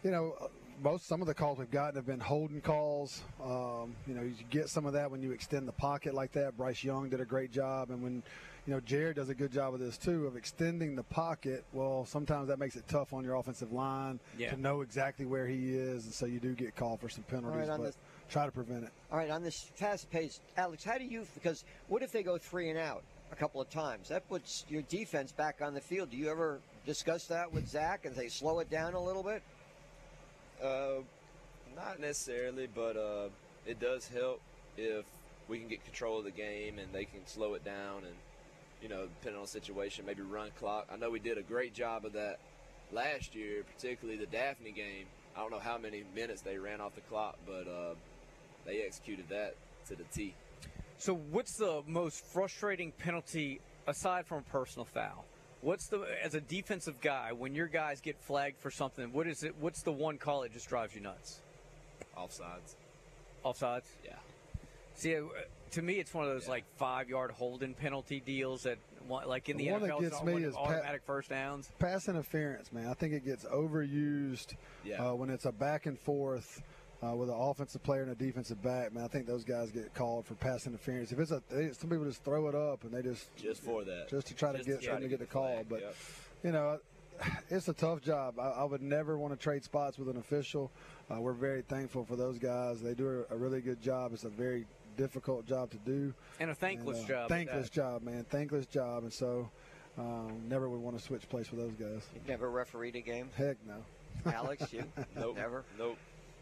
you know, uh, most some of the calls we've gotten have been holding calls. Um, you know, you get some of that when you extend the pocket like that. Bryce Young did a great job, and when you know Jared does a good job of this too of extending the pocket. Well, sometimes that makes it tough on your offensive line Yeah. to know exactly where he is, and so you do get called for some penalties. on but this- try to prevent it. All right, on this fast pace, Alex, how do you? Because what if they go three and out a couple of times? That puts your defense back on the field. Do you ever discuss that with Zach and say slow it down a little bit? Uh, not necessarily, but uh, it does help if we can get control of the game and they can slow it down and, you know, depending on the situation, maybe run clock. I know we did a great job of that last year, particularly the Daphne game. I don't know how many minutes they ran off the clock, but uh, they executed that to the T. So, what's the most frustrating penalty aside from a personal foul? What's the as a defensive guy when your guys get flagged for something? What is it? What's the one call that just drives you nuts? Offsides. Offsides. Yeah. See, uh, to me, it's one of those like five yard holding penalty deals that, like in the, The one that NFL, it's gets me one- is pa- automatic first downs. Pass interference, man. I think it gets overused Yeah. uh, when it's a back and forth uh, with an offensive player and a defensive back. Man, I think those guys get called for pass interference. If it's a, they, some people just throw it up and they just Just for that. just to try to Just get to try something to to get the the call. flag, But yep. you know, [sighs] it's a tough job. I, I would never want to trade spots with an official. Uh, we're very thankful for those guys. They do a, a really good job. It's a very difficult job to do. And a thankless And, uh, job. Thankless job, man. Thankless job. And so, um, never would want to switch place with those guys. You've never refereed a game? Heck no. Alex, you? [laughs] Nope. Never? Nope.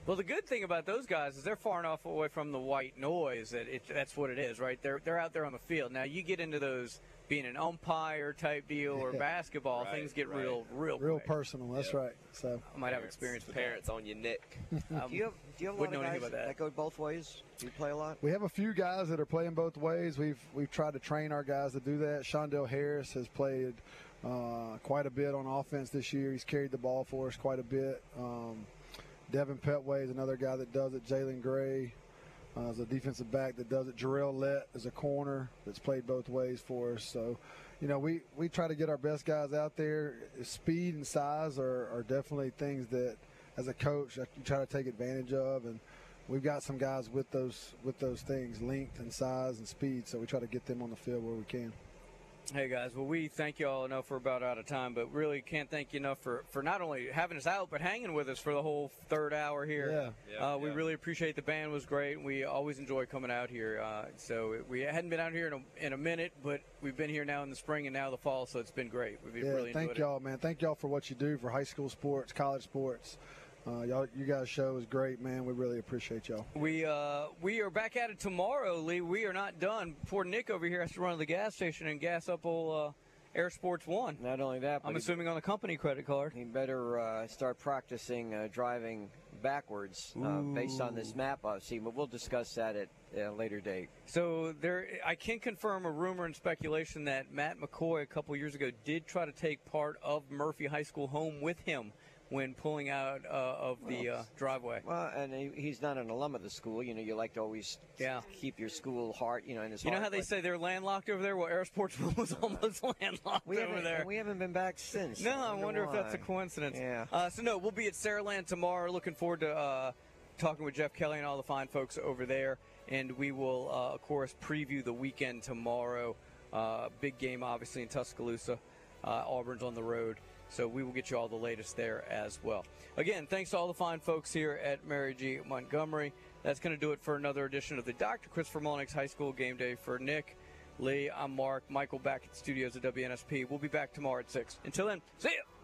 Well, the good thing about those guys is they're far enough away from the white noise that it, that's what it is, right? They're they're out there on the field. Now you get into those being an umpire type deal or Yeah. basketball, Right, things get right. real real Real quick. personal. That's Yeah. right. So I might have experience with Parents on your neck. that. [laughs] Um, Do you have, do you have a lot of guys anything about that. go both ways? Do you play a lot? We have a few guys that are playing both ways. We've we've tried to train our guys to do that. Shondell Harris has played uh, quite a bit on offense this year. He's carried the ball for us quite a bit. Um, Devin Petway is another guy that does it. Jalen Gray uh, is a defensive back that does it. Jarrell Lett is a corner that's played both ways for us. So, you know, we, we try to get our best guys out there. Speed and size are, are definitely things that, as a coach, you try to take advantage of. And we've got some guys with those with those things, length and size and speed. So we try to get them on the field where we can. Hey guys, well we thank you all enough. We're about out of time, but really can't thank you enough for, for not only having us out, but hanging with us for the whole third hour here. Yeah. Yeah, uh, we yeah. really appreciate the band was great. We always enjoy coming out here. Uh, so we hadn't been out here in a, in a minute, but we've been here now in the spring and now the fall, so it's been great. We've Yeah, really thank enjoyed y'all, man. Thank y'all for what you do for high school sports, college sports. Uh, y'all, you guys' show is great, man. We really appreciate y'all. We uh, we are back at it tomorrow, Lee. We are not done. Poor Nick over here has to run to the gas station and gas up old uh, Air Sports One. Not only that, but I'm assuming on the company credit card. He better uh, start practicing uh, driving backwards uh, based on this map I've seen, but we'll discuss that at a later date. So there, I can confirm a rumor and speculation that Matt McCoy a couple years ago did try to take part of Murphy High School home with him when pulling out uh, of the uh, driveway. Well, and he, he's not an alum of the school. You know, you like to always Yeah. keep your school heart, you know, in his You know how they say they're landlocked over there? Well, Air Sports [laughs] was almost [laughs] landlocked we over there. we haven't been back since. No, I wonder if that's a coincidence. Yeah. Uh, so no, we'll be at Saraland tomorrow. Looking forward to uh, talking with Jeff Kelly and all the fine folks over there, and we will, uh, of course, preview the weekend tomorrow. Uh, big game, obviously, in Tuscaloosa. Uh, Auburn's on the road, so we will get you all the latest there as well. Again, thanks to all the fine folks here at Mary G. Montgomery. That's going to do it for another edition of the Dr. Christopher Mullinax High School Game Day for Nick. Lee, I'm Mark. Michael back at the studios at WNSP. We'll be back tomorrow at 6. Until then, see ya!